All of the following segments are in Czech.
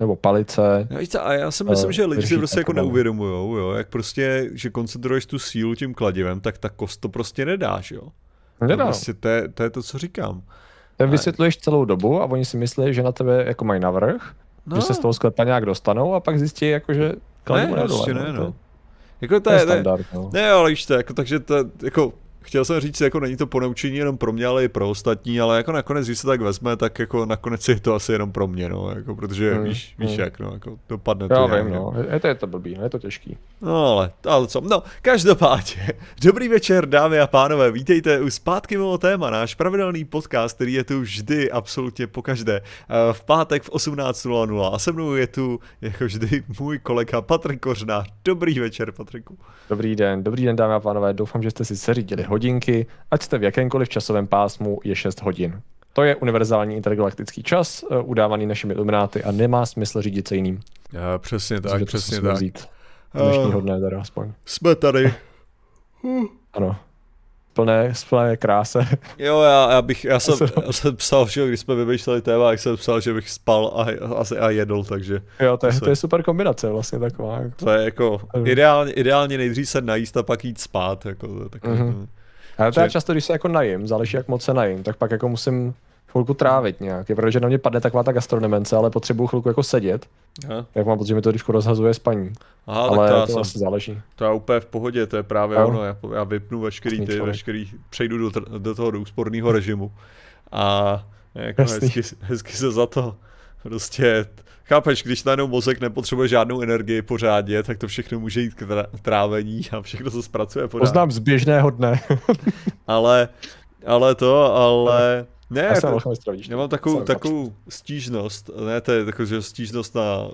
nebo palice. Já, víte, a já si myslím, že lidi si prostě jako neuvědomujou, jo, jak prostě, že koncentruješ tu sílu tím kladivem, tak ta kost to prostě nedáš, jo. Nedá. To, prostě, to, je, to je to, co říkám. Ten vysvětluješ celou dobu a oni si myslí, že na tebe jako mají navrh, no. že se z toho sklepa nějak dostanou a pak zjistí, jako, že kladivo ne, prostě ne, no. Jako to, to je, standard, no. ne, ale víš to, jako, takže to, jako, chtěl jsem říct, jako není to ponaučení jenom pro mě, ale i pro ostatní, ale jako nakonec, když se tak vezme, tak jako nakonec je to asi jenom pro mě, no, jako, protože hmm, víš, víš hmm. jak, no, jako dopadne to. Já vím, no, je to, je to blbý, no, je to těžký. No ale, ale co, no, každopádně, dobrý večer, dámy a pánové, vítejte u Zpátky mimo téma, náš pravidelný podcast, který je tu vždy, absolutně pokaždé, eh, v pátek v 18.00 a se mnou je tu, jako vždy, můj kolega Patrik Kořná. Dobrý večer, Patriku. Dobrý den, dobrý den, dámy a pánové, doufám, že jste si seřídili hodinky, ať jste v jakémkoliv časovém pásmu, je 6 hodin. To je univerzální intergalaktický čas, uh, udávaný našimi ilumináty a nemá smysl řídit se jiným. Já, přesně tak, přesně tak. Vzít. Dnešního dne teda aspoň. Jsme tady. Ano plné, plné kráse. Jo, já, já bych, já jsem, já jsem psal, že když jsme vymýšleli téma, jak jsem psal, že bych spal a, a, a jedl, takže... Jo, to je, to je super kombinace vlastně taková. Jako. To je jako, ideálně, ideálně nejdřív se najíst a pak jít spát, jako takové, mm-hmm. Ale to že... já často, když se jako najím, záleží jak moc se najím, tak pak jako musím chvilku trávit nějak. protože na mě padne taková ta gastronemence, ale potřebuju chvilku jako sedět. Aha. Jak mám pocit, že mi to trošku rozhazuje spaní. Aha, ale tak to, to asi záleží. To je úplně v pohodě, to je právě no. ono. Já, já vypnu veškerý, ty, veškerý, přejdu do, do toho do úsporného režimu. A jako hezky, hezky se za to prostě Chápeš, když najednou mozek nepotřebuje žádnou energii pořádně, tak to všechno může jít k trávení a všechno se zpracuje pořádně. Poznám z běžného dne. ale, ale to, ale... Ne, já, to, já mám takovou, takovou stížnost, ne, to je taková stížnost na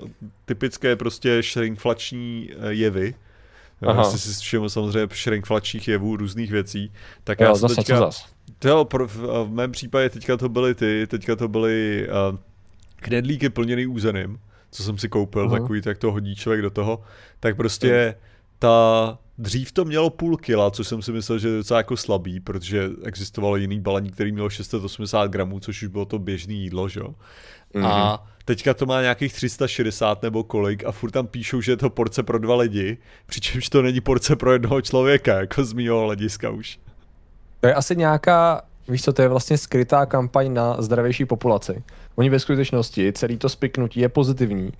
typické prostě shrinkflační eh, jevy. Aha. Já si všiml samozřejmě shrinkflačních jevů, různých věcí. Tak jo, já zase, teďka, co zas? To, v, v mém případě teďka to byly ty, teďka to byly uh, knedlíky plněný úzeným, co jsem si koupil, uh-huh. takový, tak to hodí člověk do toho. Tak prostě ta Dřív to mělo půl kila, což jsem si myslel, že je docela jako slabý, protože existovalo jiný balení, který měl 680 gramů, což už bylo to běžné jídlo, že jo. Mm-hmm. A mhm. teďka to má nějakých 360 nebo kolik a furt tam píšou, že je to porce pro dva lidi, přičemž to není porce pro jednoho člověka, jako z mýho hlediska už. To je asi nějaká, víš co, to je vlastně skrytá kampaň na zdravější populaci. Oni ve skutečnosti celý to spiknutí je pozitivní,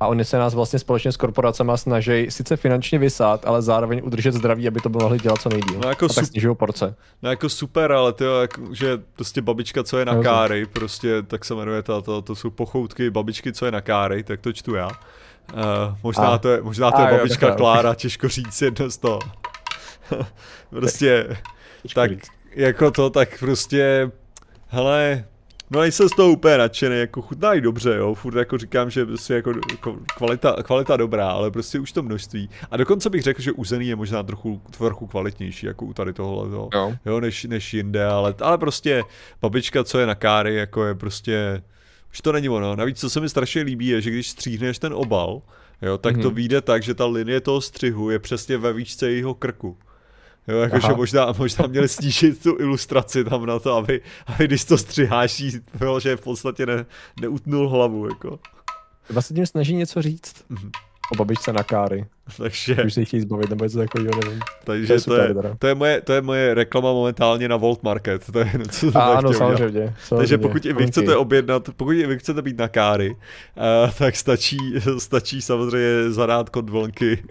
a oni se nás vlastně společně s korporacemi snaží sice finančně vysát, ale zároveň udržet zdraví, aby to by mohli dělat co nejdíl. No jako a tak snižují porce. No jako super, ale ty jako, že prostě babička, co je na káry, prostě tak se jmenuje to, to, to jsou pochoutky babičky, co je na káry, tak to čtu já. Uh, možná, a. to je, možná to a, je babička jo, Klára, těžko říct jedno z toho. prostě, tak jako to, tak prostě, hele, No nejsem z toho úplně nadšený, jako chutnají dobře, jo, furt jako říkám, že prostě jako, jako kvalita, kvalita dobrá, ale prostě už to množství. A dokonce bych řekl, že uzený je možná trochu, trochu kvalitnější, jako u tady tohohle, jo, jo než, než jinde, ale, ale prostě babička, co je na káry, jako je prostě, už to není ono. Navíc, co se mi strašně líbí, je, že když stříhneš ten obal, jo, tak mm-hmm. to mhm. vyjde tak, že ta linie toho střihu je přesně ve výšce jeho krku. Jo, jakože možná, možná měli snížit tu ilustraci tam na to, aby, aby když to střiháš, bylo, že v podstatě ne, neutnul hlavu, jako. Vlastně tím snaží něco říct. Mm-hmm. O babičce na káry. Takže... Už se chtějí zbavit, nebo něco takového, nevím. Takže to je, super, to, je, to, je moje, to je moje reklama momentálně na Volt Market. To je, co A, ano, samozřejmě, samozřejmě. Takže pokud i vy chcete objednat, pokud i vy chcete být na káry, uh, tak stačí, stačí samozřejmě zadat kod vlnky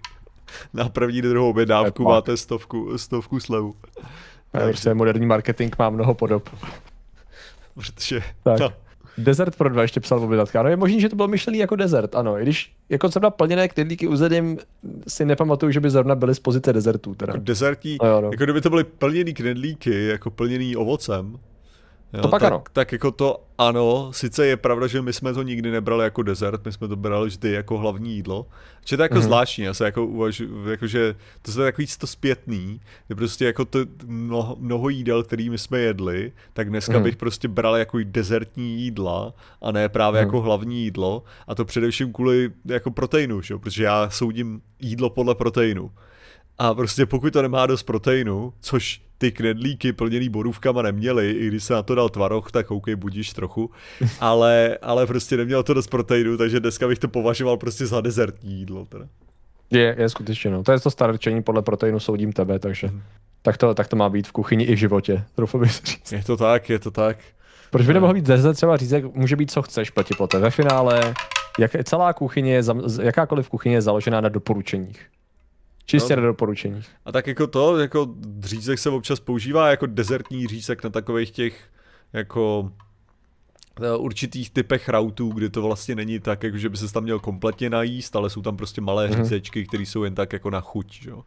na první druhou objednávku máte stovku, stovku slevu. Prostě moderní marketing má mnoho podob. Protože, tak. No. Desert pro dva ještě psal v objednávce. Ano, je možný, že to bylo myšlený jako desert, ano. I když jako jsem na plněné knedlíky uzedím, si nepamatuju, že by zrovna byly z pozice desertů. Teda. Jako desertí, no, jo, no. jako kdyby to byly plněný knedlíky, jako plněný ovocem, Jo, to pak tak, ano. Tak jako to ano, sice je pravda, že my jsme to nikdy nebrali jako dezert, my jsme to brali vždy jako hlavní jídlo. Či to je jako mm-hmm. zvláštní, já se jako uvažuji, jako že to je takový to zpětný, že prostě jako to mnoho, mnoho jídel, který my jsme jedli, tak dneska mm-hmm. bych prostě bral jako dezertní jídla a ne právě mm-hmm. jako hlavní jídlo a to především kvůli jako proteinu, že? protože já soudím jídlo podle proteinu. A prostě pokud to nemá dost proteinu, což ty knedlíky plněný borůvkama neměli, i když se na to dal tvaroh, tak OK, budíš trochu, ale, ale prostě neměl to dost proteinu, takže dneska bych to považoval prostě za dezertní jídlo. Teda. Je, je skutečně, no. To je to starčení podle proteinu soudím tebe, takže hmm. tak, to, tak to má být v kuchyni i v životě, trochu bych říct. Je to tak, je to tak. Proč by nemohl být dezert třeba říct, jak může být co chceš proti poté. Ve finále, jak, celá kuchyně jakákoliv kuchyně je založená na doporučeních. Čistě no, na doporučení. A tak jako to, jako řízek se občas používá jako dezertní řízek na takových těch jako eh, určitých typech rautů, kdy to vlastně není tak, jako že by se tam měl kompletně najíst, ale jsou tam prostě malé mm-hmm. řízečky, které jsou jen tak jako na chuť, jo.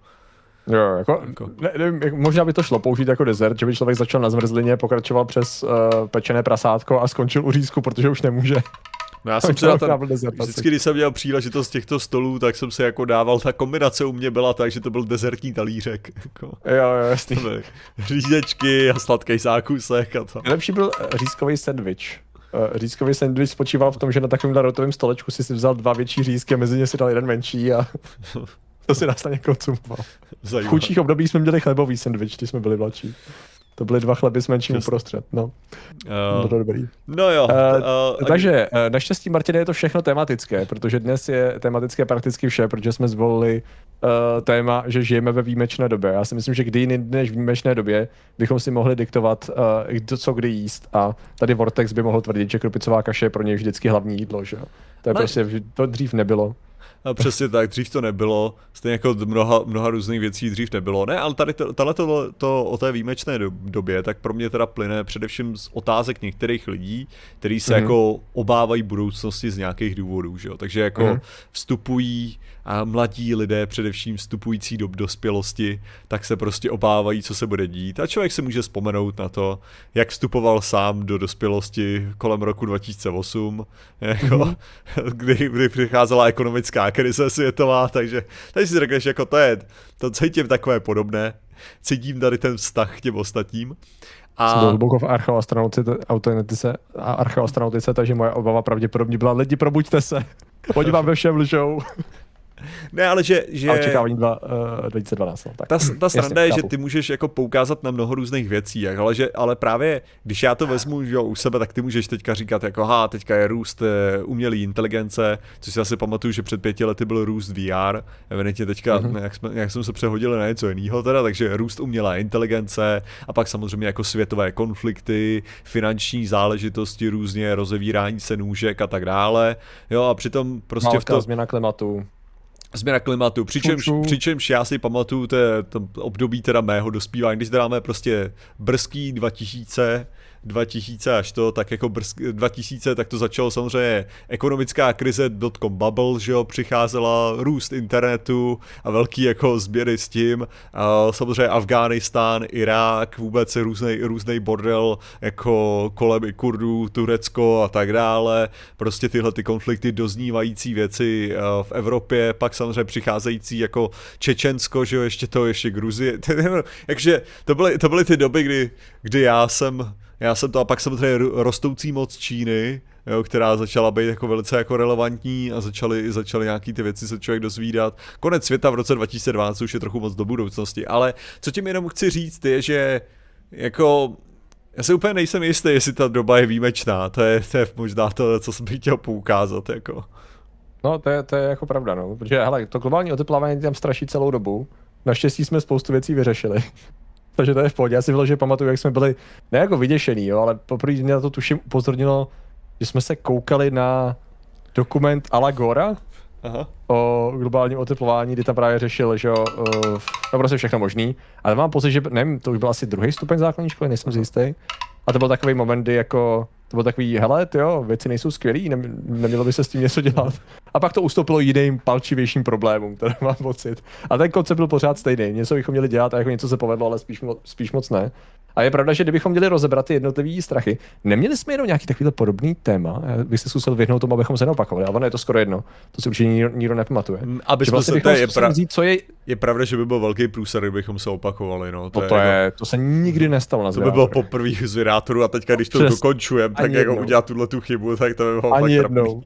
Jo, jako, jako. Ne, nevím, možná by to šlo použít jako dezert, že by člověk začal na zmrzlině, pokračoval přes uh, pečené prasátko a skončil u řízku, protože už nemůže. No já jsem se tam, vždycky, když jsem měl příležitost těchto stolů, tak jsem se jako dával, ta kombinace u mě byla tak, že to byl dezertní talířek. Jako. Jo, jo, jasný. Řízečky a sladký zákusek a to. Nejlepší byl řízkový sandwich. Uh, řízkový sandwich spočíval v tom, že na takovém rotovém stolečku si si vzal dva větší řízky a mezi ně si dal jeden menší a to si následně konzumoval. V chudších období jsme měli chlebový sandwich, když jsme byli mladší. To byly dva chleby s menším uprostřed, no. Uh, to dobrý. No jo. Uh, uh, takže uh, naštěstí, Martine, je to všechno tematické, protože dnes je tematické prakticky vše, protože jsme zvolili uh, téma, že žijeme ve výjimečné době. Já si myslím, že kdy jiný než v výjimečné době bychom si mohli diktovat, uh, co kdy jíst a tady Vortex by mohl tvrdit, že krupicová kaše je pro něj vždycky hlavní jídlo, že jo. To je ne. prostě, to dřív nebylo. A přesně tak, dřív to nebylo, stejně jako mnoha, mnoha různých věcí dřív nebylo. Ne, ale tady to, to, to o té výjimečné době, tak pro mě teda plyne především z otázek některých lidí, kteří se mm-hmm. jako obávají budoucnosti z nějakých důvodů, že jo? Takže jako mm-hmm. vstupují a mladí lidé, především vstupující do dospělosti, tak se prostě obávají, co se bude dít. A člověk se může vzpomenout na to, jak vstupoval sám do dospělosti kolem roku 2008, jako, mm-hmm. kdy, kdy přicházela ekonomická krize světová, takže tady si řekneš, jako to je, to cítím takové podobné, cítím tady ten vztah k těm ostatním. A... Jsem hluboko v archeoastronautice, archeoastronautice, takže moje obava pravděpodobně byla, lidi probuďte se, oni vám ve všem lžou. Ne, ale že... že... A očekávání dva, uh, 2012. No, tak. Ta, ta sranda je, že ty můžeš jako poukázat na mnoho různých věcí, ale, že, ale právě, když já to vezmu že u sebe, tak ty můžeš teďka říkat jako, ha, teďka je růst uh, umělé inteligence, což si asi pamatuju, že před pěti lety byl růst VR, evidentně teďka, mm-hmm. jak, jsme, jak jsme se přehodili na něco jiného teda, takže růst umělé inteligence a pak samozřejmě jako světové konflikty, finanční záležitosti různě, rozevírání se nůžek a tak dále, jo, a přitom prostě Válka, v to... změna klimatu. Změna klimatu, přičemž, přičemž já si pamatuju to, to období teda mého dospívání, když dáme prostě brzký 2000, 2000 až to, tak jako brz, 2000, tak to začalo samozřejmě ekonomická krize, dotcom bubble, že jo, přicházela růst internetu a velký jako sběry s tím, a samozřejmě Afghánistán, Irák, vůbec různý, různý bordel jako kolem i Kurdů, Turecko a tak dále, prostě tyhle ty konflikty doznívající věci v Evropě, pak samozřejmě přicházející jako Čečensko, že jo, ještě to, ještě Gruzie, takže to byly, to byly ty doby, kdy, kdy já jsem já jsem to a pak samozřejmě rostoucí moc Číny, jo, která začala být jako velice jako relevantní a začaly, začaly nějaký ty věci se člověk dozvídat. Konec světa v roce 2012 už je trochu moc do budoucnosti, ale co tím jenom chci říct je, že jako já se úplně nejsem jistý, jestli ta doba je výjimečná, to je, to je možná to, co jsem chtěl poukázat, jako. No, to je, to je jako pravda, no, protože hele, to globální oteplování tam straší celou dobu. Naštěstí jsme spoustu věcí vyřešili. Takže to je v pohodě. Já si vyloženě pamatuju, jak jsme byli ne jako vyděšený, jo, ale poprvé mě na to tuším upozornilo, že jsme se koukali na dokument Alagora Aha. o globálním oteplování, kdy tam právě řešil, že jo, uh, no prostě všechno možný. Ale mám pocit, že, nevím, to už byl asi druhý stupeň základní školy, nejsem si jistý. A to byl takový moment, kdy jako to bylo takový, hele, jo, věci nejsou skvělý, ne, nemělo by se s tím něco dělat. A pak to ustoupilo jiným palčivějším problémům, které mám pocit. A ten koncept byl pořád stejný. Něco bychom měli dělat a jako něco se povedlo, ale spíš, spíš moc ne. A je pravda, že kdybychom měli rozebrat ty jednotlivé strachy, neměli jsme jenom nějaký takovýhle podobný téma, vy jste zkusil vyhnout tomu, abychom se neopakovali, ale ono je to skoro jedno. To si určitě nikdo, nikdo nepamatuje. Mm, aby vlastně se, je, pra... vzít, co je... je pravda, že by byl velký průser, kdybychom se opakovali. No. To, to, to, je, jako... to se nikdy nestalo na To by bylo poprvé z a teďka, když to Přes... dokončujeme, tak jako udělat tuhle tu chybu, tak to by bylo Ani jednou.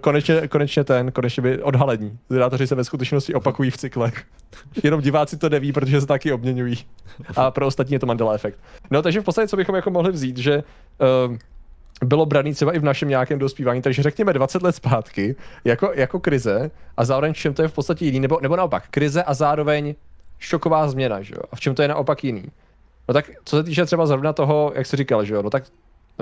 konečně, konečně ten, konečně by odhalení. Zvědátoři se ve skutečnosti opakují v cyklech. Jenom diváci to neví, protože se taky obměňují. A pro ostatní je to Mandela efekt. No takže v podstatě, co bychom jako mohli vzít, že uh, bylo braný třeba i v našem nějakém dospívání, takže řekněme 20 let zpátky, jako, jako krize a zároveň v čem to je v podstatě jiný, nebo, nebo naopak, krize a zároveň šoková změna, že jo? A v čem to je naopak jiný? No tak co se týče třeba zrovna toho, jak jsi říkal, že jo, no tak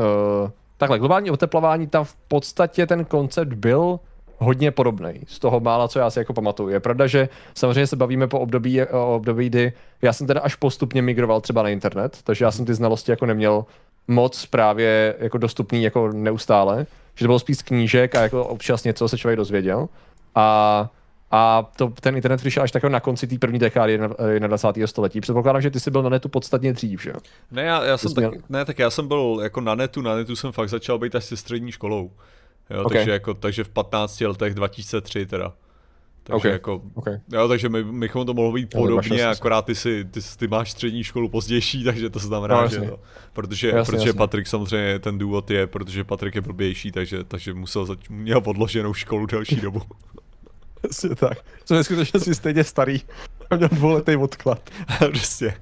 uh, takhle, globální oteplování, tam v podstatě ten koncept byl hodně podobný z toho mála, co já si jako pamatuju. Je pravda, že samozřejmě se bavíme po období, o období, kdy já jsem teda až postupně migroval třeba na internet, takže já jsem ty znalosti jako neměl moc právě jako dostupný jako neustále, že to bylo spíš knížek a jako občas něco se člověk dozvěděl. A a to, ten internet přišel až takhle na konci té první dekády 21. století. Předpokládám, že ty jsi byl na netu podstatně dřív, že? Ne, já, já jsem tak, ne, tak já jsem byl jako na netu, na netu jsem fakt začal být až se střední školou. Jo, okay. takže, jako, takže v 15 letech 2003 teda. Takže okay. jako, okay. Jo, takže my, bychom to mohlo být podobně, akorát ty, si, ty, ty máš střední školu pozdější, takže to znamená, no, že to, protože, jasně, protože jasně. Patrik samozřejmě ten důvod je, protože Patrik je blbější, takže, takže musel zač- měl podloženou školu delší dobu. Přesně tak. Jsem ve skutečnosti stejně starý a měl dvouletý odklad. Přesně.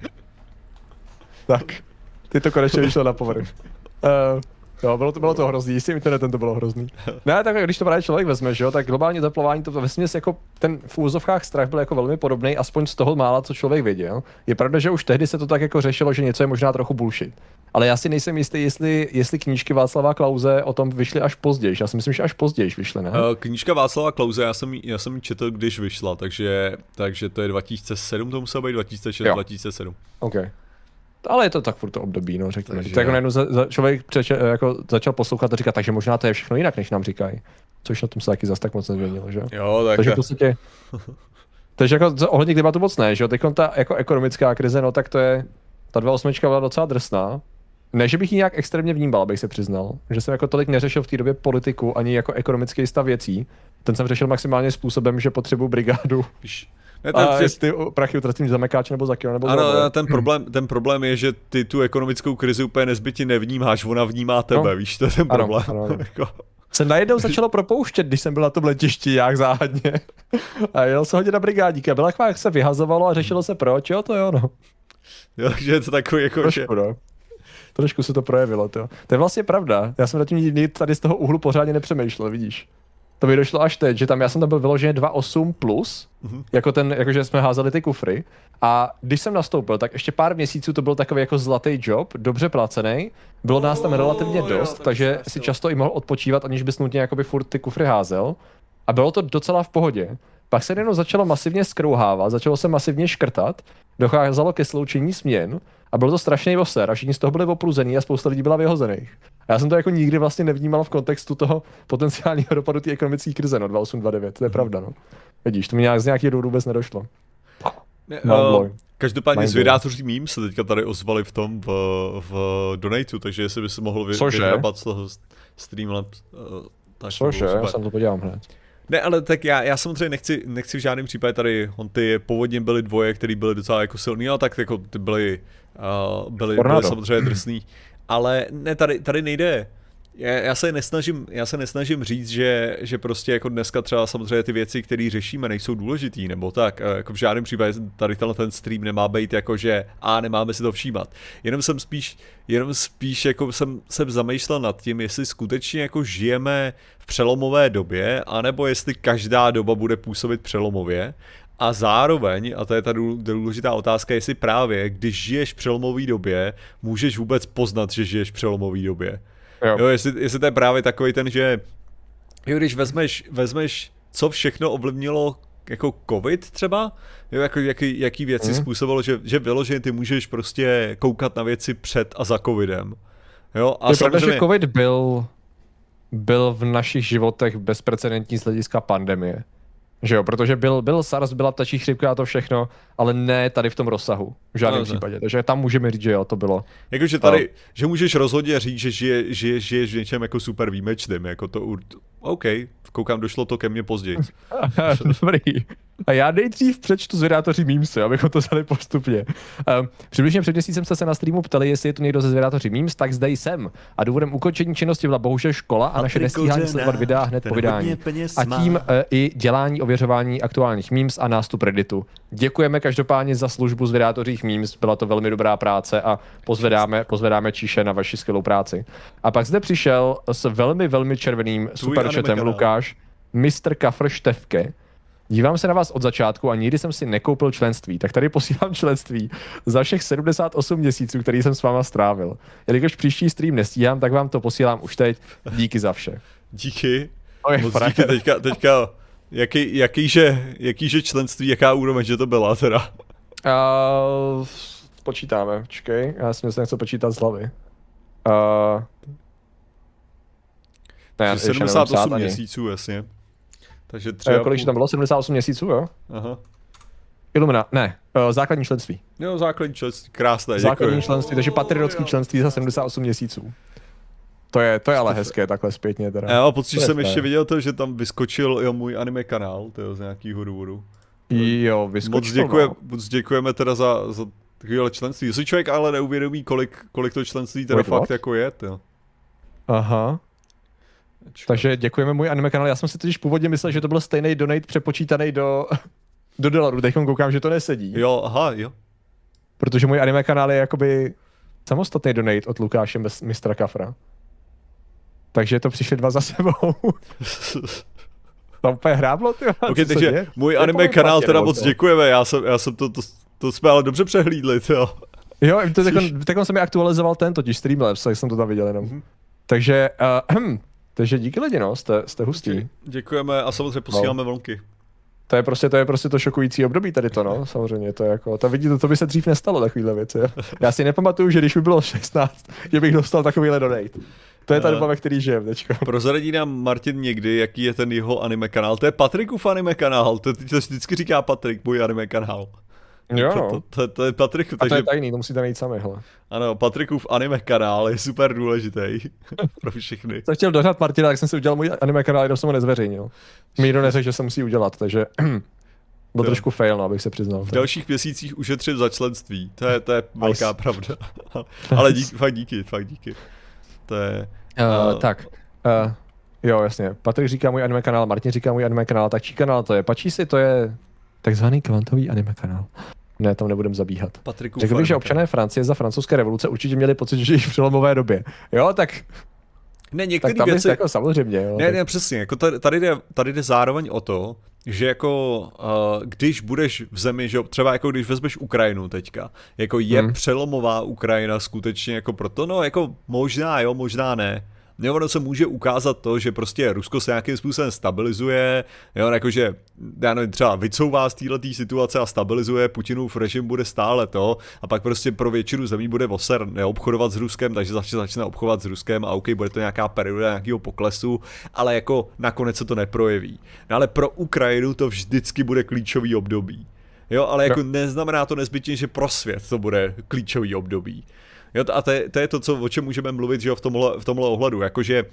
tak, ty to konečně vyšlo na povrch. Uh, Jo, bylo to, bylo to hrozný, s tím internetem to bylo hrozný. Ne, tak když to právě člověk vezme, že jo, tak globální teplování, to ve jako ten v úzovkách strach byl jako velmi podobný, aspoň z toho mála, co člověk věděl. Je pravda, že už tehdy se to tak jako řešilo, že něco je možná trochu bullshit. Ale já si nejsem jistý, jestli, jestli knížky Václava Klauze o tom vyšly až později. Já si myslím, že až později vyšly, ne? Uh, knížka Václava Klauze, já jsem, já jsem ji četl, když vyšla, takže, takže to je 2007, to muselo být 2006, jo. 2007. Okay. Ale je to tak furt to období, no, řekněme. Takže... Tak jako najednou za, za, člověk přeče, jako začal poslouchat a říkat, takže možná to je všechno jinak, než nám říkají. Což na tom se taky zase tak moc nezměnilo, že? Jo, tak Takže v podstatě, takže jako ohledně klimatu moc ne, že jo? Teď ta jako ekonomická krize, no tak to je, ta 2.8 byla docela drsná. Ne, že bych ji nějak extrémně vnímal, abych se přiznal. Že jsem jako tolik neřešil v té době politiku ani jako ekonomický stav věcí. Ten jsem řešil maximálně způsobem, že potřebuji brigádu. Víš, ne, ten, a jestli ty prachy utratím za mekáč nebo za kilo nebo ano, za ten problém, ten problém je, že ty tu ekonomickou krizi úplně nezbytně nevnímáš, ona vnímá tebe, no. víš, to je ten ano, problém. Ano, ano. Jako- se najednou začalo propouštět, když jsem byl na tom letišti jak záhadně. A jel se hodně na brigádíka. Byla jak se vyhazovalo a řešilo se proč, jo, to jo, no. Jo, že je to takový jako, Trošku, že... No. Trošku se to projevilo, to. To je vlastně pravda. Já jsem na tím tady z toho úhlu pořádně nepřemýšlel, vidíš to mi došlo až teď, že tam já jsem tam byl vyloženě 2.8 plus, mm-hmm. jako ten, jakože jsme házeli ty kufry. A když jsem nastoupil, tak ještě pár měsíců to byl takový jako zlatý job, dobře placený. Bylo nás tam relativně dost, jo, takže si často i mohl odpočívat, aniž bys nutně jakoby furt ty kufry házel. A bylo to docela v pohodě. Pak se jenom začalo masivně skrouhávat, začalo se masivně škrtat, docházelo ke sloučení směn a bylo to strašný voser a všichni z toho byli opruzený a spousta lidí byla vyhozených. A já jsem to jako nikdy vlastně nevnímal v kontextu toho potenciálního dopadu té ekonomické krize, no 2829, to je pravda, no. Vidíš, to mi nějak z nějakých důvodů vůbec nedošlo. uh, každopádně zvědátoří mím se teďka tady ozvali v tom v, v Donatu, takže jestli by se mohl vy, vyhrabat z toho Streamlabs. Uh, tak Cože, já jsem to podívám hned. Ne, ale tak já, já samozřejmě nechci, nechci v žádném případě tady, on ty původně byly dvoje, které byly docela jako silný, ale tak jako ty byly, uh, byly, byly samozřejmě drsný. Ale ne, tady, tady nejde, já, já, se nesnažím, já se nesnažím říct, že, že prostě jako dneska třeba samozřejmě ty věci, které řešíme, nejsou důležitý, nebo tak, jako v žádném případě tady tenhle ten stream nemá být jako, že a nemáme si to všímat. Jenom jsem spíš, jenom spíš jako jsem, jsem zamýšlel nad tím, jestli skutečně jako žijeme v přelomové době, anebo jestli každá doba bude působit přelomově a zároveň, a to je ta důležitá otázka, jestli právě, když žiješ v přelomové době, můžeš vůbec poznat, že žiješ v přelomové době. Jo. jo jestli, jestli to je právě takový ten, že jo, když vezmeš, vezmeš, co všechno ovlivnilo jako covid třeba, jo, jako jaký, jaký věci mm. způsobilo, že, že vyloženě ty můžeš prostě koukat na věci před a za covidem. Jo, a je samozřejmě... pravda, že covid byl, byl v našich životech bezprecedentní z hlediska pandemie. Že jo, protože byl, byl SARS, byla ptačí chřipka a to všechno, ale ne tady v tom rozsahu, v žádném no, případě. Takže tam můžeme říct, že jo, to bylo. Jakože tady, uh, že můžeš rozhodně říct, že žije, žije, žiješ v něčem jako super výjimečným, jako to, OK, koukám, došlo to ke mně později. Dobrý. A já nejdřív přečtu zvědátoří Memesy, abychom to vzali postupně. Um, přibližně před měsícem jste se na streamu ptali, jestli je to někdo ze zvědátoří Memes, tak zde jsem. A důvodem ukončení činnosti byla bohužel škola a, a naše nestíhání sledovat videa hned po vydání. A tím uh, i dělání ověřování aktuálních memes a nástup Redditu. Děkujeme každopádně za službu zvědátořích Memes, byla to velmi dobrá práce a pozvedáme, pozvedáme Číše na vaši skvělou práci. A pak zde přišel s velmi, velmi červeným superchatem Lukáš, Mr. Kafr Števke, Dívám se na vás od začátku a nikdy jsem si nekoupil členství, tak tady posílám členství za všech 78 měsíců, který jsem s váma strávil. Jelikož příští stream nestíhám, tak vám to posílám už teď. Díky za vše. Díky. Moc díky. Teďka, teďka jaký, jakýže, jakýže členství, jaká úroveň, že to byla teda? Uh, počítáme, čekej, já si myslím, že počítat z hlavy. Uh, ne, 78 měsíců, jasně. Takže třeba... Eh, kolik tam bylo? 78 měsíců, jo? Aha. Ilumina, ne, uh, základní členství. Jo, základní členství, krásné, Základní děkuji. členství, takže patriotský členství za 78 měsíců. To je, to je ale hezké, takhle zpětně teda. Já mám pocit, že jsem je. ještě viděl to, že tam vyskočil jo, můj anime kanál, to je z nějakého důvodu. Jo, vyskočil. Moc, děkuje, no. moc děkujeme teda za, za takovéhle členství. Si člověk ale neuvědomí, kolik, kolik to členství teda Wait, fakt what? jako je, jo. Aha. Takže děkujeme můj anime kanál. Já jsem si totiž původně myslel, že to byl stejný donate přepočítaný do, do dolaru. Teď koukám, že to nesedí. Jo, aha, jo. Protože můj anime kanál je jakoby samostatný donate od Lukáše mistra Kafra. Takže to přišli dva za sebou. to úplně hráblo, ty. Okay, takže můj anime kanál teda moc děkujeme, já jsem, já jsem to, to, to jsme ale dobře přehlídli, jo. Jo, to tak on jsem mi aktualizoval ten totiž Streamlabs, tak jsem to tam viděl jenom. Mm-hmm. Takže, uh, takže díky lidi, no, jste, jste hustý. Děkujeme a samozřejmě posíláme no. vlnky. To je prostě to, je prostě to šokující období tady to, no, samozřejmě, to je jako, to vidíte, to by se dřív nestalo, takovýhle věci. Já si nepamatuju, že když by bylo 16, že bych dostal takovýhle donate. To je ta doba, ve který žijem teďka. Prozradí nám Martin někdy, jaký je ten jeho anime kanál. To je Patrikův anime kanál, to, to vždycky říká Patrik, můj anime kanál. Jo, no. to, to, to, je Patrik. A to je tajný, to musíte najít sami, hele. Ano, Patrikův anime kanál je super důležitý pro všechny. Jsem chtěl dohnat Martina, tak jsem si udělal můj anime kanál, jenom jsem ho nezveřejnil. Nikdo neřekl, že se musí udělat, takže byl trošku fail, no, abych se přiznal. V dalších měsících ušetřit za členství, to je, to je velká pravda. Ale díky, fakt díky, fakt díky. To je... Uh, uh, tak, uh, jo, jasně. Patrik říká můj anime kanál, Martin říká můj anime kanál, tak čí kanál to je? Pačí si, to je takzvaný kvantový anime kanál. Ne, tam nebudem zabíhat. Patriku Řekl bych, že občané Francie za francouzské revoluce určitě měli pocit, že žijí v přelomové době. Jo, tak ne, některé věci... Jako samozřejmě, jo. Ne, tak... ne, přesně, jako tady, tady, jde, tady jde zároveň o to, že jako uh, když budeš v zemi, že třeba jako když vezmeš Ukrajinu teďka, jako je hmm. přelomová Ukrajina skutečně jako proto, no jako možná jo, možná ne, Jo, ono se může ukázat to, že prostě Rusko se nějakým způsobem stabilizuje, jo, jakože, já nevím, třeba vycouvá z této situace a stabilizuje, Putinův režim bude stále to, a pak prostě pro většinu zemí bude voser neobchodovat s Ruskem, takže začne, začne obchodovat s Ruskem a OK, bude to nějaká perioda nějakého poklesu, ale jako nakonec se to neprojeví. No ale pro Ukrajinu to vždycky bude klíčový období. Jo, ale jako no. neznamená to nezbytně, že pro svět to bude klíčový období. Jo, a to je, to je to, co, o čem můžeme mluvit že jo, v, tomhle, v tomhle ohledu. Jakože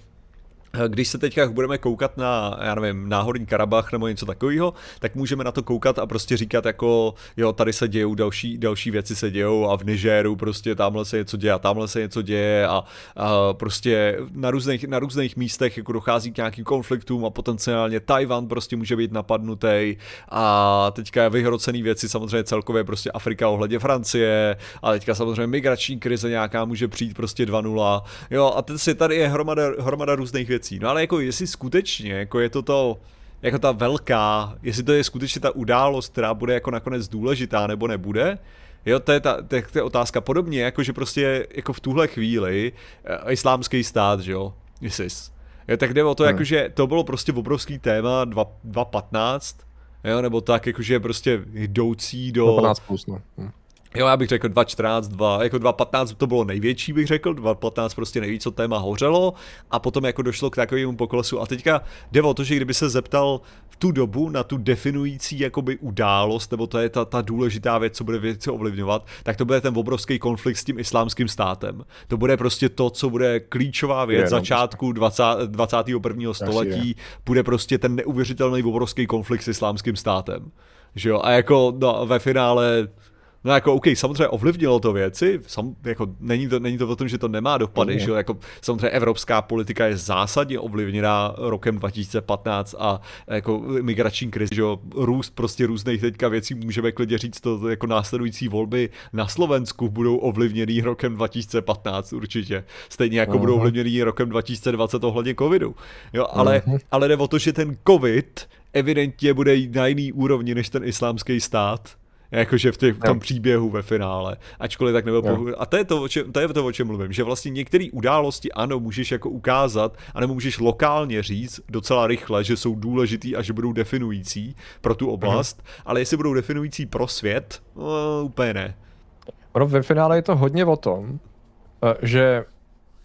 když se teďka budeme koukat na, já nevím, náhorní Karabach nebo něco takového, tak můžeme na to koukat a prostě říkat jako, jo, tady se dějou další, další věci se dějou a v Nigeru prostě tamhle se něco děje a tamhle se něco děje a, a prostě na různých, na různých místech jako dochází k nějakým konfliktům a potenciálně Tajvan prostě může být napadnutý a teďka vyhrocený věci samozřejmě celkově prostě Afrika ohledně Francie a teďka samozřejmě migrační krize nějaká může přijít prostě 2.0, jo a teď si tady je hromada, hromada různých věcí věcí. No ale jako jestli skutečně, jako je to to, jako ta velká, jestli to je skutečně ta událost, která bude jako nakonec důležitá nebo nebude, Jo, to je, ta, to je, to je otázka. Podobně, jako že prostě jako v tuhle chvíli uh, islámský stát, že jo, ISIS. Jo, tak jde o to, hmm. jakože to bylo prostě obrovský téma 2015, jo, nebo tak, jakože prostě jdoucí do... 15 plus, no. Hmm Jo, já bych řekl 2.14, 2, jako 2.15 to bylo největší, bych řekl, 2.15 prostě nejvíc, co téma hořelo a potom jako došlo k takovému poklesu a teďka jde o to, že kdyby se zeptal v tu dobu na tu definující jakoby událost, nebo to je ta, ta důležitá věc, co bude věci ovlivňovat, tak to bude ten obrovský konflikt s tím islámským státem. To bude prostě to, co bude klíčová věc je, začátku 20, 21. století, bude prostě ten neuvěřitelný obrovský konflikt s islámským státem. Že jo? A jako no, ve finále No jako OK, samozřejmě ovlivnilo to věci, sam, jako není to, není to o tom, že to nemá dopady, mm. že jako samozřejmě evropská politika je zásadně ovlivněná rokem 2015 a jako migrační krizi, že růst prostě různých teďka věcí, můžeme klidně říct to jako následující volby na Slovensku budou ovlivněný rokem 2015 určitě, stejně jako uh-huh. budou ovlivněný rokem 2020 ohledně covidu, jo, ale, uh-huh. ale jde o to, že ten covid evidentně bude na jiný úrovni než ten islámský stát, Jakože v, těch, v tom příběhu ve finále. Ačkoliv tak nebyl pohled. A to je to, o čem, to je to, o čem mluvím. Že vlastně některé události, ano, můžeš jako ukázat, anebo můžeš lokálně říct docela rychle, že jsou důležitý a že budou definující pro tu oblast, uh-huh. ale jestli budou definující pro svět, no, úplně ne. Ono ve finále je to hodně o tom, eh, že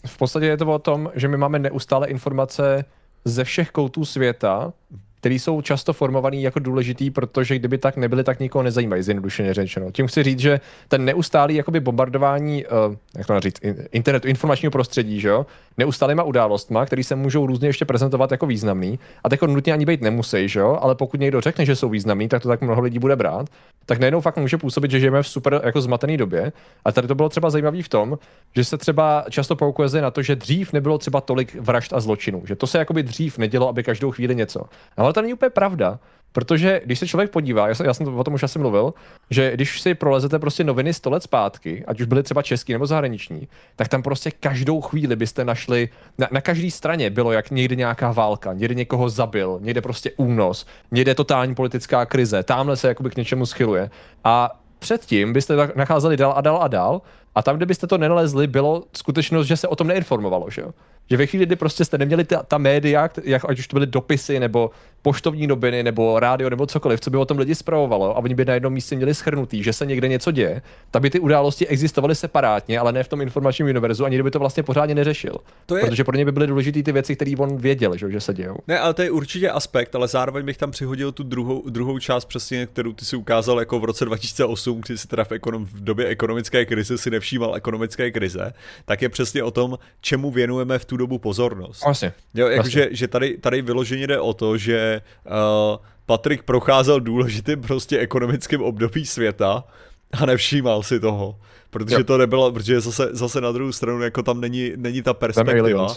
v podstatě je to o tom, že my máme neustále informace ze všech koutů světa, který jsou často formovaný jako důležitý, protože kdyby tak nebyly, tak nikoho nezajímají, zjednodušeně řečeno. Tím chci říct, že ten neustálý jakoby bombardování, uh, jak to říct, internetu, informačního prostředí, že jo, neustálýma událostma, které se můžou různě ještě prezentovat jako významný, a tak nutně ani být nemusí, že jo, ale pokud někdo řekne, že jsou významný, tak to tak mnoho lidí bude brát, tak najednou fakt může působit, že žijeme v super jako zmatený době. A tady to bylo třeba zajímavé v tom, že se třeba často poukazuje na to, že dřív nebylo třeba tolik vražd a zločinů, že to se jakoby dřív nedělo, aby každou chvíli něco. Ale to není úplně pravda, Protože když se člověk podívá, já jsem, já jsem o tom už asi mluvil, že když si prolezete prostě noviny 100 let zpátky, ať už byly třeba český nebo zahraniční, tak tam prostě každou chvíli byste našli, na, na každé straně bylo jak někdy nějaká válka, někdy někoho zabil, někde prostě únos, někde totální politická krize, tamhle se jakoby k něčemu schyluje. A předtím byste tak nacházeli dál a dál a dál a tam, kde byste to nenalezli, bylo skutečnost, že se o tom neinformovalo, že jo? Že ve chvíli, kdy prostě jste neměli ta, ta média, jak, ať už to byly dopisy, nebo poštovní noviny, nebo rádio, nebo cokoliv, co by o tom lidi zpravovalo, a oni by na jednom místě měli schrnutý, že se někde něco děje, tak by ty události existovaly separátně, ale ne v tom informačním univerzu, ani by to vlastně pořádně neřešil. To je... Protože pro ně by byly důležité ty věci, které on věděl, že, že se dějou. Ne, ale to je určitě aspekt, ale zároveň bych tam přihodil tu druhou, druhou část, přesně, kterou ty si ukázal jako v roce 2008, kdy si teda v, ekonom, v době ekonomické krize si nevšímal ekonomické krize, tak je přesně o tom, čemu věnujeme v tu dobu pozornost. Vlastně. Jo, jakože, že tady, tady vyloženě jde o to, že uh, Patrik procházel důležitým prostě ekonomickým období světa a nevšímal si toho. Protože jo. to nebylo, protože zase, zase na druhou stranu jako tam není, není ta perspektiva.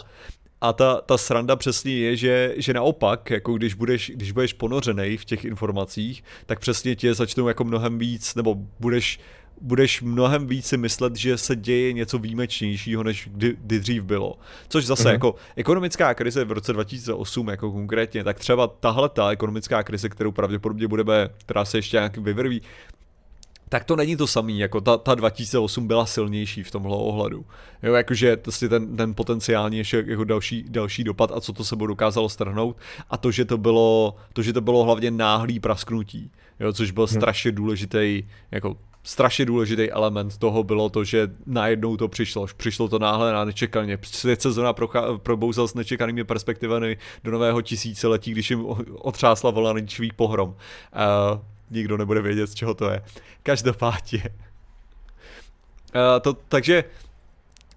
A ta, ta sranda přesně je, že, že naopak, jako když budeš, když budeš ponořený v těch informacích, tak přesně tě začnou jako mnohem víc, nebo budeš budeš mnohem více myslet, že se děje něco výjimečnějšího, než kdy, kdy dřív bylo. Což zase mm-hmm. jako ekonomická krize v roce 2008 jako konkrétně, tak třeba tahle ta ekonomická krize, kterou pravděpodobně budeme, která se ještě nějak vyvrví, tak to není to samý, jako ta, ta 2008 byla silnější v tomhle ohledu. Jo, jakože vlastně ten, ten potenciálně ještě jako další, další dopad a co to se dokázalo strhnout a to, že to bylo, to, že to bylo hlavně náhlý prasknutí, jo, což byl hmm. strašně důležitý jako strašně důležitý element toho bylo to, že najednou to přišlo. Přišlo to náhle a nečekaně. Svět sezona probouzal s nečekanými perspektivami do nového tisíciletí, když jim otřásla vlna ničivých pohrom. Uh, nikdo nebude vědět, z čeho to je. Každopádně. Uh, to, takže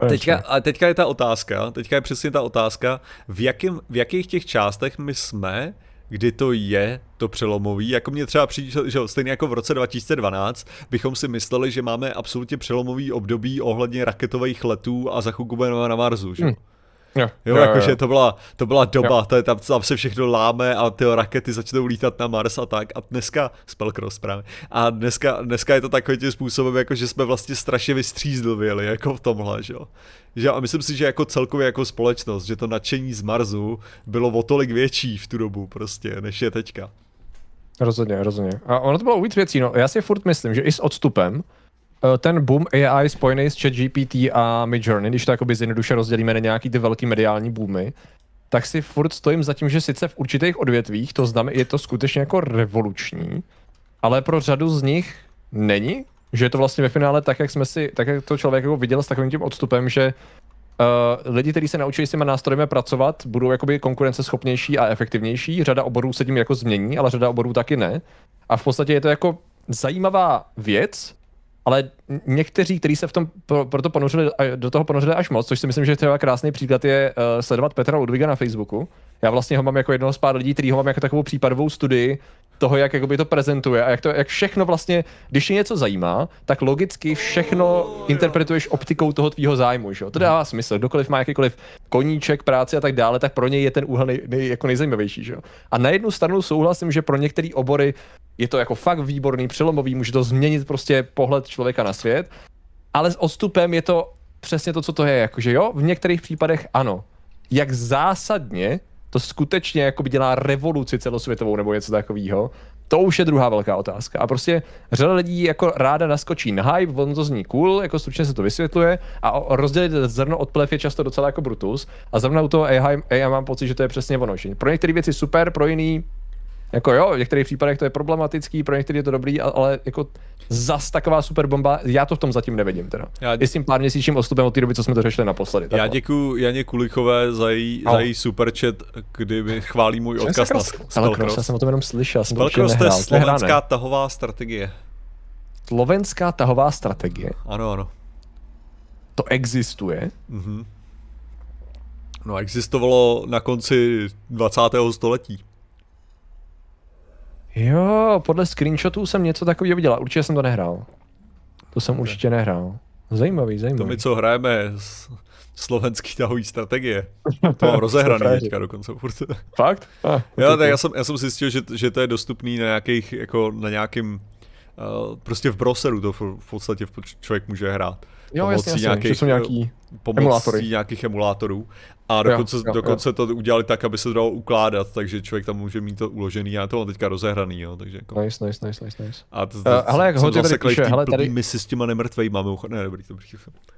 Teďka, a teďka je ta otázka, teďka je přesně ta otázka, v, jakým, v jakých těch částech my jsme, kdy to je to přelomový. Jako mě třeba přijde, že stejně jako v roce 2012 bychom si mysleli, že máme absolutně přelomový období ohledně raketových letů a zachukubujeme na Marsu. Že? Hmm. Jo, jo, jo jakože to byla, to byla doba, to je, tam, tam se všechno láme a ty rakety začnou lítat na Mars a tak. A dneska, Spellcross právě, a dneska, dneska je to takovým tím způsobem, jako že jsme vlastně strašně vystřízdlvěli, jako v tomhle, že jo. Že, a myslím si, že jako celkově jako společnost, že to nadšení z Marsu bylo o tolik větší v tu dobu prostě, než je teďka. Rozhodně, rozhodně. A ono to bylo víc věcí, no. Já si furt myslím, že i s odstupem, ten boom AI spojený s ChatGPT a Midjourney, když to jakoby zjednoduše rozdělíme na nějaký ty velký mediální boomy, tak si furt stojím za tím, že sice v určitých odvětvích to znamená, je to skutečně jako revoluční, ale pro řadu z nich není že je to vlastně ve finále tak, jak jsme si, tak jak to člověk jako viděl s takovým tím odstupem, že Uh, lidi, kteří se naučí s těma nástrojemi pracovat, budou jakoby konkurenceschopnější a efektivnější. Řada oborů se tím jako změní, ale řada oborů taky ne. A v podstatě je to jako zajímavá věc, ale někteří, kteří se v tom pro, proto ponořili, do toho ponořili až moc, což si myslím, že třeba krásný příklad je uh, sledovat Petra Ludviga na Facebooku. Já vlastně ho mám jako jednoho z pár lidí, který ho mám jako takovou případovou studii toho, jak jakoby to prezentuje a jak, to, jak všechno vlastně, když je něco zajímá, tak logicky všechno interpretuješ optikou toho tvýho zájmu, že? To dává smysl. Kdokoliv má jakýkoliv koníček, práci a tak dále, tak pro něj je ten úhel nej, nej, jako nejzajímavější, že? A na jednu stranu souhlasím, že pro některé obory je to jako fakt výborný, přelomový, může to změnit prostě pohled člověka na svět, ale s odstupem je to přesně to, co to je, jakože jo, v některých případech ano. Jak zásadně to skutečně jako by dělá revoluci celosvětovou nebo něco takového, to už je druhá velká otázka. A prostě řada lidí jako ráda naskočí na hype, on to zní cool, jako stručně se to vysvětluje a rozdělit zrno od plev je často docela jako Brutus. A zrovna u toho AI, AI mám pocit, že to je přesně ono. Pro některé věci super, pro jiný jako jo, v některých případech to je problematický, pro některé je to dobrý, ale jako zas taková super bomba, já to v tom zatím nevidím teda. Já dě... I s tím pár měsíčním odstupem od té doby, co jsme to řešili naposledy. Já děkuji Janě Kulichové za její, no. za její super chat, kdy mi chválí můj odkaz na Spellcross. Já jsem o tom jenom slyšel. Spellcross to je slovenská tahová strategie. Slovenská tahová strategie? Ano, ano. To existuje? Mhm. No existovalo na konci 20. století. Jo, podle screenshotů jsem něco takového viděl, určitě jsem to nehrál. To jsem určitě nehrál. Zajímavý, zajímavý. To my, co hrajeme s slovenský tahový strategie. To mám rozehraný teďka dokonce furt. Fakt? Ah, jo, tak já jsem, já jsem zjistil, že, že to je dostupný na nějakých, jako na nějakým, uh, prostě v browseru to v, v podstatě člověk může hrát. Jo, jasně, jasně, nějakých, jsou nějaký emulátory. nějakých emulátorů. A dokonce, jo, jo, dokonce jo. to udělali tak, aby se to dalo ukládat, takže člověk tam může mít to uložený. Já to mám teďka rozehraný, jo, takže jako... Nice, nice, nice, nice, nice. A to, to, uh, hele, jak ho tady píše, hele, tady... misi s těma nemrtvejma, ne, dobrý, dobrý.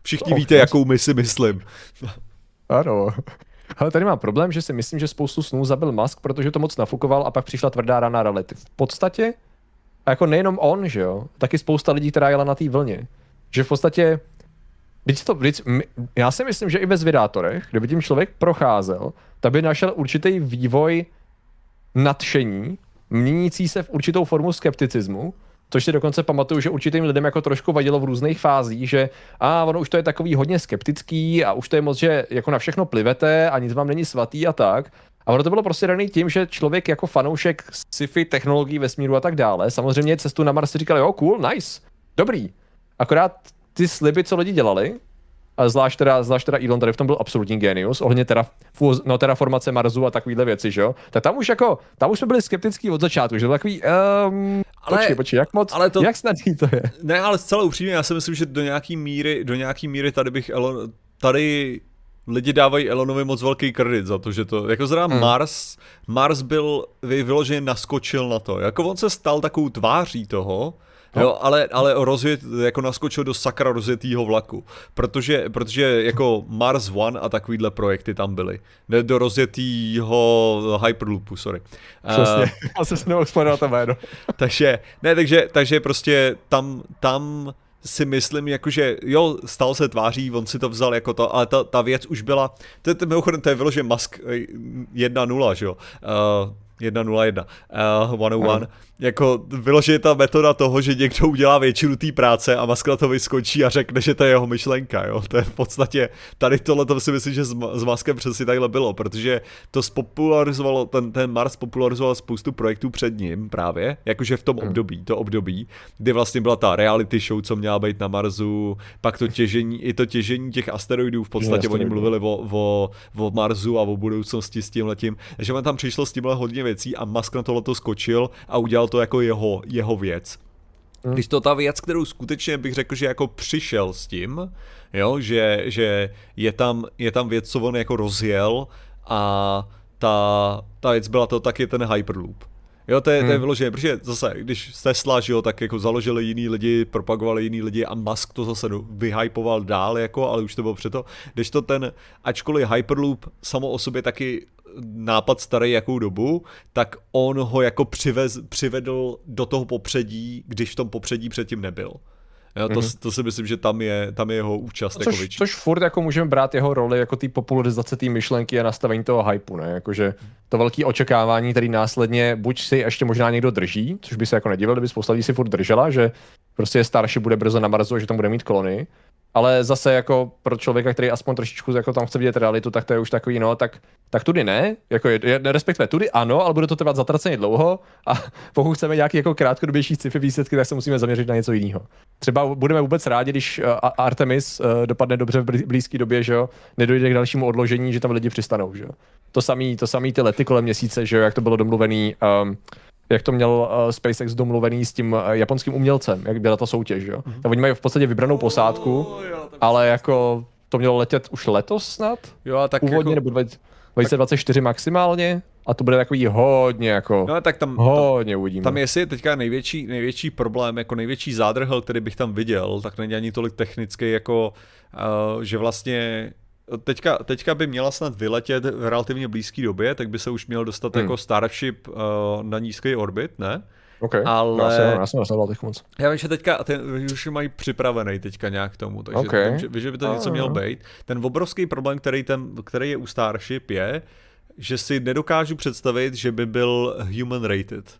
Všichni oh, víte, yes. jakou misi myslím. ano. Ale tady mám problém, že si myslím, že spoustu snů zabil Musk, protože to moc nafukoval a pak přišla tvrdá rana reality. V podstatě, a jako nejenom on, že jo, taky spousta lidí, která jela na té vlně. Že v podstatě Víc to, víc, já si myslím, že i ve zvědátorech, kdyby tím člověk procházel, tak by našel určitý vývoj nadšení, měnící se v určitou formu skepticismu, což si dokonce pamatuju, že určitým lidem jako trošku vadilo v různých fázích, že a ono už to je takový hodně skeptický a už to je moc, že jako na všechno plivete a nic vám není svatý a tak. A ono to bylo prostě daný tím, že člověk jako fanoušek sci-fi, technologií, vesmíru a tak dále, samozřejmě cestu na Mars si říkal, jo, cool, nice, dobrý. Akorát ty sliby, co lidi dělali, a zvlášť teda, zvlášť teda Elon tady v tom byl absolutní genius, ohledně teda, no, terraformace Marsu a takovýhle věci, že jo? Tak tam už jako, tam už jsme byli skeptický od začátku, že to takový, um, ale, počkej, počkej, jak moc, ale to, jak snadný to je? Ne, ale zcela upřímně, já si myslím, že do nějaký míry, do nějaký míry tady bych Elon, tady lidi dávají Elonovi moc velký kredit za to, že to, jako zrovna hmm. Mars, Mars byl vyloženě naskočil na to, jako on se stal takovou tváří toho, No. Jo, ale, ale rozjet, jako naskočil do sakra rozjetýho vlaku, protože, protože jako Mars One a takovýhle projekty tam byly. Do rozjetýho Hyperloopu, sorry. Přesně, uh, jsem se nemohl to jméno. takže, ne, takže, takže prostě tam, tam si myslím, jakože jo, stal se tváří, on si to vzal jako to, ale ta, ta věc už byla, to je, mimochodem, to je vyloženě Musk 1.0, že jo, uh, 101, uh, 101, jako vyložit ta metoda toho, že někdo udělá většinu té práce a Musk to vyskočí a řekne, že to je jeho myšlenka, jo. To je v podstatě, tady tohle to si myslím, že s, s Muskem přesně takhle bylo, protože to spopularizovalo, ten, ten Mars popularizoval spoustu projektů před ním právě, jakože v tom hmm. období, to období, kdy vlastně byla ta reality show, co měla být na Marsu, pak to těžení, i to těžení těch asteroidů, v podstatě oni mluvili o, o, o Marsu a o budoucnosti s tím letím, že man tam přišlo s tímhle hodně věcí a Musk na tohleto skočil a udělal to jako jeho, jeho věc. Hmm. Když to ta věc, kterou skutečně bych řekl, že jako přišel s tím, jo, že, že je, tam, je tam věc, co on jako rozjel a ta, ta věc byla to taky ten Hyperloop. Jo, to je, hmm. to je hmm. vyložené, protože zase, když Tesla, že jo, tak jako založili jiný lidi, propagovali jiný lidi a Musk to zase vyhypoval dál, jako, ale už to bylo přeto. Když to ten, ačkoliv Hyperloop samo o sobě taky nápad starý jakou dobu, tak on ho jako přivez, přivedl do toho popředí, když v tom popředí předtím nebyl. Jo, to, mm-hmm. to si myslím, že tam je, tam je jeho účast což, jako větší. Což furt jako můžeme brát jeho roli jako ty popularizace té myšlenky a nastavení toho hypeu, ne? Jakože to velké očekávání, který následně buď si ještě možná někdo drží, což by se jako nedivil, kdyby spousta lidí si furt držela, že prostě starší bude brzo na Marsu a že tam bude mít klony, ale zase jako pro člověka, který aspoň trošičku jako tam chce vidět realitu, tak to je už takový, no, tak, tak tudy ne, jako je, je, respektive tudy ano, ale bude to trvat zatraceně dlouho a pokud chceme nějaký jako krátkodobější sci-fi výsledky, tak se musíme zaměřit na něco jiného. Třeba budeme vůbec rádi, když uh, Artemis uh, dopadne dobře v blízké době, že jo, nedojde k dalšímu odložení, že tam lidi přistanou, že jo. To samý, to samý ty lety kolem měsíce, že jo, jak to bylo domluvený, um, jak to měl uh, SpaceX domluvený s tím uh, japonským umělcem, jak byla ta soutěž, jo. Mm-hmm. Tak oni mají v podstatě vybranou posádku, oh, jo, ale jako to mělo letět už letos snad? Jo, a tak Původně, jako... nebo 2024 tak... maximálně? A to bude takový hodně jako, no, tak tam, hodně uvidíme. Tam jestli je teďka největší, největší problém, jako největší zádrhel, který bych tam viděl, tak není ani tolik technický, jako uh, že vlastně teďka, teďka by měla snad vyletět v relativně blízké době, tak by se už měl dostat hmm. jako Starship uh, na nízký orbit, ne? OK, ale... já jsem, já jsem teď moc. Já vím, že teďka, ten, už mají připravený teďka nějak k tomu, takže okay. vím, že, že by to něco mělo být. Ten obrovský problém, který, ten, který je u Starship je, že si nedokážu představit, že by byl human rated.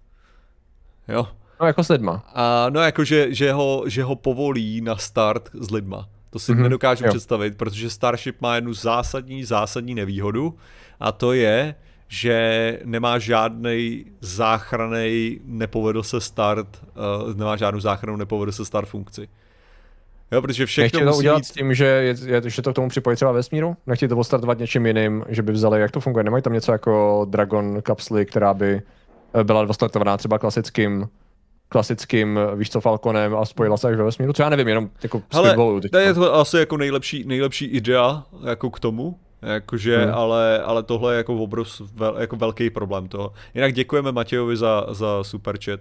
Jo? No jako s lidma. A, no jako, že, že, ho, že ho povolí na start s lidma. To si mm-hmm. nedokážu jo. představit, protože Starship má jednu zásadní, zásadní nevýhodu a to je, že nemá žádný záchranej, nepovedl se start, uh, nemá žádnou záchranu, nepovedl se start funkci. Jo, protože všechno Nechtějí to udělat s tím, že je, je, že to k tomu připojí třeba vesmíru? Nechtějí to odstartovat něčím jiným, že by vzali, jak to funguje? Nemají tam něco jako Dragon kapsly, která by eh, byla odstartovaná třeba klasickým klasickým, víš co, Falconem a spojila se až ve vesmíru, co já nevím, jenom jako Hele, to je to asi jako nejlepší, nejlepší idea jako k tomu, Jakože, hmm. ale, ale tohle je jako, obrov, vel, jako velký problém toho. Jinak děkujeme Matějovi za, za super chat.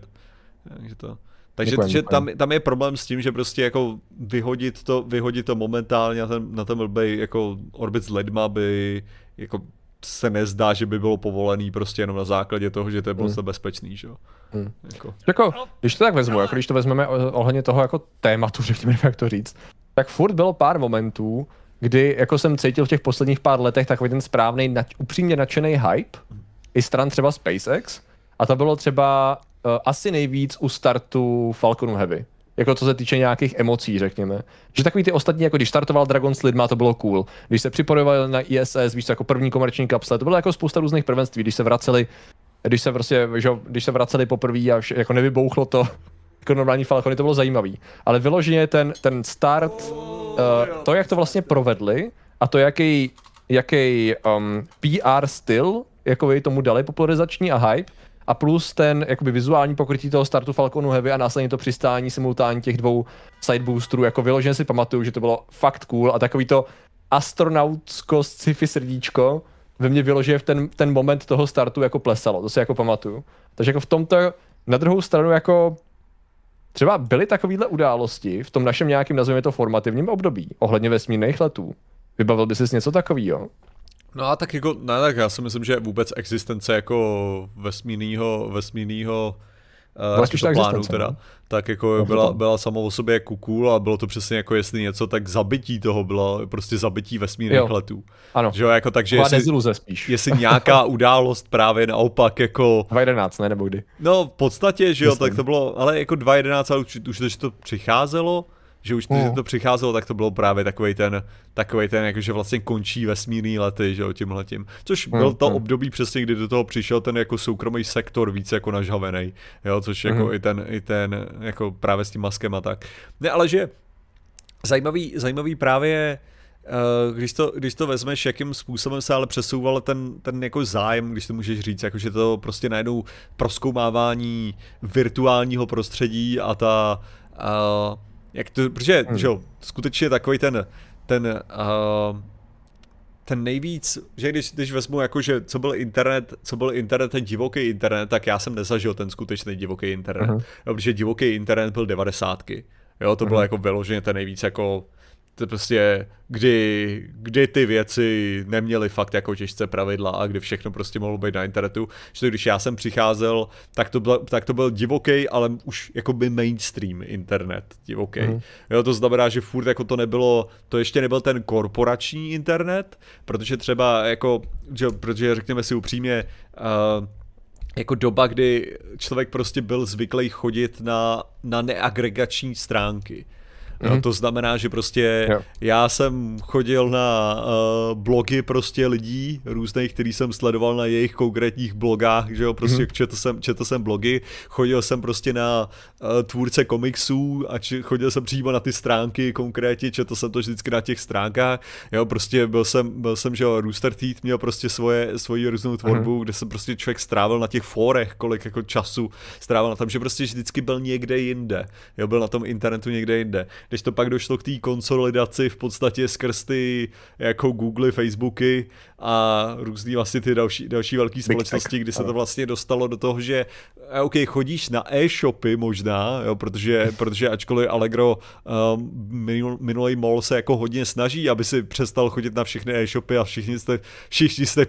Takže to. Takže děkujem, že tam, tam, je problém s tím, že prostě jako vyhodit to, vyhodit to momentálně na ten, na ten blbej jako orbit s lidma by jako se nezdá, že by bylo povolený prostě jenom na základě toho, že to je bylo hmm. bezpečný, že jo. Hmm. Jako. jako, když to tak vezmu, jako když to vezmeme ohledně toho jako tématu, řekněme, jak to říct, tak furt bylo pár momentů, kdy jako jsem cítil v těch posledních pár letech takový ten správný, nač, upřímně nadšený hype, i stran třeba SpaceX, a to bylo třeba uh, asi nejvíc u startu Falconu Heavy. Jako co se týče nějakých emocí, řekněme. Že takový ty ostatní, jako když startoval Dragon s lidma, to bylo cool. Když se připojoval na ISS, víš, jako první komerční kapsle, to bylo jako spousta různých prvenství, když se vraceli, když se prostě, že, když se vraceli poprvé a vše, jako nevybouchlo to jako normální Falcony, to bylo zajímavý. Ale vyloženě ten, ten start, uh, to, jak to vlastně provedli a to, jaký, jaký um, PR styl jako tomu dali popularizační a hype, a plus ten jakoby vizuální pokrytí toho startu Falconu Heavy a následně to přistání simultánní těch dvou side boosterů, jako vyloženě si pamatuju, že to bylo fakt cool a takový to astronautsko sci-fi srdíčko ve mně vyloženě v ten, ten moment toho startu jako plesalo, to si jako pamatuju. Takže jako v tomto, na druhou stranu jako třeba byly takovéhle události v tom našem nějakým, nazveme to formativním období, ohledně vesmírných letů. Vybavil by si něco takového? No a tak jako, ne, tak já si myslím, že vůbec existence jako vesmírného, vesmírného uh, plánu teda, no. tak jako byla, byla samo o sobě jako cool a bylo to přesně jako jestli něco, tak zabití toho bylo prostě zabití vesmírných jo. letů. Ano. Že jo, jako takže jestli, spíš. jestli nějaká událost právě naopak jako... 2011, ne, nebo kdy? No v podstatě, že jo, Myslím. tak to bylo, ale jako 2011, ale už, už to přicházelo, že už když mm. to přicházelo, tak to bylo právě takový ten, takový ten, jako že vlastně končí vesmírný lety, že jo, tímhletím. Což mm. byl to mm. období přesně, kdy do toho přišel ten jako soukromý sektor víc jako nažhavený, jo, což mm. jako hmm. i ten, i ten, jako právě s tím maskem a tak. Ne, ale že zajímavý, zajímavý právě Uh, když to, když to vezmeš, jakým způsobem se ale přesouval ten, ten jako zájem, když to můžeš říct, jako že to prostě najednou proskoumávání virtuálního prostředí a ta, uh, jak to, protože, hmm. že jo, skutečně takový ten, ten, uh, ten nejvíc, že když, když vezmu jako, že co byl internet, co byl internet, ten divoký internet, tak já jsem nezažil ten skutečný divoký internet, uh-huh. protože divoký internet byl devadesátky, jo, to uh-huh. bylo jako vyloženě ten nejvíc jako to prostě, kdy, kdy ty věci neměly fakt jako těžce pravidla a kdy všechno prostě mohlo být na internetu, že když já jsem přicházel, tak to byl, tak to byl divoký, ale už jako by mainstream internet divoký. Mm. Jo, to znamená, že furt jako to nebylo, to ještě nebyl ten korporační internet, protože třeba jako, že, protože řekněme si upřímně, uh, jako doba, kdy člověk prostě byl zvyklý chodit na, na neagregační stránky. Mm-hmm. No, to znamená, že prostě jo. já jsem chodil na uh, blogy prostě lidí různých, který jsem sledoval na jejich konkrétních blogách, že jo, prostě mm-hmm. četl, jsem, četl jsem blogy, chodil jsem prostě na uh, tvůrce komiksů a či, chodil jsem přímo na ty stránky konkrétně, četl jsem to vždycky na těch stránkách, jo, prostě byl jsem, byl jsem, že jo, Rooster Teeth měl prostě svoje, svoji různou tvorbu, mm-hmm. kde jsem prostě člověk strávil na těch fórech, kolik jako času strávil na tom, že prostě vždycky byl někde jinde, jo, byl na tom internetu někde jinde když to pak došlo k té konsolidaci v podstatě skrz ty jako Google, Facebooky a různý vlastně ty další, další velké společnosti, kdy se to vlastně dostalo do toho, že eh, OK, chodíš na e-shopy možná, jo, protože, protože ačkoliv Allegro um, minul, minulý mall se jako hodně snaží, aby si přestal chodit na všechny e-shopy a všichni jste, všichni jste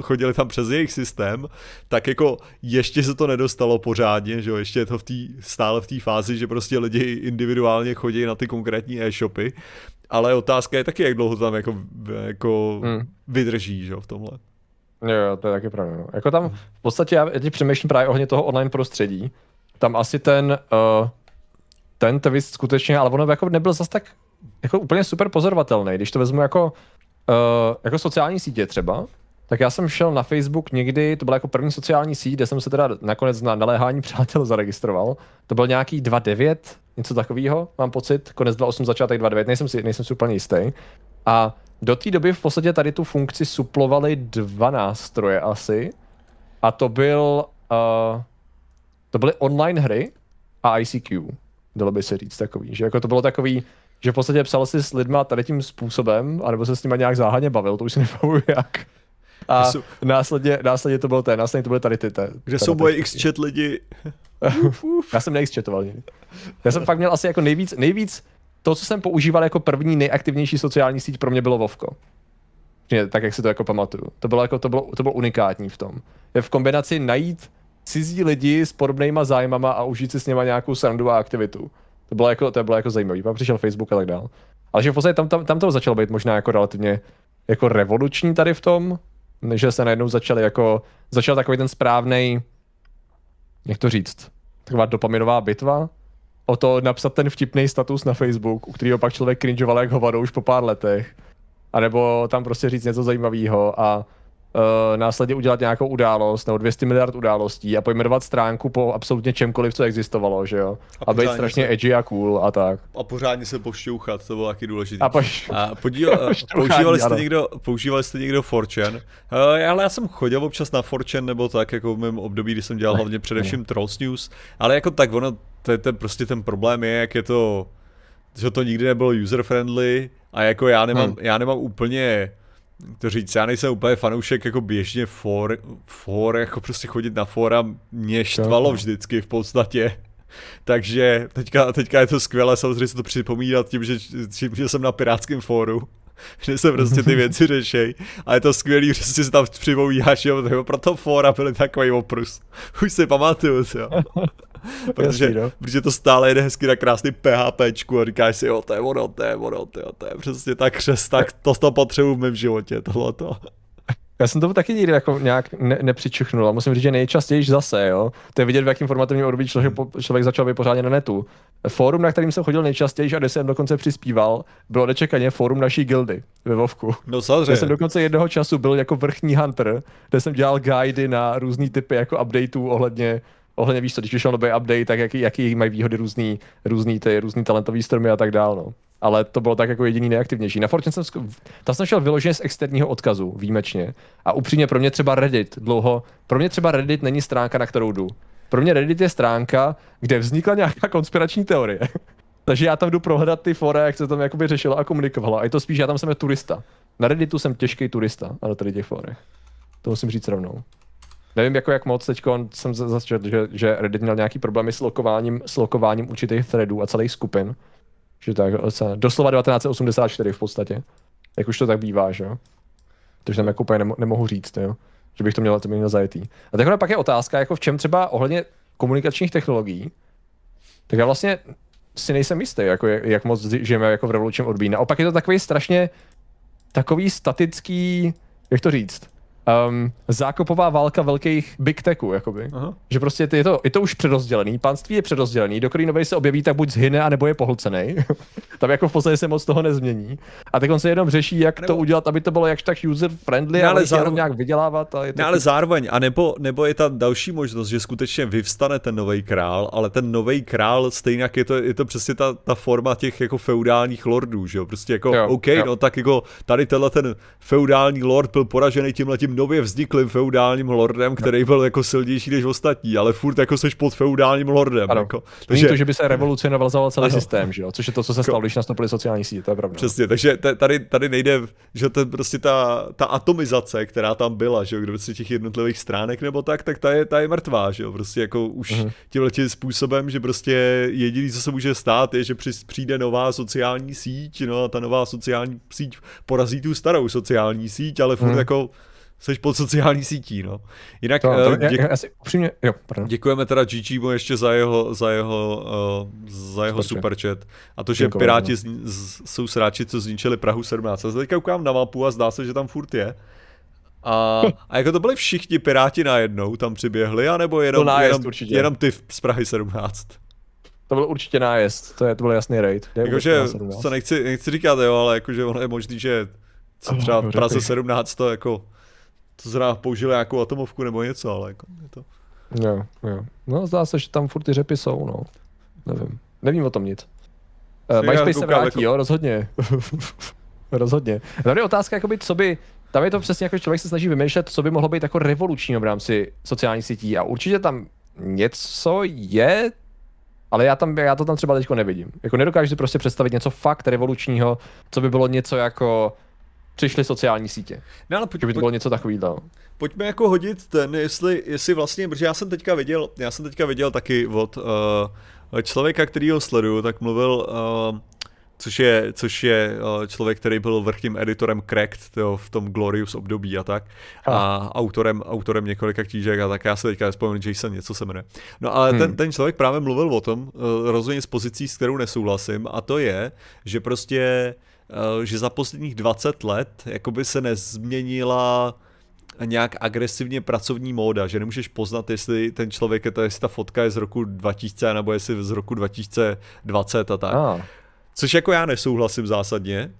chodili tam přes jejich systém, tak jako ještě se to nedostalo pořádně, že jo, ještě je to v tý, stále v té fázi, že prostě lidi individuálně chodí na ty konkrétní e-shopy, ale otázka je taky, jak dlouho tam jako, jako hmm. vydrží, že v tomhle. Jo, jo, to je taky pravda. No. Jako tam v podstatě já teď přemýšlím právě ohně toho online prostředí. Tam asi ten, uh, ten twist skutečně, ale ono jako nebyl zas tak jako úplně super pozorovatelný. Když to vezmu jako, uh, jako sociální sítě třeba, tak já jsem šel na Facebook někdy, to byla jako první sociální síť, kde jsem se teda nakonec na naléhání přátel zaregistroval. To byl nějaký 2.9, něco takového, mám pocit, konec 2.8, začátek 2.9, nejsem si, nejsem si úplně jistý. A do té doby v podstatě tady tu funkci suplovaly dva nástroje asi. A to byl, uh, to byly online hry a ICQ, dalo by se říct takový, že jako to bylo takový, že v podstatě psal si s lidma tady tím způsobem, anebo se s nimi nějak záhadně bavil, to už si nepavuju jak. A jsou... následně, následně to byl ten, následně to byly tady ty. Ten, Kde jsou moje X-chat lidi? Já jsem neXchatoval nikdy. Já jsem fakt měl asi jako nejvíc, nejvíc, to, co jsem používal jako první nejaktivnější sociální síť pro mě bylo Vovko. Tak, jak si to jako pamatuju. To bylo, jako, to bylo, to bylo unikátní v tom. Je v kombinaci najít cizí lidi s podobnýma zájmama a užít si s nimi nějakou srandu a aktivitu. To bylo jako, to bylo jako zajímavý. Pak přišel Facebook a tak dál. Ale že v podstatě tam, tam, tam to začalo být možná jako relativně jako revoluční tady v tom, že se najednou začali jako, začal takový ten správný, jak to říct, taková dopaminová bitva, o to napsat ten vtipný status na Facebook, u kterého pak člověk cringeoval jak hovado už po pár letech. A nebo tam prostě říct něco zajímavého a uh, následně udělat nějakou událost nebo 200 miliard událostí a pojmenovat stránku po absolutně čemkoliv, co existovalo, že jo? A, a být strašně se... edgy a cool a tak. A pořádně se pošťouchat, to bylo taky důležité. A, poš... a podíl, používali, jste někdo, používali jste někdo Fortune? Uh, ale já jsem chodil občas na Fortune nebo tak, jako v mém období, kdy jsem dělal hlavně především Trolls News, ale jako tak ono, to je ten, prostě ten problém je, jak je to, že to nikdy nebylo user-friendly a jako já nemám, hmm. já nemám úplně to říct, já nejsem úplně fanoušek jako běžně for, for jako prostě chodit na fora, mě štvalo vždycky v podstatě. Takže teďka, teďka je to skvělé samozřejmě se to připomínat tím, že, tím, že jsem na pirátském fóru že se prostě ty věci řešej. A je to skvělý, že si tam připomínáš, jo, proto fora byly takový oprus. Už si pamatuju, jo. protože, Jasný, no. protože to stále jede hezky na krásný PHPčku a říkáš si, jo, to je ono, to je ono, to je, to je přesně tak křes, tak to, to potřebuji v mém životě, tohleto. Já jsem to taky nikdy jako nějak ne, nepřičuchnul a musím říct, že nejčastěji zase, jo. To je vidět, v jakém formativním období člověk, člověk začal být pořádně na netu. Fórum, na kterým jsem chodil nejčastěji a kde jsem dokonce přispíval, bylo nečekaně fórum naší gildy ve Vovku. No samozřejmě. Já jsem dokonce jednoho času byl jako vrchní hunter, kde jsem dělal guidy na různý typy jako updateů ohledně ohledně víš co, když vyšel nový update, tak jaký, jaký mají výhody různý, různý, ty, různý talentový stromy a tak dál, no. Ale to bylo tak jako jediný nejaktivnější. Na Fortune jsem, tam jsem šel vyloženě z externího odkazu, výjimečně. A upřímně pro mě třeba Reddit dlouho, pro mě třeba Reddit není stránka, na kterou jdu. Pro mě Reddit je stránka, kde vznikla nějaká konspirační teorie. Takže já tam jdu prohledat ty fora, jak se tam jakoby řešilo a komunikovalo. A je to spíš, já tam jsem turista. Na Redditu jsem těžký turista, ale tady těch forech. To musím říct rovnou. Nevím, jako jak moc teď jsem začal, že, že Reddit měl nějaký problémy s lokováním, s lokováním určitých threadů a celých skupin. Že tak, doslova 1984 v podstatě. Jak už to tak bývá, že jo. Takže tam jako úplně nemo, nemohu říct, jo. Že bych to měl, to měl zajetý. A takhle pak je otázka, jako v čem třeba ohledně komunikačních technologií, tak já vlastně si nejsem jistý, jako jak, jak moc žijeme jako v revolučním odbí. Naopak je to takový strašně takový statický, jak to říct, um, zákopová válka velkých big techů, jakoby. Aha. Že prostě je to, je to už předozdělený, panství je předozdělený, do nový se objeví, tak buď zhyne, anebo je pohlcený. Tam jako v podstatě se moc toho nezmění. A teď on se jenom řeší, jak nebo... to udělat, aby to bylo jakž tak user friendly, no, ale, ale zároveň nějak vydělávat. A je to no, ale zároveň, a nebo, nebo je ta další možnost, že skutečně vyvstane ten nový král, ale ten nový král stejně jak je to, je to přesně ta, ta forma těch jako feudálních lordů, že jo? Prostě jako, jo, OK, jo. no tak jako tady tenhle ten feudální lord byl poražený tímhle tím nově vzniklým feudálním lordem, který byl jako silnější než ostatní, ale furt jako seš pod feudálním lordem. Ano. Jako. Takže... to, že by se revolucionoval celý ano. systém, že jo? což je to, co se stalo, když nastoupili sociální sítě, to je pravda. Přesně, takže tady, tady nejde, že to prostě ta, ta atomizace, která tam byla, že jo, kdyby si těch jednotlivých stránek nebo tak, tak ta je, ta je mrtvá, že jo, prostě jako už uh-huh. tímhle tím způsobem, že prostě jediný, co se může stát, je, že přijde nová sociální síť, no a ta nová sociální síť porazí tu starou sociální síť, ale furt uh-huh. jako Jsi pod sociální sítí, no. Jinak to, to, děk... já, asi, upřímně, jo, pardon. děkujeme teda GG ještě za jeho, za jeho, uh, za jeho superchat. A to, že Děkujeme, Piráti no. z, z, jsou sráči, co zničili Prahu 17. Já se teďka koukám na mapu a zdá se, že tam furt je. A, a jako to byli všichni Piráti najednou tam přiběhli, anebo jenom, nájezd, jenom, jenom ty z Prahy 17? To byl určitě nájezd, to, je, to byl jasný raid. Jakože, to nechci, nechci říkat, jo, ale jakože ono je možný, že třeba v Praze 17 to jako to zrovna použili nějakou atomovku nebo něco, ale jako je to... Jo, jo. No zdá se, že tam furt ty řepy jsou, no. Nevím. Nevím o tom nic. Uh, MySpace se vrátí, jako... jo, rozhodně. rozhodně. Tady je otázka, jakoby, co by, tam je to přesně jako člověk se snaží vymýšlet, co by mohlo být jako revolučního v rámci sociálních sítí a určitě tam něco je, ale já, tam, já to tam třeba teď nevidím. Jako nedokážu si prostě představit něco fakt revolučního, co by bylo něco jako přišly sociální sítě. No ale pojď, by to bylo něco takového. Pojďme jako hodit ten, jestli, jestli vlastně, protože já jsem teďka viděl, já jsem teďka viděl taky od uh, člověka, který ho sleduju, tak mluvil, uh, což je, což je uh, člověk, který byl vrchním editorem Cracked jo, v tom Glorious období a tak. A, a autorem, autorem několika knížek a tak já se teďka nespomenu, Jason něco se jmenuje. No ale hmm. ten, ten člověk právě mluvil o tom, uh, rozhodně z pozicí, s kterou nesouhlasím, a to je, že prostě Eh, že za posledních 20 let jakoby se nezměnila nějak agresivně pracovní móda, že nemůžeš poznat, jestli ten člověk je to, jestli ta fotka je z roku 2000 nebo jestli z roku 2020 a tak. Což jako já nesouhlasím zásadně,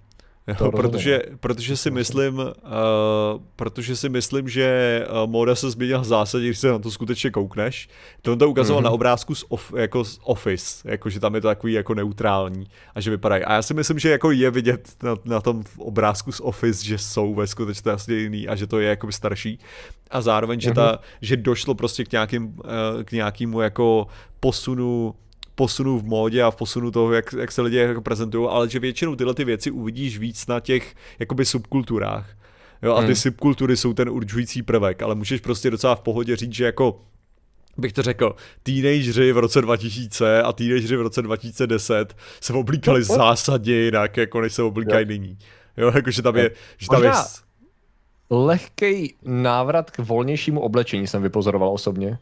Jo, protože, protože, si myslím, uh, protože si myslím, že uh, móda se změnila v zásadě, když se na to skutečně koukneš. To on to ukazoval mm-hmm. na obrázku z, of, jako z Office, jako že tam je to takový jako neutrální a že vypadají. A já si myslím, že jako je vidět na, na tom obrázku z Office, že jsou ve skutečnosti jiný a že to je jako starší. A zároveň, že, ta, mm-hmm. že došlo prostě k, nějakým, uh, k nějakému jako posunu posunu v módě a v posunu toho, jak, jak se lidi jako prezentují, ale že většinou tyhle ty věci uvidíš víc na těch jakoby subkulturách. Jo, a ty hmm. subkultury jsou ten určující prvek, ale můžeš prostě docela v pohodě říct, že jako bych to řekl, teenageři v roce 2000 a teenageři v roce 2010 se oblíkali no, zásadně jinak, jako než se oblíkají nyní. Jo, jakože tam je, že tam je... Lehký návrat k volnějšímu oblečení jsem vypozoroval osobně.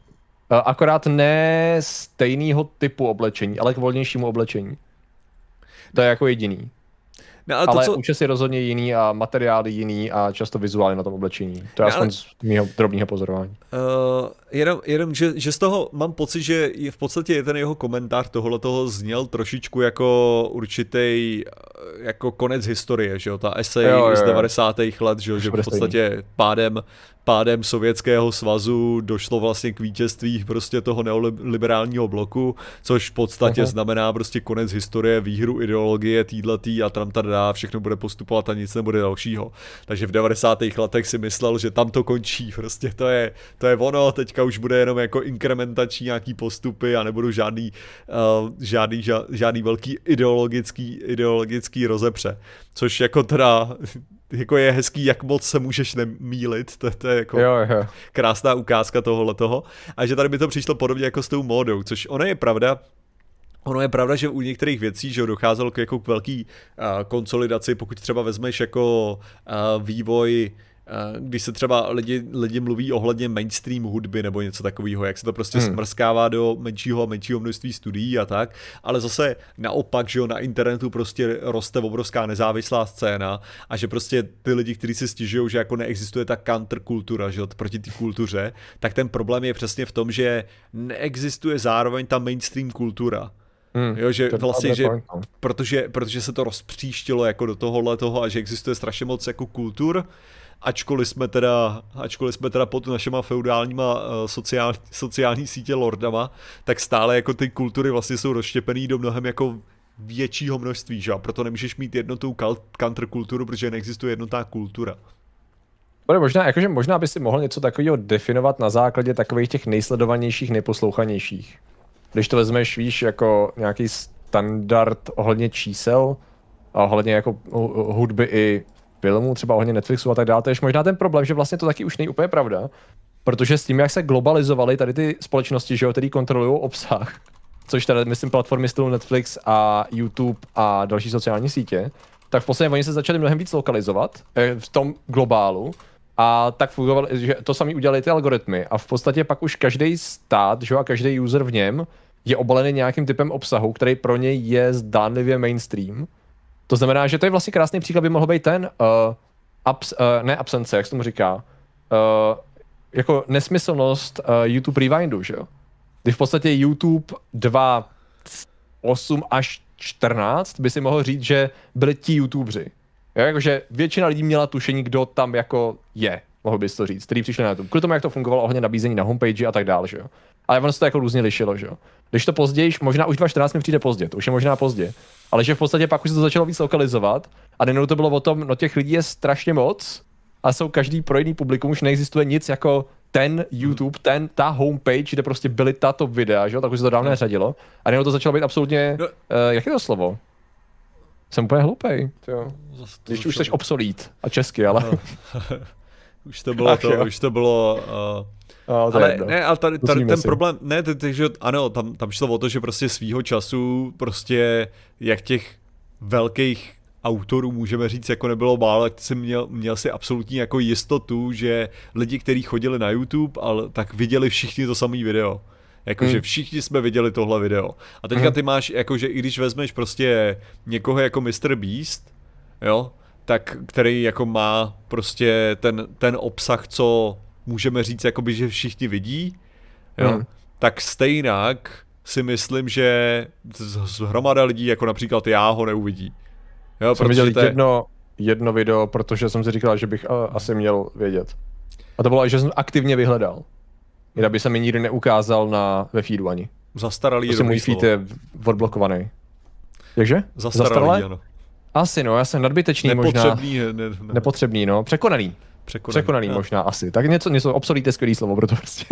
Eh, akorát ne stejného typu oblečení, ale k volnějšímu oblečení. To je jako jediný. No, ale, to, ale co... účes je rozhodně jiný a materiály jiný a často vizuálně na tom oblečení. To je no, aspoň ale... z mého drobného pozorování. Uh, jenom, jenom že, že z toho mám pocit, že je v podstatě je ten jeho komentář tohle toho zněl trošičku jako určitý jako konec historie, že jo, ta esej jo, jo, z 90. let, že, jo, že v podstatě pádem pádem Sovětského svazu došlo vlastně k vítězství prostě toho neoliberálního bloku, což v podstatě Aha. znamená prostě konec historie, výhru ideologie týhletý a tam dá, všechno bude postupovat a nic nebude dalšího. Takže v 90. letech si myslel, že tam to končí, prostě to je, to je ono, teďka už bude jenom jako inkrementační nějaký postupy a nebudou žádný, uh, žádný, žádný velký ideologický, ideologický rozepře. Což jako teda jako je hezký, jak moc se můžeš nemílit, to, to je jako jo, jo. krásná ukázka tohohle toho. A že tady by to přišlo podobně jako s tou módou, což ona je pravda, Ono je pravda, že u některých věcí, že docházelo k, jako k velký uh, konsolidaci, pokud třeba vezmeš jako uh, vývoj když se třeba lidi, lidi mluví ohledně mainstream hudby nebo něco takového, jak se to prostě hmm. smrskává do menšího a menšího množství studií a tak, ale zase naopak, že jo, na internetu prostě roste obrovská nezávislá scéna a že prostě ty lidi, kteří si stěžují, že jako neexistuje ta counterkultura, že jo, proti té kultuře, tak ten problém je přesně v tom, že neexistuje zároveň ta mainstream kultura. Hmm, jo, že vlastně, že no. protože, protože se to rozpříštilo jako do tohohle toho a že existuje strašně moc jako kultur, ačkoliv jsme teda, ačkoliv jsme teda pod našima feudálníma uh, sociál, sociální sítě lordama, tak stále jako ty kultury vlastně jsou rozštěpený do mnohem jako většího množství, že? proto nemůžeš mít jednotou counterkulturu, protože neexistuje jednotná kultura. Bude možná, jakože možná by si mohl něco takového definovat na základě takových těch nejsledovanějších, nejposlouchanějších. Když to vezmeš, víš, jako nějaký standard ohledně čísel a ohledně jako hudby i filmů, třeba ohledně Netflixu a tak dále, to je možná ten problém, že vlastně to taky už není úplně pravda, protože s tím, jak se globalizovaly tady ty společnosti, že jo, který kontrolují obsah, což tady myslím platformy stylu Netflix a YouTube a další sociální sítě, tak v podstatě oni se začali mnohem víc lokalizovat eh, v tom globálu a tak fungovalo, že to sami udělali ty algoritmy a v podstatě pak už každý stát, že jo, a každý user v něm je obalený nějakým typem obsahu, který pro něj je zdánlivě mainstream to znamená, že to je vlastně krásný příklad, by mohl být ten, uh, abs, uh, ne absence, jak se tomu říká, uh, jako nesmyslnost uh, YouTube Rewindu, že jo? Kdy v podstatě YouTube 2, 8 až 14 by si mohl říct, že byli ti YouTubeři. Jo, jakože většina lidí měla tušení, kdo tam jako je, mohl bys to říct, který přišli na YouTube. Kvůli tomu, jak to fungovalo ohledně nabízení na homepage a tak dále, že jo. Ale ono se to jako různě lišilo, že jo. Když to později, možná už 2014 mi přijde pozdě, to už je možná pozdě, ale že v podstatě pak už se to začalo víc lokalizovat a nejenom to bylo o tom, no těch lidí je strašně moc a jsou každý pro jiný publikum, už neexistuje nic jako ten YouTube, ten, ta homepage, kde prostě byly tato videa, že jo, tak už se to dávno no. řadilo. A nejenom to začalo být absolutně, no. uh, jak je to slovo? Jsem úplně hloupej, jo. Když už jsi obsolít a česky, ale... No. už to bylo Ach, to, jo. už to bylo... Uh No, ale jedno. ne, ale tady, tady ten si. problém, ne, takže ano, tam, tam šlo o to, že prostě svýho času prostě jak těch velkých autorů, můžeme říct, jako nebylo málo, tak jsem měl, měl si absolutní jako jistotu, že lidi, kteří chodili na YouTube, ale tak viděli všichni to samé video. Jakože hmm. všichni jsme viděli tohle video. A teďka hmm. ty máš, jakože i když vezmeš prostě někoho jako Mr. Beast, jo, tak který jako má prostě ten, ten obsah, co můžeme říct, jakoby, že všichni vidí, jo, hmm. tak stejnak si myslím, že hromada lidí, jako například já, ho neuvidí. Jo, jsem viděl te... jedno, jedno video, protože jsem si říkal, že bych uh, asi měl vědět. A to bylo, že jsem aktivně vyhledal. Jinak by se mi nikdy neukázal na, ve feedu ani. Zastaralý prostě můj feed je odblokovaný. Jakže? Zastaralý, Zastaralé? ano. Asi no, já jsem nadbytečný Nepotřebný, možná. Ne, ne, Nepotřebný, no. Překonaný. Překonaný, Překonaný no. možná asi. Tak něco, něco obsolíte skvělý slovo, proto prostě.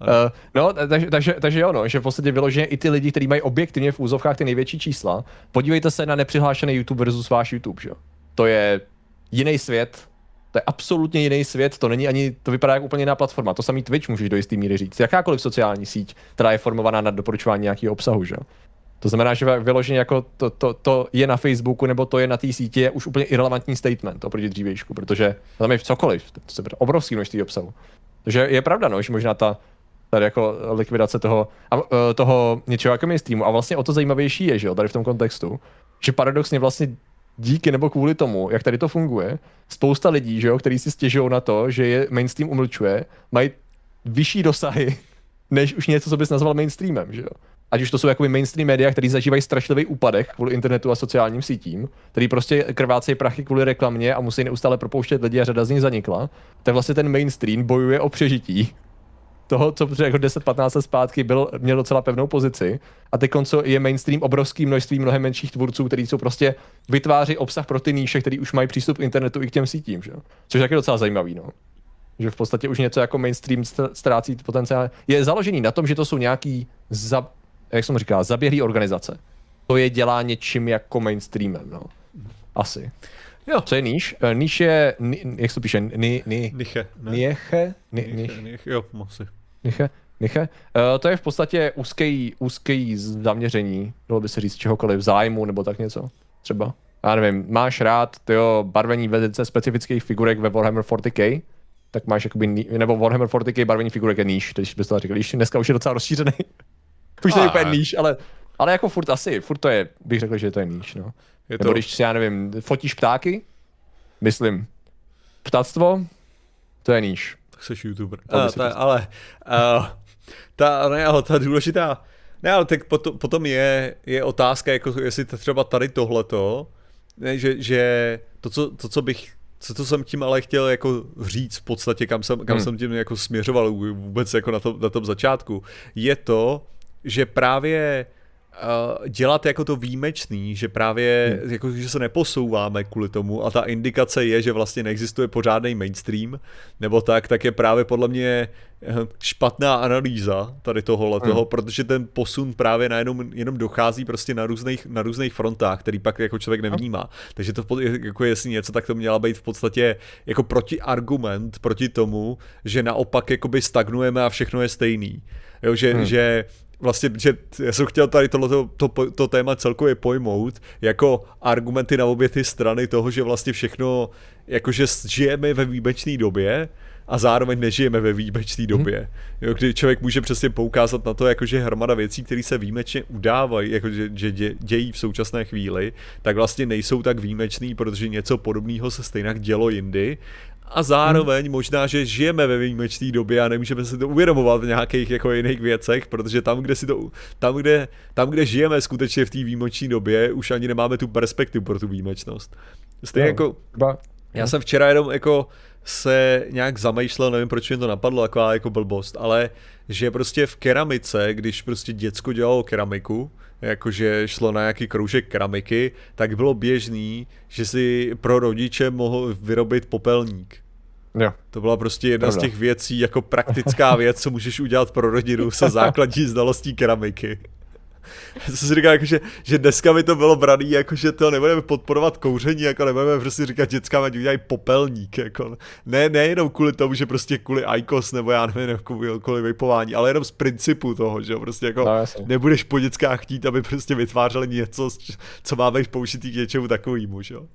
uh, no, takže, takže, takže jo, no, že v podstatě vyloženě i ty lidi, kteří mají objektivně v úzovkách ty největší čísla, podívejte se na nepřihlášený YouTube versus váš YouTube, že jo. To je jiný svět, to je absolutně jiný svět, to není ani, to vypadá jako úplně jiná platforma. To samý Twitch můžeš do jistý míry říct. Jakákoliv sociální síť, která je formovaná na doporučování nějakého obsahu, že jo. To znamená, že vyloženě jako to, to, to, je na Facebooku nebo to je na té síti je už úplně irrelevantní statement oproti dřívějšku, protože tam je cokoliv, to je obrovský množství obsahu. Takže je pravda, no, že možná ta tady jako likvidace toho, a, e, toho něčeho jako mainstreamu. A vlastně o to zajímavější je, že jo, tady v tom kontextu, že paradoxně vlastně díky nebo kvůli tomu, jak tady to funguje, spousta lidí, že jo, kteří si stěžují na to, že je mainstream umlčuje, mají vyšší dosahy, než už něco, co bys nazval mainstreamem, že jo ať už to jsou jakoby mainstream média, který zažívají strašlivý úpadek kvůli internetu a sociálním sítím, který prostě krvácejí prachy kvůli reklamě a musí neustále propouštět lidi a řada z nich zanikla, tak vlastně ten mainstream bojuje o přežití toho, co jako 10-15 let zpátky byl, měl docela pevnou pozici a teď konco je mainstream obrovský množství mnohem menších tvůrců, kteří jsou prostě vytváří obsah pro ty níše, který už mají přístup k internetu i k těm sítím, že? což je taky docela zajímavý. No. Že v podstatě už něco jako mainstream ztrácí potenciál. Je založený na tom, že to jsou nějaký za, jak jsem říkal, zaběhlý organizace. To je dělá něčím jako mainstreamem, no. Asi. Jo. Co je níž? Eh, níž je, ni, jak se to píše, ni, ni, Niche. Ne. Nieche? Ni, niche, niche, jo, asi. Niche? Miche, uh, to je v podstatě úzký, úzký zaměření, dalo by se říct čehokoliv, zájmu nebo tak něco, třeba. Já nevím, máš rád tyjo, barvení velice specifických figurek ve Warhammer 40k, tak máš jakoby, nebo Warhammer 40k barvení figurek je níž, když bys to řekl, dneska už je docela rozšířený. Už to je úplně níž, ale, ale jako furt asi, furt to je, bych řekl, že to je níž, no. Je to... Nebo když si, já nevím, fotíš ptáky, myslím, ptactvo, to je níž. Tak jsi youtuber. A, ta, ale, uh, ta, ne, ale ta důležitá, ne, ale tak potom, potom je, je otázka, jako jestli třeba tady tohleto, ne, že, že to, co, to, co bych co to jsem tím ale chtěl jako říct v podstatě, kam jsem, kam hmm. jsem tím jako směřoval vůbec jako na, to, na tom začátku, je to, že právě uh, dělat jako to výjimečný, že právě hmm. jako, že se neposouváme kvůli tomu a ta indikace je, že vlastně neexistuje pořádný mainstream, nebo tak, tak je právě podle mě eh, špatná analýza tady tohohle hmm. toho, protože ten posun právě najednou jenom dochází prostě na různých, na různých frontách, který pak jako člověk nevnímá. Takže to jako jestli něco, tak to měla být v podstatě jako protiargument proti tomu, že naopak jakoby stagnujeme a všechno je stejný. Jo, že, hmm. že vlastně, že já jsem chtěl tady tohleto, to, to, téma celkově pojmout jako argumenty na obě ty strany toho, že vlastně všechno, jakože žijeme ve výjimečné době, a zároveň nežijeme ve výjimečné době. Hmm. Jo, kdy člověk může přesně poukázat na to, jakože hromada věcí, které se výjimečně udávají, jakože že dě, dějí v současné chvíli, tak vlastně nejsou tak výjimečný, protože něco podobného se stejně dělo jindy a zároveň hmm. možná, že žijeme ve výjimečné době a nemůžeme si to uvědomovat v nějakých jako jiných věcech, protože tam, kde si to, tam, kde, tam, kde žijeme skutečně v té výjimečné době, už ani nemáme tu perspektivu pro tu výjimečnost. Stejně no, jako, ba. já jsem včera jenom jako se nějak zamýšlel, nevím, proč mi to napadlo, taková jako blbost, ale že prostě v keramice, když prostě děcko dělalo keramiku, jakože šlo na nějaký kroužek keramiky, tak bylo běžný, že si pro rodiče mohl vyrobit popelník. Jo. To byla prostě jedna Pravda. z těch věcí, jako praktická věc, co můžeš udělat pro rodinu se základní znalostí keramiky. Já jsem si říkal, jako, že, dneska by to bylo braný, jako, že to nebudeme podporovat kouření, jako nebudeme prostě říkat dětskám, ať udělají popelník, jako. Ne, nejenom kvůli tomu, že prostě kvůli ICOS, nebo já nevím, kvůli, kvůli vypování, ale jenom z principu toho, že prostě jako no, nebudeš po dětskách chtít, aby prostě vytvářeli něco, co má být použitý k něčemu takovýmu, že jo.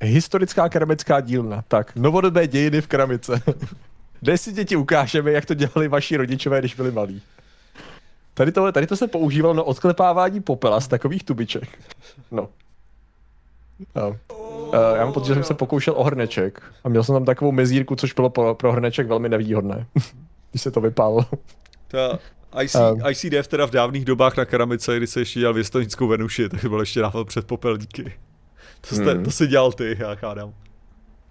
Historická keramická dílna. Tak, novodobé dějiny v keramice. Dnes si děti ukážeme, jak to dělali vaši rodičové, když byli malí. Tady to, tady to se používalo na odklepávání popela z takových tubiček. No. no. Uh, já mám pocit, že jsem se pokoušel o hrneček a měl jsem tam takovou mezírku, což bylo pro, pro hrneček velmi nevýhodné, když se to vypálilo. Ta IC, um, ICDF teda v dávných dobách na keramice, kdy se ještě dělal věstonickou Venuši, tak byl ještě dával před popelníky. To, jste, hmm. to si dělal ty, já kádám.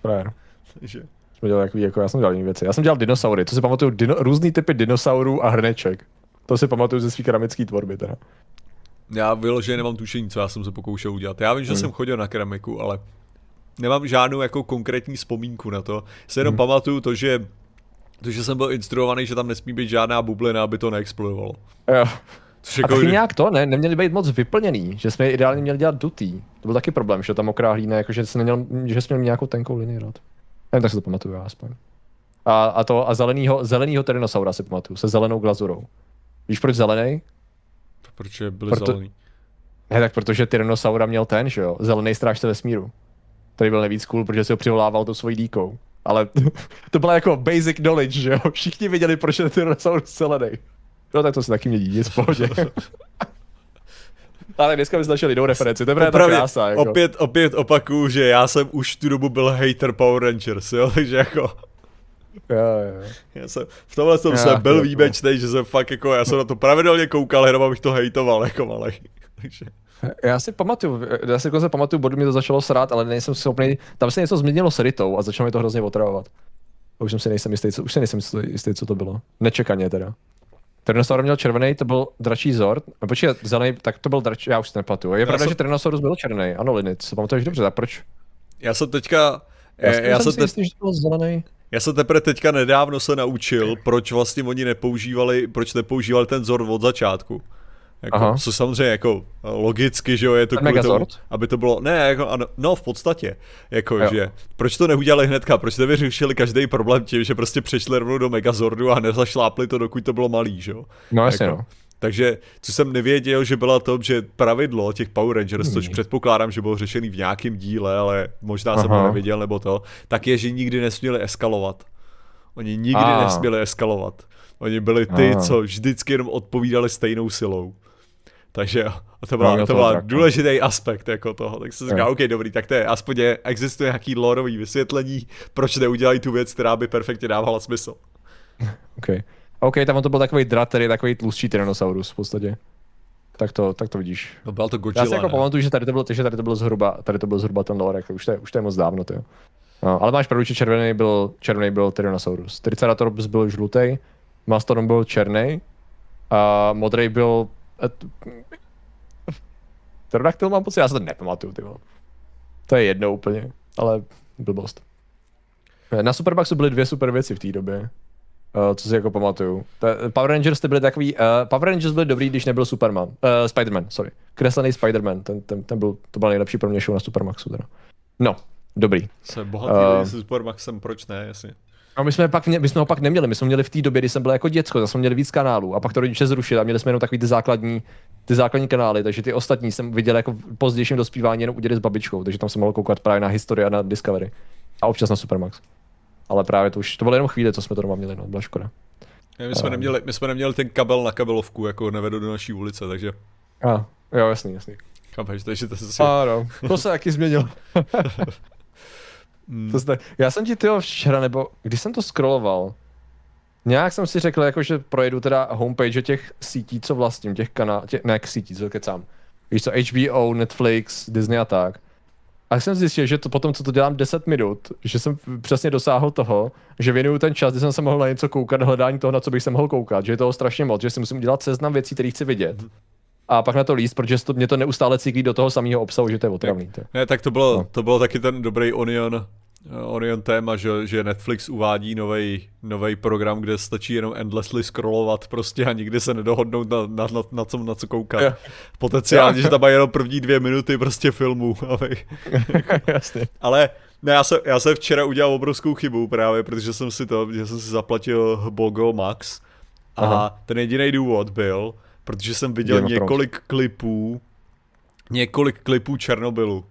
Frajer. Takže. Jsme dělali takový, jako já jsem dělal jiné věci. Já jsem dělal dinosaury, to si pamatuju, dino, různý typy dinosaurů a hrneček. To si pamatuju ze své keramické tvorby teda. Já vyloženě nemám tušení, co já jsem se pokoušel udělat. Já vím, že hmm. jsem chodil na keramiku, ale nemám žádnou jako konkrétní vzpomínku na to. Se jenom hmm. pamatuju to, že to, že jsem byl instruovaný, že tam nesmí být žádná bublina, aby to neexplodovalo. Jo. Což jako... A taky nějak to, ne? Neměli být moc vyplněný, že jsme je ideálně měli dělat dutý. To byl taky problém, že tam mokrá hlína, jako že, jsme měl, že jsme měli nějakou tenkou linii rod. Nevím, tak se to pamatuju já aspoň. A, a to a zelenýho, zelenýho Tyrannosaura si pamatuju, se zelenou glazurou. Víš proč zelený? Proč byli Proto... zelený? Ne, tak protože Tyrannosaura měl ten, že jo, zelený strážce vesmíru. Který byl nejvíc cool, protože si ho přivolával tou svojí díkou. Ale to byla jako basic knowledge, že jo? Všichni věděli, proč je Tyrannosaurus zelený. No tak to se taky mě dítě v pohodě. Ale dneska jsme našli jinou referenci, to je právě ta krása. Jako. Opět, opět opakuju, že já jsem už tu dobu byl hater Power Rangers, jo, takže jako... Jo, jo. Já jsem, v tomhle jsem se byl výjimečný, že jsem fakt jako, já jsem na to pravidelně koukal, jenom abych to hejtoval jako malej. Takže... Já si pamatuju, já si se pamatuju, bodu mi to začalo srát, ale nejsem schopný, tam se něco změnilo s Ritou a začalo mi to hrozně otravovat. Už jsem si nejsem jistý, co, už si nejsem jistý, co to bylo. Nečekaně teda. Tyrannosaurus měl červený, to byl dračí zord. A počkej, zelený, tak to byl dračí, já už si nepamatuju. Je já pravda, jsem... že Tyrannosaurus byl černý, ano, Linic, pamatuješ dobře, tak proč? Já jsem teďka... Já, já, já jsem si jistý, že to byl zelený. Já jsem teprve teďka nedávno se naučil, proč vlastně oni nepoužívali, proč nepoužívali ten Zord od začátku. Jako, co samozřejmě jako logicky, že jo, je to kvůli tomu, aby to bylo, ne, jako, ano, no v podstatě, jako, jo. že, proč to neudělali hnedka, proč nevyřešili každý problém tím, že prostě přešli rovnou do Megazordu a nezašlápli to, dokud to bylo malý, že jo. No jasně, jako, no. Takže, co jsem nevěděl, že byla to, že pravidlo těch Power Rangers, hmm. což předpokládám, že bylo řešený v nějakém díle, ale možná Aha. jsem to nevěděl nebo to, tak je, že nikdy nesměli eskalovat. Oni nikdy a. nesměli eskalovat. Oni byli ty, a. co vždycky jenom odpovídali stejnou silou. Takže to byla, no, to byla důležitý aspekt jako toho. Tak jsem říkal, OK, dobrý, tak to je, aspoň je, existuje nějaký lorový vysvětlení, proč neudělají tu věc, která by perfektně dávala smysl. OK. OK, tam to byl takový drat, který je takový tlustší Tyrannosaurus v podstatě. Tak to, tak to vidíš. No byl to Godzilla, Já si jako pamatuju, že tady to bylo, že tady to bylo zhruba, tady to byl zhruba ten lore, jako už to je, už to je moc dávno, to no, ale máš pravdu, že červený byl, červený byl Tyrannosaurus. Triceratops byl žlutý, Mastodon byl černý a modrý byl... Pterodactyl mám pocit, já se to nepamatuju, ty To je jedno úplně, ale blbost. Na Superboxu byly dvě super věci v té době. Uh, co si jako pamatuju. Power Rangers ty byly takový, uh, Power Rangers byly dobrý, když nebyl Superman, uh, Spider-Man, sorry. Kreslený Spider-Man, ten, ten, ten, byl, to byl nejlepší pro mě show na Supermaxu teda. No, dobrý. Se bohatý uh, s Supermaxem, proč ne, jasně. No my jsme, pak, my jsme ho pak neměli, my jsme měli v té době, kdy jsem byl jako děcko, tak jsme měli víc kanálů a pak to rodiče zrušili a měli jsme jenom takový ty základní, ty základní kanály, takže ty ostatní jsem viděl jako v pozdějším dospívání jenom udělali s babičkou, takže tam jsem mohl koukat právě na historii a na Discovery. A občas na Supermax. Ale právě to už, to bylo jenom chvíli, co jsme to doma měli, no, byla škoda. My jsme, neměli, my jsme neměli ten kabel na kabelovku, jako nevedu do naší ulice, takže... A, jo, jasný, jasný. Chápeš, takže to se... Ano, to se taky změnilo. Hmm. To jste, já jsem ti tyho včera, nebo když jsem to scrolloval, nějak jsem si řekl, jako, že projedu teda homepage těch sítí, co vlastním, těch kanálů, tě, ne sítí, co kecám. Víš co, HBO, Netflix, Disney a tak. A jsem zjistil, že to potom, co to dělám 10 minut, že jsem přesně dosáhl toho, že věnuju ten čas, kdy jsem se mohl na něco koukat, hledání toho, na co bych se mohl koukat, že je toho strašně moc, že si musím udělat seznam věcí, které chci vidět. A pak na to líst, protože to, mě to neustále cyklí do toho samého obsahu, že to je otravný. Ne, ne, tak to bylo, no. to bylo taky ten dobrý Onion, Orion téma, že, že Netflix uvádí nový program, kde stačí jenom endlessly scrollovat prostě a nikdy se nedohodnout na, na, na, na, co, na co koukat. Yeah. Potenciálně, že tam mají jenom první dvě minuty prostě filmu. Aby... Jasně. Ale ne, já, se, já jsem včera udělal obrovskou chybu právě, protože jsem si to, že jsem si zaplatil Bogo Max a Aha. ten jediný důvod byl, protože jsem viděl několik klipů, několik klipů Černobylu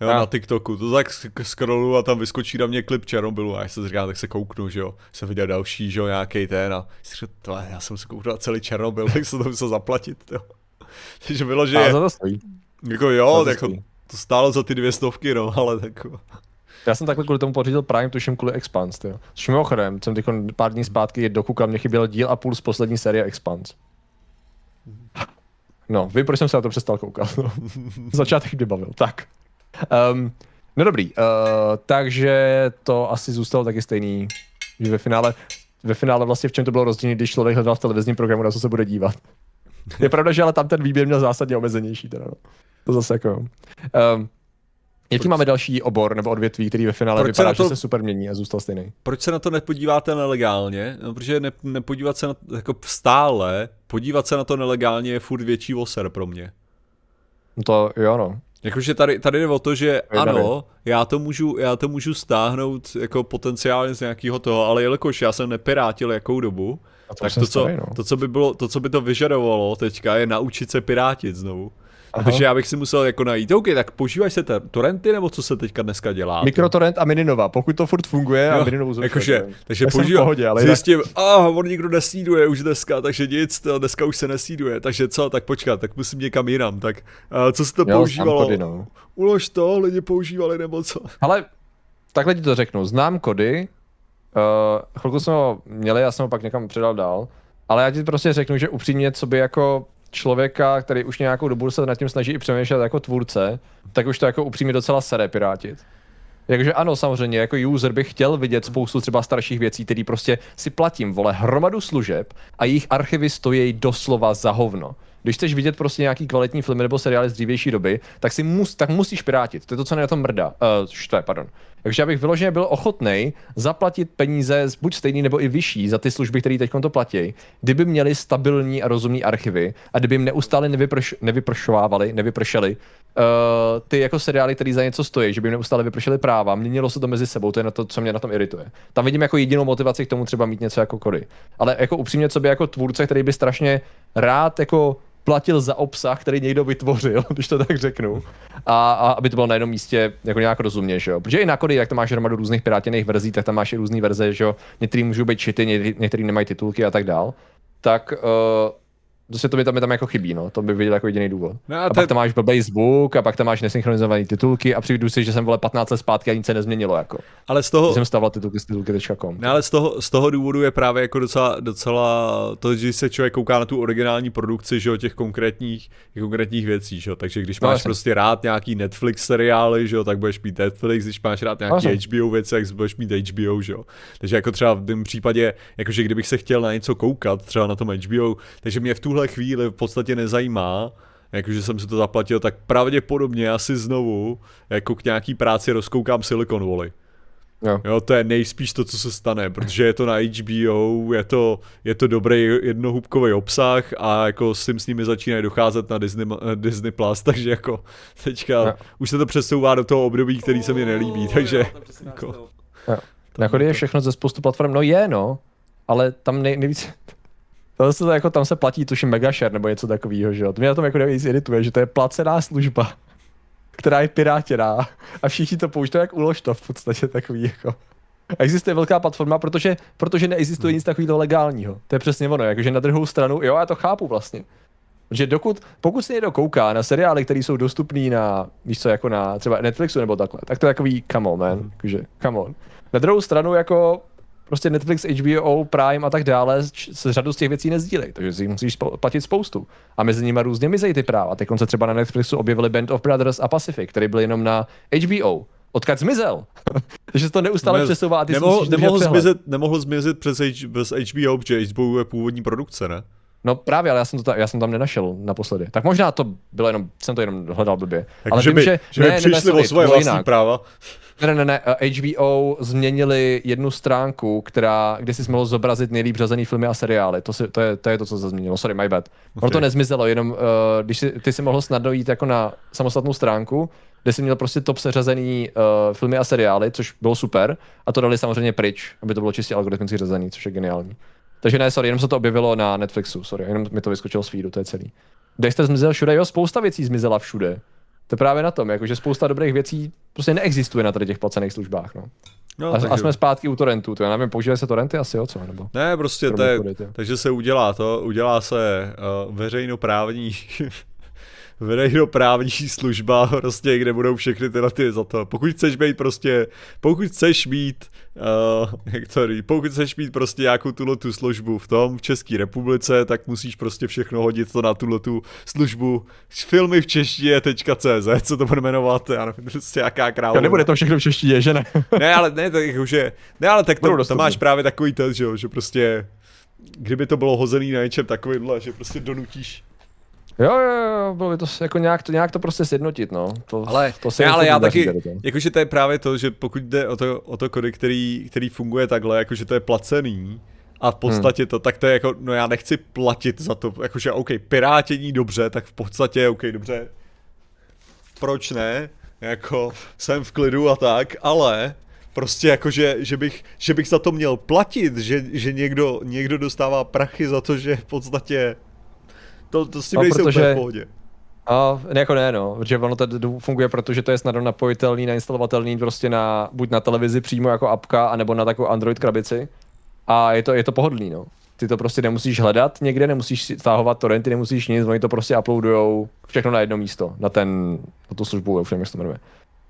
jo, a. na TikToku, to tak scrollu a tam vyskočí na mě klip Černobylu a já se říkám, tak se kouknu, že jo, jsem viděl další, že jo, nějaký ten a říkám, to, já jsem se kouknul na celý Černobyl, tak se to musel zaplatit, jo. Takže bylo, že... A za to stojí. Jako jo, to, jako, to stálo za ty dvě stovky, no, ale tak... Já jsem takhle kvůli tomu pořídil Prime, tuším kvůli Expans, jo. Což mimochodem, jsem teď pár dní zpátky je dokoukal, mě chyběl díl a půl z poslední série Expans. No, vím, proč jsem se na to přestal koukat. No. Začátek mě bavil. Tak. Um, no dobrý, uh, takže to asi zůstalo taky stejný, že ve finále, ve finále vlastně v čem to bylo rozdílný, když člověk hledal v televizním programu, na co se bude dívat. Je pravda, že ale tam ten výběr měl zásadně omezenější teda, no. To zase jako, um, Jaký proč? máme další obor nebo odvětví, který ve finále proč vypadá, se to, že se super mění a zůstal stejný? Proč se na to nepodíváte nelegálně? No, protože ne, nepodívat se na to jako stále, podívat se na to nelegálně je furt větší voser pro mě. No to jo no. Jakože tady, tady jde o to, že ano, já to, můžu, já to můžu stáhnout jako potenciálně z nějakého toho, ale jelikož já jsem nepirátil jakou dobu, to tak to co, starý, no. to, co by bylo, to, co by to vyžadovalo teďka, je naučit se pirátit znovu. Aha. Takže já bych si musel jako najít, OK, tak používají se torrenty, nebo co se teďka dneska dělá? Mikrotorrent a Mininova, pokud to furt funguje jo, a Mininovu zrušuje. Jakože, takže používám, pohodě, ale zjistím, a ah, on nikdo nesíduje už dneska, takže nic, to dneska už se nesíduje, takže co, tak počkat, tak musím někam jinam, tak uh, co se to jo, používalo? Kody, no. Ulož to, lidi používali nebo co? Ale takhle ti to řeknu, znám kody, uh, chvilku jsme ho měli, já jsem ho pak někam předal dál, ale já ti prostě řeknu, že upřímně, co by jako člověka, který už nějakou dobu se nad tím snaží i přemýšlet jako tvůrce, tak už to jako upřímně docela sere pirátit. Takže ano, samozřejmě, jako user bych chtěl vidět spoustu třeba starších věcí, které prostě si platím, vole, hromadu služeb a jejich archivy stojí doslova za hovno. Když chceš vidět prostě nějaký kvalitní filmy nebo seriály z dřívější doby, tak si mus, tak musíš pirátit. To je to, co na tom mrdá. Uh, štve, pardon. Takže já bych vyloženě byl ochotný zaplatit peníze buď stejný nebo i vyšší za ty služby, které teď to platí, kdyby měli stabilní a rozumní archivy a kdyby jim neustále nevyprš, nevypršovávali, nevypršeli uh, ty jako seriály, které za něco stojí, že by jim neustále vypršeli práva, měnilo se to mezi sebou, to je na to, co mě na tom irituje. Tam vidím jako jedinou motivaci k tomu třeba mít něco jako kody. Ale jako upřímně, co by jako tvůrce, který by strašně rád jako platil za obsah, který někdo vytvořil, když to tak řeknu. A, a aby to bylo na jednom místě jako nějak rozumně, že jo. Protože i na kody, jak to máš hromadu různých pirátěných verzí, tak tam máš i různé verze, že jo. Některý můžou být čity, některý nemají titulky a tak dál. Tak uh, Prostě to mi tam, tam jako chybí, no. To by viděl jako jediný důvod. No a, a te... pak tam máš blbý zvuk, a pak tam máš nesynchronizované titulky a přijdu si, že jsem vole 15 let zpátky a nic se nezměnilo, jako. Ale z toho... jsem stával titulky z titulky.com. No ale z toho, z toho důvodu je právě jako docela, docela to, že se člověk kouká na tu originální produkci, že jo, těch konkrétních, těch konkrétních věcí, že jo. Takže když no, máš no, prostě rád nějaký Netflix seriály, že jo, tak budeš mít Netflix, když máš rád nějaký no, HBO věci, tak budeš mít HBO, že jo. Takže jako třeba v tom případě, jakože kdybych se chtěl na něco koukat, třeba na tom HBO, takže mě v tuhle chvíli v podstatě nezajímá, jakože jsem si to zaplatil, tak pravděpodobně asi znovu jako k nějaký práci rozkoukám Silicon Valley. Jo. jo, to je nejspíš to, co se stane, protože je to na HBO, je to, je to dobrý jednohubkový obsah a jako s tím s nimi začínají docházet na Disney, Disney Plus, takže jako teďka jo. už se to přesouvá do toho období, který se mi nelíbí, takže jako... Jo. Jako je všechno ze spoustu platform, no je no, ale tam nej, nejvíc, to se to jako tam se platí tuším megashare nebo něco takového, že jo. To mě na tom jako nejvíc irituje, že to je placená služba, která je pirátěná a všichni to používají jak ulož to v podstatě takový jako. Existuje velká platforma, protože, protože neexistuje nic takového legálního. To je přesně ono, jakože na druhou stranu, jo, já to chápu vlastně. Že dokud, pokud se někdo kouká na seriály, které jsou dostupné na, víš co, jako na třeba Netflixu nebo takhle, tak to je takový come on, man, jakože, come on. Na druhou stranu, jako prostě Netflix, HBO, Prime a tak dále se řadu z těch věcí nezdílí, takže si musíš platit spoustu. A mezi nimi různě mizejí ty práva. Teď se třeba na Netflixu objevili Band of Brothers a Pacific, který byl jenom na HBO. Odkud zmizel? takže to neustále ne, přesouvá a ty nemohl, nemohl, zmizet, nemohl zmizet přes, H, bez HBO, protože HBO je původní produkce, ne? No právě, ale já jsem, to ta, já jsem tam nenašel naposledy. Tak možná to bylo jenom, jsem to jenom hledal blbě. Tak ale že vím, by, že, že by ne, přišli ne, o svoje vlastní jinak. práva. Ne, ne, ne, HBO změnili jednu stránku, která, kde si mohl zobrazit nejlíp řazený filmy a seriály. To, si, to, je, to je to, co se změnilo. Sorry, my bad. Okay. Ono to nezmizelo, jenom uh, když si, ty si mohl snadno jít jako na samostatnou stránku, kde si měl prostě top seřazený uh, filmy a seriály, což bylo super, a to dali samozřejmě pryč, aby to bylo čistě algoritmicky řazený, což je geniální. Takže ne, sorry, jenom se to objevilo na Netflixu, sorry, jenom mi to vyskočilo z feedu, to je celý. Dexter zmizel všude, jo, spousta věcí zmizela všude. To je právě na tom, jakože spousta dobrých věcí prostě neexistuje na tady těch placených službách, no. No, a, a jsme zpátky u torrentů, to já nevím, používají se torrenty asi, jo, co? Nebo ne, prostě to je, takže se udělá to, udělá se uh, veřejnoprávní veřejnoprávní služba, prostě, kde budou všechny tyhle ty za to. Pokud chceš být prostě, pokud chceš mít, uh, jak to říct, pokud chceš mít prostě nějakou tuhle tu službu v tom, v České republice, tak musíš prostě všechno hodit to na tuhle tu službu filmy v češtině.cz, co to bude jmenovat, já nevím, prostě jaká královna. nebude to všechno v češtině, že ne? ne, ale ne, tak jakože, ne, ale tak to, to máš právě takový ten, že, že prostě kdyby to bylo hozený na něčem takovýmhle, že prostě donutíš Jo, jo, jo, bylo by to jako nějak to, nějak to prostě sjednotit, no. To, ale, to se ne, ale já taky, jakože to je právě to, že pokud jde o to, o to kody, který, který funguje takhle, jakože to je placený, a v podstatě hmm. to, tak to je jako, no já nechci platit za to, jakože OK, pirátění dobře, tak v podstatě OK, dobře, proč ne, jako jsem v klidu a tak, ale prostě jako, že, že, bych, že bych za to měl platit, že, že někdo, někdo dostává prachy za to, že v podstatě to, to s tím no, nejsem protože... úplně v pohodě. A jako ne, no, protože ono to funguje, protože to je snadno napojitelný, nainstalovatelný prostě na, buď na televizi přímo jako apka, anebo na takovou Android krabici. A je to, je to pohodlný, no. Ty to prostě nemusíš hledat někde, nemusíš stahovat torrenty, nemusíš nic, oni to prostě uploadujou všechno na jedno místo, na ten, na tu službu, už nevím, jak se to jmenuje.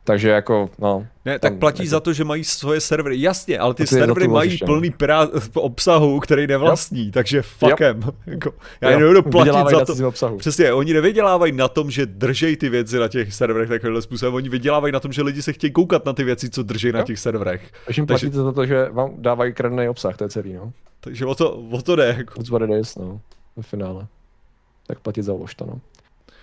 Takže jako, no. Ne, tak platí jako... za to, že mají svoje servery. Jasně, ale ty, ty servery mají plný pirát obsahu, který nevlastní, yep. takže fuckem. Jako, já yep. nebudu platit za to. Obsahu. Přesně, oni nevydělávají na tom, že držej ty věci na těch serverech takovýmhle způsobem. Oni vydělávají na tom, že lidi se chtějí koukat na ty věci, co drží na těch serverech. Takže jim platíte za to, že vám dávají kradený obsah, to je celý, no. Takže o to, o to jde. Jako. That's what it is, no. Ve finále. Tak platit za to, no.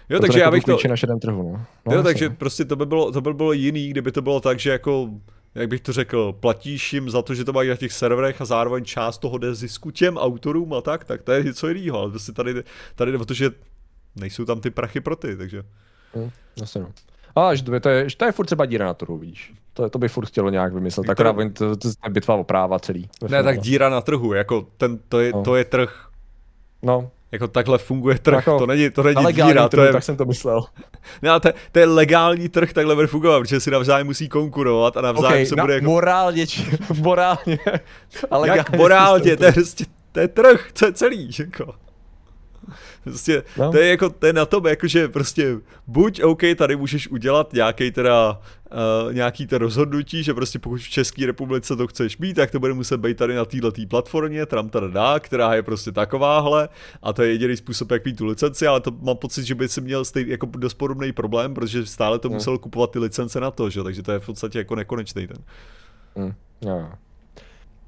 Jo, takže jako já bych to... na šedém trhu, no. no jo, takže prostě to by, bylo, to by bylo jiný, kdyby to bylo tak, že jako jak bych to řekl, platíš jim za to, že to mají na těch serverech a zároveň část toho jde zisku těm autorům a tak, tak to je něco jiného, ale prostě tady, tady jde o to, že nejsou tam ty prachy pro ty, takže. Hmm, asi no. A že to, je, to, je, to je furt třeba díra na trhu, vidíš. To, to by furt chtělo nějak vymyslet. Tak to, to, to, je bitva o práva celý. Ne, tak díra na trhu, jako ten, to, je, no. to je trh. No, jako takhle funguje trh, jako, to není, to není díra, to je... tak jsem to myslel. Ne, ale to, to, je legální trh, takhle bude fungovat, protože si navzájem musí konkurovat a navzájem okay, se bude jako... morálně, či, morálně, ale Jak morálně, to je, prostě, to je trh, to je celý, jako. Prostě no. to je jako, to je na tobě, jakože prostě buď OK, tady můžeš udělat nějaký teda, uh, nějaký to rozhodnutí, že prostě pokud v České republice to chceš mít, tak to bude muset být tady na této platformě, tram dá, která je prostě takováhle a to je jediný způsob, jak mít tu licenci, ale to mám pocit, že by si měl stejný, jako dost podobný problém, protože stále to no. musel kupovat ty licence na to, že? takže to je v podstatě jako nekonečný ten. Mm, no.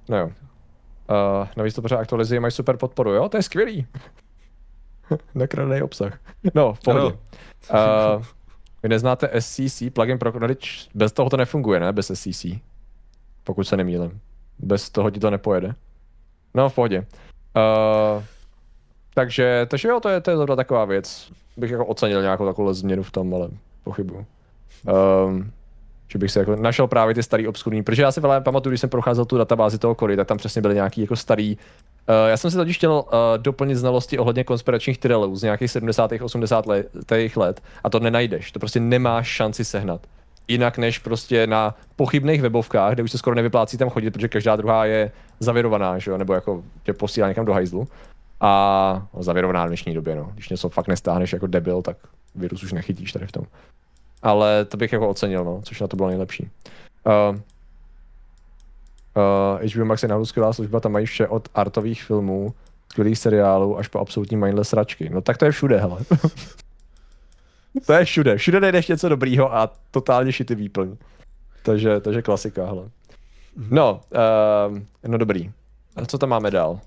No jo. Uh, navíc to pořád aktualizuje, mají super podporu, jo, to je skvělý. Nakradený obsah. No, v pohodě. Uh, vy neznáte SCC, plugin pro Knowledge, bez toho to nefunguje, ne? Bez SCC. Pokud se nemýlím. Bez toho ti to nepojede. No, v pohodě. Uh, takže, takže jo, to je, to je zrovna taková věc. Bych jako ocenil nějakou takovou změnu v tom, ale pochybuju. Um, že bych se jako našel právě ty starý obskurní, protože já si velmi pamatuju, když jsem procházel tu databázi toho Kory, tak tam přesně byly nějaký jako starý Uh, já jsem si totiž chtěl uh, doplnit znalosti ohledně konspiračních thrillů z nějakých 70. 80. let, let a to nenajdeš, to prostě nemáš šanci sehnat. Jinak než prostě na pochybných webovkách, kde už se skoro nevyplácí tam chodit, protože každá druhá je zavěrovaná, že jo? nebo jako tě posílá někam do hajzlu. A no, zavěrovaná v dnešní době, no. Když něco fakt nestáhneš jako debil, tak virus už nechytíš tady v tom. Ale to bych jako ocenil, no, což na to bylo nejlepší. Uh, Uh, eh, HBO Max je nahoru skvělá služba, tam mají vše od artových filmů, skvělých seriálů až po absolutní mindless račky. No tak to je všude, hele. to je všude. Všude najdeš něco dobrýho a totálně šity výplň. Takže, takže klasika, hele. No, uh, no dobrý. A co tam máme dál?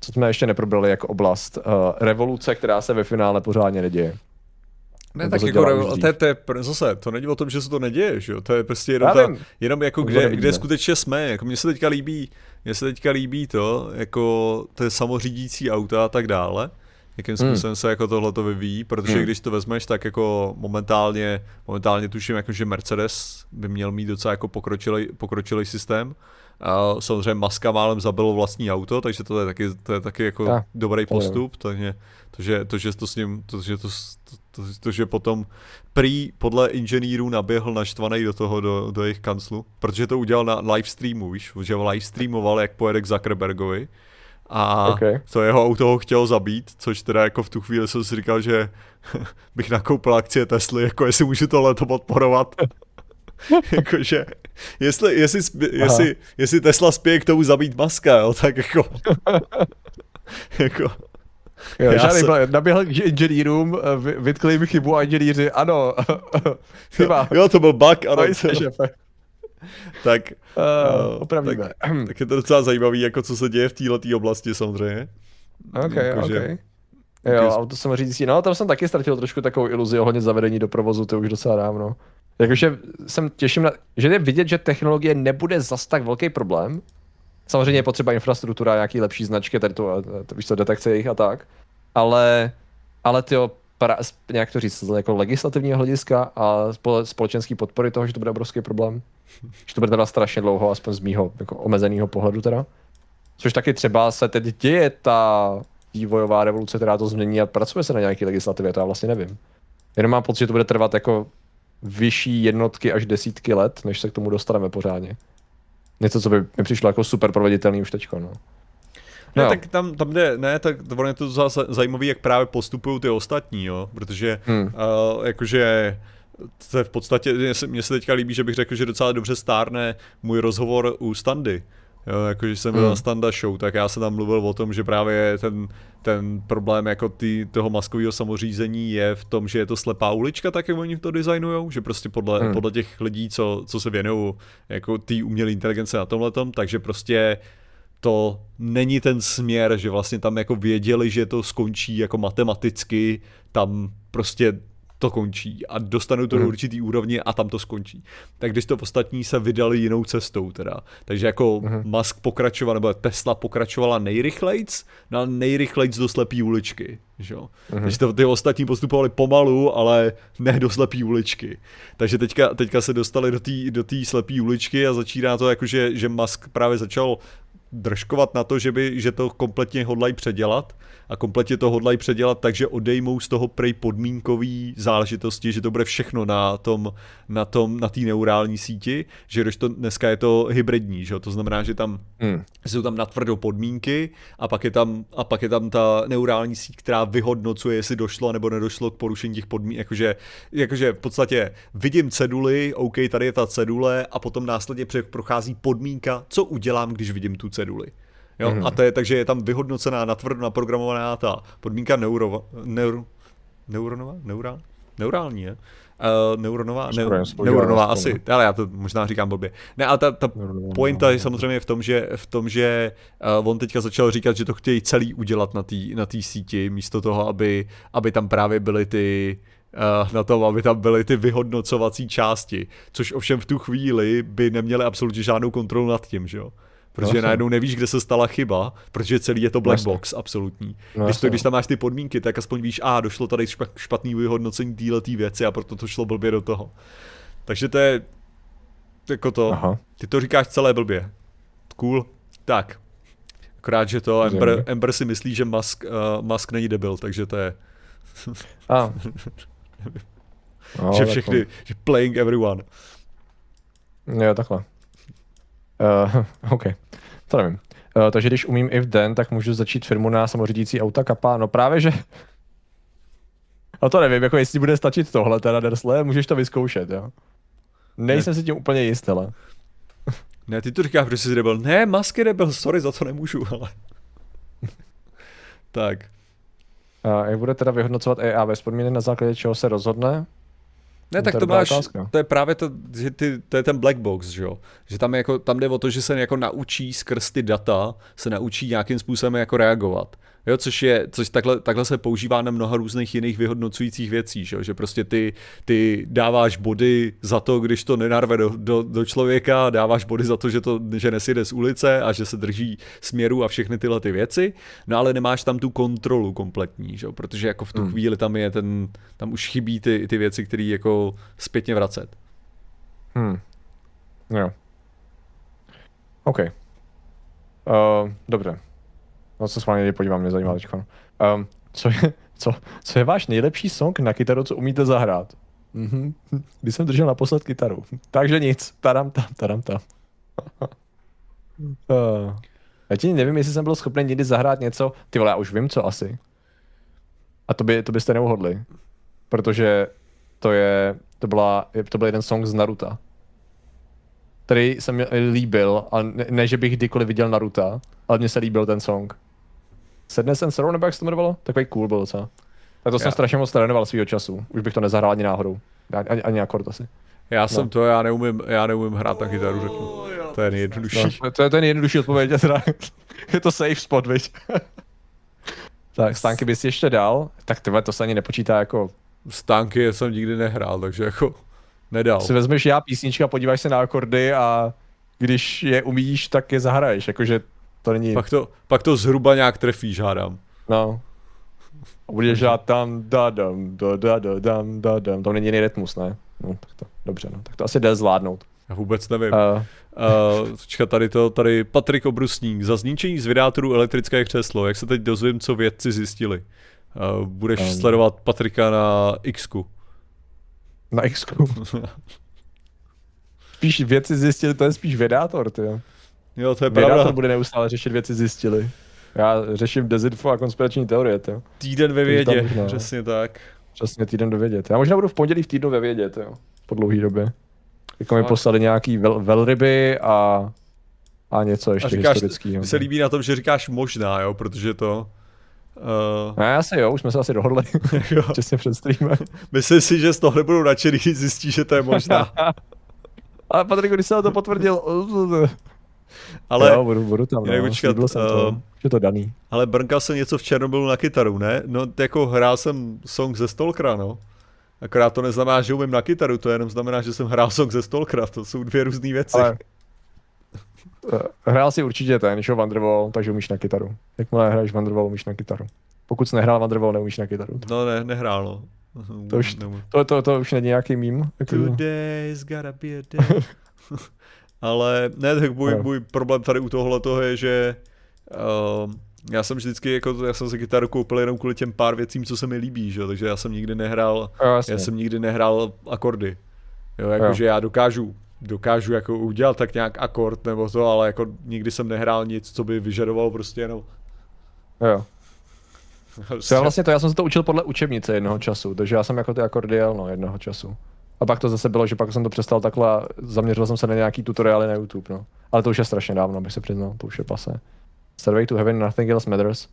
Co jsme ještě neprobrali jako oblast? Uh, revoluce, která se ve finále pořádně neděje. Ne, tak jako, to, je, to je, zase, to není o tom, že se to neděje, že jo, to je prostě jenom, ta, jenom jako kde, kde skutečně jsme, jako mně se teďka líbí, mně se teďka líbí to, jako to je samořídící auta a tak dále, jakým hmm. způsobem hmm. se jako tohle to vyvíjí, protože hmm. když to vezmeš, tak jako momentálně, momentálně tuším, jako, že Mercedes by měl mít docela jako pokročilý, pokročilý systém, a samozřejmě Maska málem zabilo vlastní auto, takže to je taky, to je taky jako ja, dobrý postup, takže to, že, to, že to s ním, to, že to, to, to, to, že potom prý podle inženýrů naběhl naštvaný do toho, do, do jejich kanclu, protože to udělal na live streamu, víš, že live streamoval, jak pojede k Zuckerbergovi a okay. to jeho auto ho chtěl zabít, což teda jako v tu chvíli jsem si říkal, že bych nakoupil akcie Tesly, jako jestli můžu tohle to podporovat. Jakože, jestli, jestli, jestli, jestli Tesla spěje k tomu zabít Maska, jo, tak jako... jako Jo, Já žádný se... plán. Naběhl k inženýrům, eh, vytkli jim chybu a inženýři, ano, chyba. Jo, to byl bug, ano. Se, šefe. tak, uh, opravíme. Tak, tak, je to docela zajímavý, jako co se děje v této oblasti samozřejmě. Ok, jako, ok. Že, jo, auto jsem říct, no tam jsem taky ztratil trošku takovou iluzi ohledně zavedení do provozu, to už docela dávno. Jakože jsem těším na, že je vidět, že technologie nebude zas tak velký problém, Samozřejmě je potřeba infrastruktura, nějaký lepší značky, tady to, to víš co, detekce jejich a tak. Ale, ale ty nějak to říct, jako legislativního hlediska a společenský podpory toho, že to bude obrovský problém. Že to bude teda strašně dlouho, aspoň z mýho jako omezeného pohledu teda. Což taky třeba se teď děje ta vývojová revoluce, která to změní a pracuje se na nějaké legislativě, to já vlastně nevím. Jenom mám pocit, že to bude trvat jako vyšší jednotky až desítky let, než se k tomu dostaneme pořádně něco, co by mi přišlo jako super proveditelný už teďko, no. Ne, no. tak tam, tam jde, ne, tak to je to zase zajímavé, jak právě postupují ty ostatní, jo, protože hmm. uh, jakože to je v podstatě, mně se teďka líbí, že bych řekl, že docela dobře stárne můj rozhovor u Standy, Jo, jakože jsem byl hmm. na Standa Show, tak já jsem tam mluvil o tom, že právě ten, ten problém jako ty, toho maskového samořízení je v tom, že je to slepá ulička, tak jak oni to designujou, že prostě podle, hmm. podle těch lidí, co, co se věnují jako té umělé inteligence na tomhle takže prostě to není ten směr, že vlastně tam jako věděli, že to skončí jako matematicky, tam prostě to končí a dostanou to mm. do mhm. určitý úrovně a tam to skončí. Tak když to ostatní se vydali jinou cestou teda. Takže jako mm. Musk pokračoval, nebo Tesla pokračovala nejrychlejc, na nejrychlejc do slepý uličky. Že? Mm-hmm. Takže to, ty ostatní postupovali pomalu, ale ne do slepý uličky. Takže teďka, teďka se dostali do té do slepé uličky a začíná to jako, že, že Musk právě začal držkovat na to, že, by, že to kompletně hodlají předělat a kompletně to hodlají předělat tak, že odejmou z toho prej podmínkový záležitosti, že to bude všechno na tom, na tom, na té neurální síti, že když to dneska je to hybridní, že to znamená, že tam hmm. jsou tam natvrdo podmínky a pak je tam, a pak je tam ta neurální síť, která vyhodnocuje, jestli došlo nebo nedošlo k porušení těch podmínek, jakože, jakože v podstatě vidím ceduly, OK, tady je ta cedule a potom následně prochází podmínka, co udělám, když vidím tu ceduli. Jo? Mm-hmm. A to je, takže je tam vyhodnocená, natvrdo naprogramovaná ta podmínka neuro, neur, neuronová, neurál, neurální, je? Uh, neuronová, ne, neuronová asi, ale já to možná říkám blbě. Ne, ale ta, ta pointa je samozřejmě v tom, že, v tom, že uh, on teďka začal říkat, že to chtějí celý udělat na té na tý síti, místo toho, aby, aby tam právě byly ty, uh, na tom, aby tam byly ty vyhodnocovací části, což ovšem v tu chvíli by neměli absolutně žádnou kontrolu nad tím, že jo. Protože no, najednou nevíš, kde se stala chyba, protože celý je to black vlastně. box absolutní. No, když, to, když tam máš ty podmínky, tak aspoň víš, a došlo tady špatný vyhodnocení této věci a proto to šlo blbě do toho. Takže to je jako to, Aha. ty to říkáš celé blbě. Cool. Tak. Akorát, že to Ember, Ember si myslí, že Musk, uh, Musk není debil, takže to je... A. no, že všechny, že playing everyone. Jo, takhle. Uh, OK, to nevím. Uh, takže když umím if then, tak můžu začít firmu na samořídící auta kapa. No právě, že... No to nevím, jako jestli bude stačit tohle teda Dersle, můžeš to vyzkoušet, jo. Nejsem ne. si tím úplně jist, ale. Ne, ty to říkáš, že jsi rebel. Ne, masky rebel, sorry, za to nemůžu, ale. tak. A jak bude teda vyhodnocovat EA bez na základě čeho se rozhodne? Ne, tak to máš, otázka. to je právě to, že ty, to je ten black box, že jo? Že tam, jako, tam jde o to, že se jako naučí skrz ty data, se naučí nějakým způsobem jako reagovat. Jo, což je, což takhle, takhle se používá na mnoha různých jiných vyhodnocujících věcí, že, že prostě ty, ty dáváš body za to, když to nenarve do, do, do člověka, dáváš body za to, že, to, že nesjede z ulice a že se drží směru a všechny tyhle ty věci, no ale nemáš tam tu kontrolu kompletní, že, protože jako v tu hmm. chvíli tam je ten, tam už chybí ty, ty věci, které jako zpětně vracet. Hmm. Jo. OK. Uh, dobře. No co schválně podívám, mě zajímá teďka. Um, co, je, co, co je váš nejlepší song na kytaru, co umíte zahrát? Mhm. Když jsem držel naposled kytaru. Takže nic. Tadam tam, tadam tam. uh, já ti nevím, jestli jsem byl schopný někdy zahrát něco. Ty vole, já už vím, co asi. A to, by, to byste neuhodli. Protože to je, to, byla, to byl jeden song z Naruta. Který se mi líbil, a ne, ne, že bych kdykoliv viděl Naruta, ale mně se líbil ten song. Sadness and Sorrow, nebo jak se to jmenovalo? Takový cool byl docela. Tak to já. jsem strašně moc trénoval svýho času. Už bych to nezahrál ani náhodou. Ani, ani akord asi. Já no. jsem to, já neumím, já neumím hrát na kytaru, řeknu. To je nejjednodušší. No, to je ten nejjednodušší odpověď, teda. je to safe spot, viď? tak, stánky bys ještě dal, tak tyhle to se ani nepočítá jako... Stánky jsem nikdy nehrál, takže jako nedal. Si vezmeš já písnička, podíváš se na akordy a když je umíš, tak je zahraješ, jakože to není... Pak to, pak to zhruba nějak trefíš, hádám. No. A budeš žát tam da dam, da da da dam, da dam. To není jiný rytmus, ne? No, tak to, dobře, no. Tak to asi jde zvládnout. Já vůbec nevím. Uh, uh, čeká tady to, tady Patrik Obrusník. Za zničení z vydátorů elektrické křeslo. Jak se teď dozvím, co vědci zjistili? Uh, budeš um, sledovat Patrika na X. Na X. spíš věci zjistili, to je spíš vědátor, ty jo. To je pravda. to bude neustále řešit věci zjistili. Já řeším dezinfo a konspirační teorie, jo. Týden ve vědě, přesně tak. Přesně týden ve vědě. Já možná budu v pondělí v týdnu ve vědě, jo. Po dlouhé době. Jako mi poslali nějaký vel, velryby a, a něco ještě a říkáš, historického. Se líbí na tom, že říkáš možná, jo, protože to... Uh... Ne, asi jo, už jsme se asi dohodli. Česně před streamem. Myslím si, že z toho nebudou nadšený, zjistí, že to je možná. Ale Patrik, když se to potvrdil, ale jo, budu, budu tam, no. Počkat, jsem to, uh, je to daný. Ale brnkal jsem něco v Černobylu na kytaru, ne? No jako hrál jsem song ze Stalkera, no. Akorát to neznamená, že umím na kytaru, to jenom znamená, že jsem hrál song ze Stalkera, to jsou dvě různé věci. Ale... Eh, hrál si určitě ten, že Wonderwall, takže umíš na kytaru. Jakmile hraješ Wonderwall, umíš na kytaru. Pokud jsi nehrál Wonderwall, neumíš na kytaru. No ne, nehrál, no. To už, to, to, to už není nějaký mím. Today's gotta be a day. Ale ne, tak můj, no. můj problém tady u tohohle toho je, že uh, já jsem vždycky, jako, já jsem si kytaru koupil jenom kvůli těm pár věcím, co se mi líbí, že? takže já jsem nikdy nehrál, jo, já jsem nikdy nehrál akordy. Jo, jakože já dokážu, dokážu jako udělat tak nějak akord nebo to, ale jako nikdy jsem nehrál nic, co by vyžadovalo prostě jenom Jo. To já vlastně to, já jsem se to učil podle učebnice jednoho času, takže já jsem jako ty akordy jel, no, jednoho času. A pak to zase bylo, že pak jsem to přestal takhle, zaměřil jsem se na nějaký tutoriály na YouTube, no. Ale to už je strašně dávno, bych se přiznal, to už je pase. Survey to Heaven, Nothing Else Matters.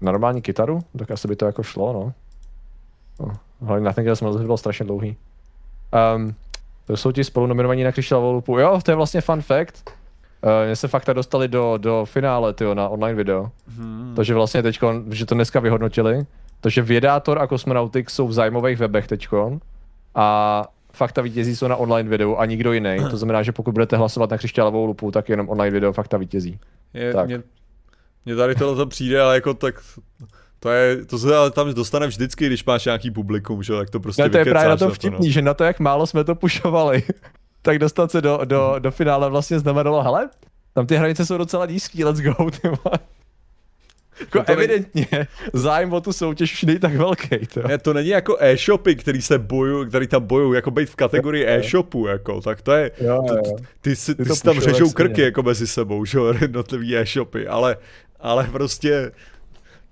Na normální kytaru? Tak asi by to jako šlo, no. no. Hlavně Nothing Else Matters bylo strašně dlouhý. Um, to jsou ti spolu nominovaní na křišťálovou lupu. Jo, to je vlastně fun fact. Uh, mě se fakt dostali do, do finále, tyjo, na online video. Hmm. Takže vlastně teďko, že to dneska vyhodnotili, takže Vědátor a Cosmonautic jsou v zájmových webech teďko a fakta vítězí jsou na online videu a nikdo jiný. To znamená, že pokud budete hlasovat na křišťálovou lupu, tak jenom online video fakta vítězí. Je, tak. Mě, mě tady tohle to přijde, ale jako tak to, je, to se ale tam dostane vždycky, když máš nějaký publikum, že tak to prostě ne, to je právě na to vtipný, to, no. že na to, jak málo jsme to pušovali, tak dostat se do, do, do finále vlastně znamenalo, hele, tam ty hranice jsou docela nízký, let's go, ty jako no evidentně není... zájem o tu soutěž už není tak velký. To. Ne, to není jako e-shopy, který se bojují, který tam bojují, jako být v kategorii e-shopu, jako, tak to je, jo, jo. To, ty, si, ty, ty si tam řežou krky jako mezi sebou, že jednotlivý e-shopy, ale, ale prostě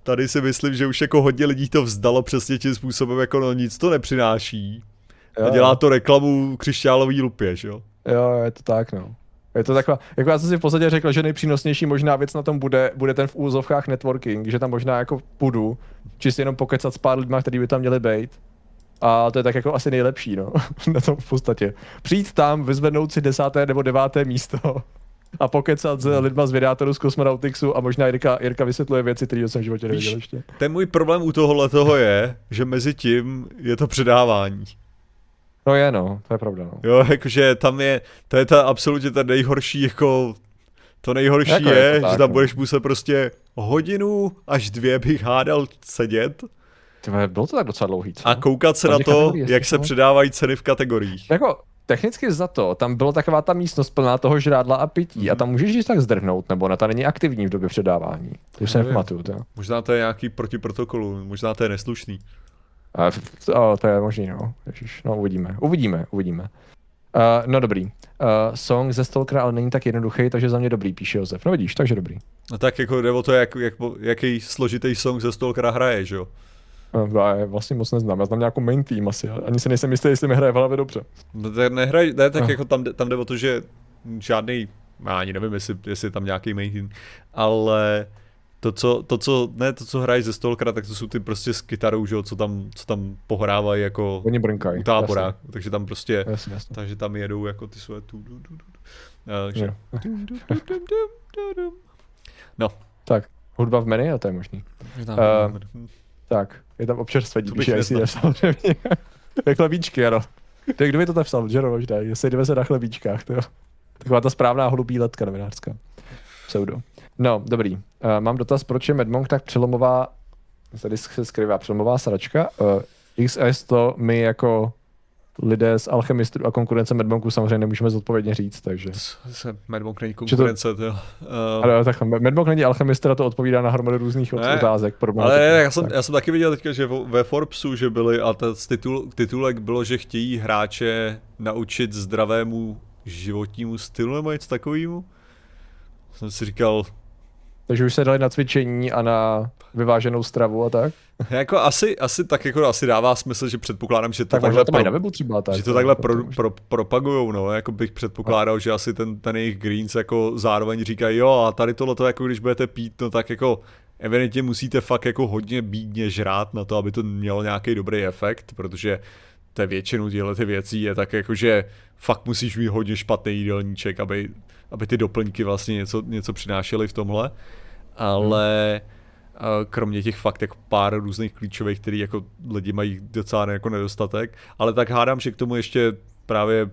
tady si myslím, že už jako hodně lidí to vzdalo přesně tím způsobem, jako no nic to nepřináší. Jo, a dělá to reklamu křišťálový lupě, že jo? Jo, je to tak, no. Je to taková, jako já jsem si v podstatě řekl, že nejpřínosnější možná věc na tom bude, bude ten v úzovkách networking, že tam možná jako půjdu, čistě jenom pokecat s pár lidmi, kteří by tam měli být. A to je tak jako asi nejlepší, no, na tom v podstatě. Přijít tam, vyzvednout si desáté nebo deváté místo a pokecat s lidma z Vidátoru z Cosmonautixu a možná Jirka, Jirka vysvětluje věci, které jsem v životě neviděl ještě. Ten můj problém u tohohle toho je, že mezi tím je to předávání. No je no, to je pravda no. Jo, jakože tam je, to je ta absolutně ta nejhorší jako, to nejhorší jako je, je tak, že tam no. budeš muset prostě hodinu až dvě bych hádal sedět. Tyhle, bylo to tak docela dlouhý, co? A koukat se na to, jak se předávají ceny v kategoriích. Jako, technicky za to, tam byla taková ta místnost plná toho žrádla a pití mm. a tam můžeš jít tak zdrhnout, nebo ona ta není aktivní v době předávání. To už se nepamatuju, to. Možná to je nějaký proti protokolu, možná to je neslušný. A, a to je možný, no. Ježiš, no uvidíme, uvidíme, uvidíme. Uh, no dobrý. Uh, song ze Stalkera ale není tak jednoduchý, takže za mě dobrý, píše Josef. No vidíš, takže dobrý. No tak jako jde o to, jak, jak, jaký složitý song ze Stalkera hraje, že jo? No, já vlastně moc neznám, já znám nějakou main team asi, ani se nejsem jistý, jestli mi hraje v hlavě dobře. No tak nehraj, ne, tak no. jako tam, tam jde o to, že žádný, já ani nevím, jestli, jestli tam nějaký main team, ale to, co, to, co, ne, to, co hrají ze Stalkera, tak to jsou ty prostě s kytarou, že jo, co tam, co tam pohrávají jako Oni brnkají, u tábora, jasně. takže tam prostě, jasně, jasně. takže tam jedou jako ty svoje tu, tu, tu, tu. Takže, no. Tak, hudba v menu, a to je možný. Uh, tak, je tam občerstvení, píše ICF samozřejmě. chlebíčky, ano. Tak kdo by to tam psal? Jero možná, jestli jdeme se na chlebíčkách, to jo. Taková ta správná holubí letka novinářská. Pseudo. No, dobrý. Uh, mám dotaz, proč je Medmonk tak přelomová, tady se skrývá přelomová sračka. Uh, XS to my jako lidé z Alchemistru a konkurence Medmonku samozřejmě nemůžeme zodpovědně říct, takže... Medmonk není konkurence, to... jo. Uh... Ale tak Medmonk není Alchemistra, to odpovídá na hromadu různých ne, otázek. Ale ne, já, jsem, já jsem taky viděl teďka, že ve Forbesu, že byli, a ten titul, titulek bylo, že chtějí hráče naučit zdravému životnímu stylu nebo něco takovému. Jsem si říkal, takže už se dali na cvičení a na vyváženou stravu a tak? Jako asi, asi tak jako asi dává smysl, že předpokládám, že to tak takhle to pro, na webu třeba, tak, že to takhle pro, pro, propagujou, no, jako bych předpokládal, a. že asi ten, ten jejich greens jako zároveň říkají, jo a tady tohle to jako když budete pít, no tak jako evidentně musíte fakt jako hodně bídně žrát na to, aby to mělo nějaký dobrý efekt, protože to je většinu těchto ty věcí je tak jako, že fakt musíš mít hodně špatný jídelníček, aby aby ty doplňky vlastně něco, něco přinášely v tomhle. Ale kromě těch fakt jako pár různých klíčových, který jako lidi mají docela jako nedostatek, ale tak hádám, že k tomu ještě právě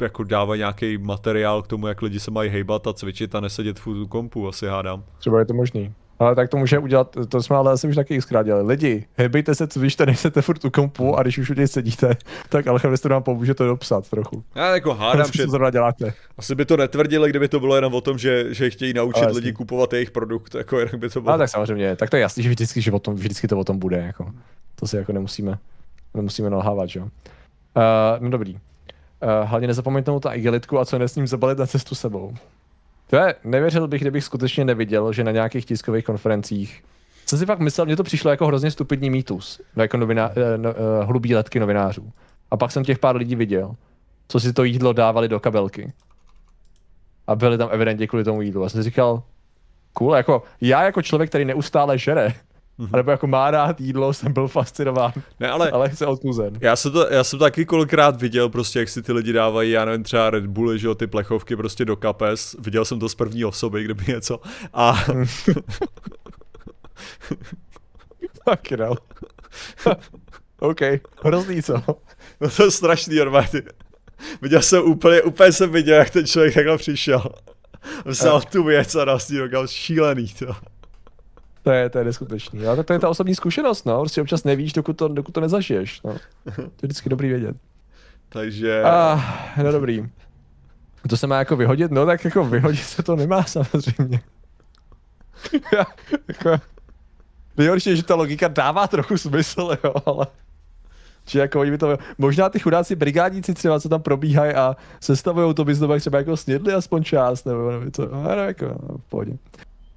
jako dává nějaký materiál k tomu, jak lidi se mají hejbat a cvičit a nesedět u kompu, asi hádám. Třeba je to možný. Ale tak to může udělat, to jsme ale asi už taky xkrát dělali. Lidi, hejbejte se, cvičte, nejsete furt u kompu a když už u něj sedíte, tak Alchemist nám pomůže to dopsat trochu. Já jako hádám, že to děláte. asi by to netvrdili, kdyby to bylo jenom o tom, že, že chtějí naučit ale lidi kupovat jejich produkt, jako jinak by to bylo. Ale tak samozřejmě, tak to je jasný, že vždycky, že o tom, vždycky to o tom bude, jako. To si jako nemusíme, nemusíme nalhávat, že jo. Uh, no dobrý. Uh, hlavně nezapomeňte ta igelitku a co nesním zabalit na cestu sebou. To je, nevěřil bych, kdybych skutečně neviděl, že na nějakých tiskových konferencích co si fakt myslel, mně to přišlo jako hrozně stupidní mýtus, jako novina, eh, no, uh, hlubý letky novinářů. A pak jsem těch pár lidí viděl, co si to jídlo dávali do kabelky. A byli tam evidentně kvůli tomu jídlu. A jsem si říkal, cool, jako já jako člověk, který neustále žere, Mm-hmm. Nebo jako má rád jídlo, jsem byl fascinován. Ne, ale, ale chce odkuzen. Já jsem, to, já jsem to taky kolikrát viděl, prostě jak si ty lidi dávají, já nevím, třeba Red Bulli, že jo, ty plechovky prostě do kapes. Viděl jsem to z první osoby, kdyby něco. A... Tak no. OK, hrozný co? No to je strašný, normálně. Viděl jsem úplně, úplně jsem viděl, jak ten člověk takhle přišel. Vzal tu věc a nás rokal šílený, to. To je, to je neskutečný. Ale to je ta osobní zkušenost, no. Prostě občas nevíš, dokud to, dokud to nezažiješ. No. To je vždycky dobrý vědět. Takže... Ah, no dobrý. To se má jako vyhodit? No tak jako vyhodit se to nemá samozřejmě. jako, nejhorší je, že ta logika dává trochu smysl, jo, ale... Či jako oni by to, možná ty chudáci brigádníci třeba, co tam probíhají a sestavují to, by znovu třeba jako snědli aspoň část, nebo, nebo to, no, jako, no, v pohodě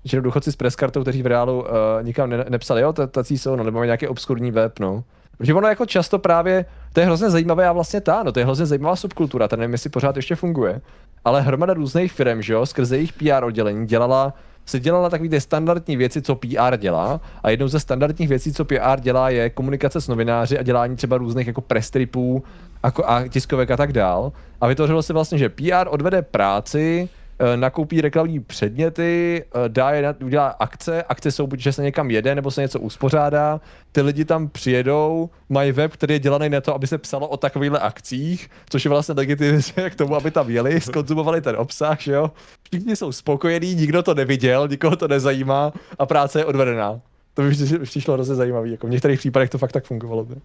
že důchodci s preskartou, kteří v reálu uh, nikam ne- nepsali, jo, tací jsou, no, nebo nějaký obskurní web, no. Protože ono jako často právě, to je hrozně zajímavé a vlastně ta, no to je hrozně zajímavá subkultura, ta nevím, jestli pořád ještě funguje, ale hromada různých firm, že jo, skrze jejich PR oddělení dělala se dělala takové ty standardní věci, co PR dělá. A jednou ze standardních věcí, co PR dělá, je komunikace s novináři a dělání třeba různých jako press tripů a, a tiskovek a tak dál. A vytvořilo se vlastně, že PR odvede práci, nakoupí reklamní předměty, eh, dá je, udělá akce, akce jsou buď, že se někam jede, nebo se něco uspořádá, ty lidi tam přijedou, mají web, který je dělaný na to, aby se psalo o takovýchhle akcích, což je vlastně legitimizace k tomu, aby tam jeli, skonzumovali ten obsah, že jo. Všichni jsou spokojení, nikdo to neviděl, nikoho to nezajímá a práce je odvedená. To by přišlo hrozně zajímavý, jako v některých případech to fakt tak fungovalo. Ne?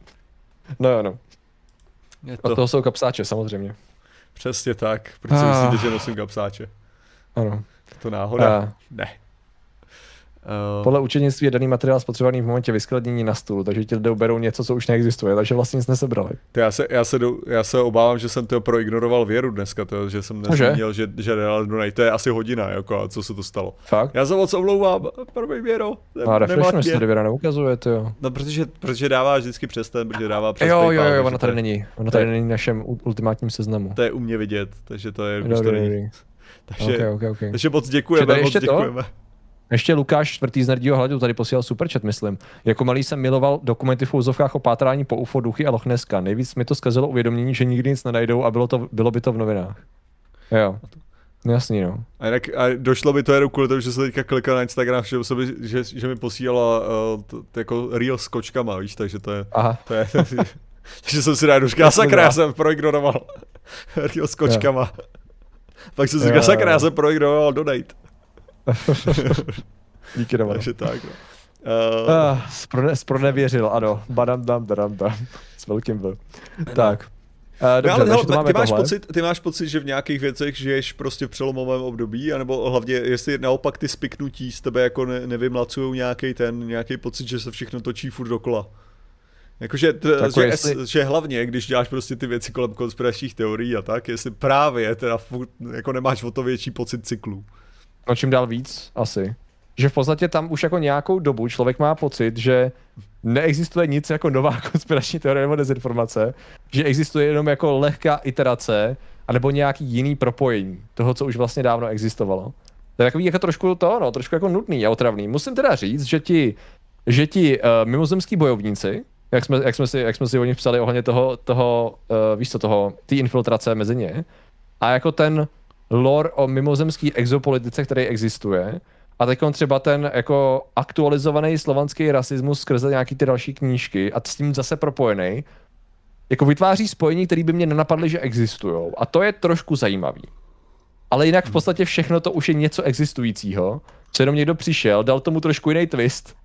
No jo, no. Je to... Od toho jsou kapsáče, samozřejmě. Přesně tak. Proč si ah. myslíte, že nosím kapsáče? Ano. To náhoda? Uh, ne. Uh, Podle učenictví je daný materiál spotřebovaný v momentě vyskladnění na stůl, takže ti lidé berou něco, co už neexistuje, takže vlastně nic nesebrali. To já, se, já, se do, já se obávám, že jsem to proignoroval věru dneska, to, že jsem nezmínil, že, že Real Dunaj, to je asi hodina, jako, a co se to stalo. Fakt? Já se moc omlouvám, první věro. A refreshme se tady věra neukazuje, jo. No, protože, protože dává vždycky přes ten, protože dává přes Jo, jo, jo, ona tady není, ona tady není v našem ultimátním seznamu. To je u mě vidět, takže to je, už to není. Takže, okay, okay, okay. takže moc děkujeme, moc děkujeme. To? Ještě Lukáš čtvrtý z Nerdího hladu tady posílal superchat, myslím. Jako malý jsem miloval dokumenty v úzovkách o pátrání po UFO, duchy a Lochneska. Nejvíc mi to zkazilo uvědomění, že nikdy nic nenajdou a bylo, to, bylo by to v novinách. Jo. No jasný, no. A jinak a došlo by to jenom kvůli tomu, že se teďka klikal na Instagram, že, že, že mi posílala uh, to jako real s kočkama, víš, takže to je... Aha. To je, takže jsem si rád říkal, sakra, já jsem proignoroval real s kočkama. Jo. Pak jsem si říkal, sakra, já jsem proignoroval donate. Díky, Roman. Takže tak, no. Uh... Uh, spronevěřil, ano. Badam, dam, dam, dam. S velkým byl. Tak. Uh, dobře, no, ale hele, ty, máš pocit, ty máš pocit, že v nějakých věcech žiješ prostě v přelomovém období, anebo hlavně, jestli naopak ty spiknutí z tebe jako ne, nevymlacují nějaký ten, nějaký pocit, že se všechno točí furt dokola. Jakože, t- že, jestli... že hlavně, když děláš prostě ty věci kolem konspiračních teorií a tak, jestli právě teda furt, jako nemáš o to větší pocit cyklu. No čím dál víc, asi. Že v podstatě tam už jako nějakou dobu člověk má pocit, že neexistuje nic jako nová konspirační teorie nebo dezinformace, že existuje jenom jako lehká iterace, anebo nějaký jiný propojení toho, co už vlastně dávno existovalo. To je takový jako trošku to, no, trošku jako nudný a otravný. Musím teda říct, že ti, že ti uh, mimozemský bojovníci, jak jsme, jak jsme, si, jak jsme si o nich psali ohledně toho, toho uh, víš co, toho, ty infiltrace mezi ně, a jako ten lore o mimozemský exopolitice, který existuje, A teď třeba ten jako aktualizovaný slovanský rasismus skrze nějaký ty další knížky a s tím zase propojený, jako vytváří spojení, které by mě nenapadly, že existují. A to je trošku zajímavý. Ale jinak v podstatě všechno to už je něco existujícího, co jenom někdo přišel, dal tomu trošku jiný twist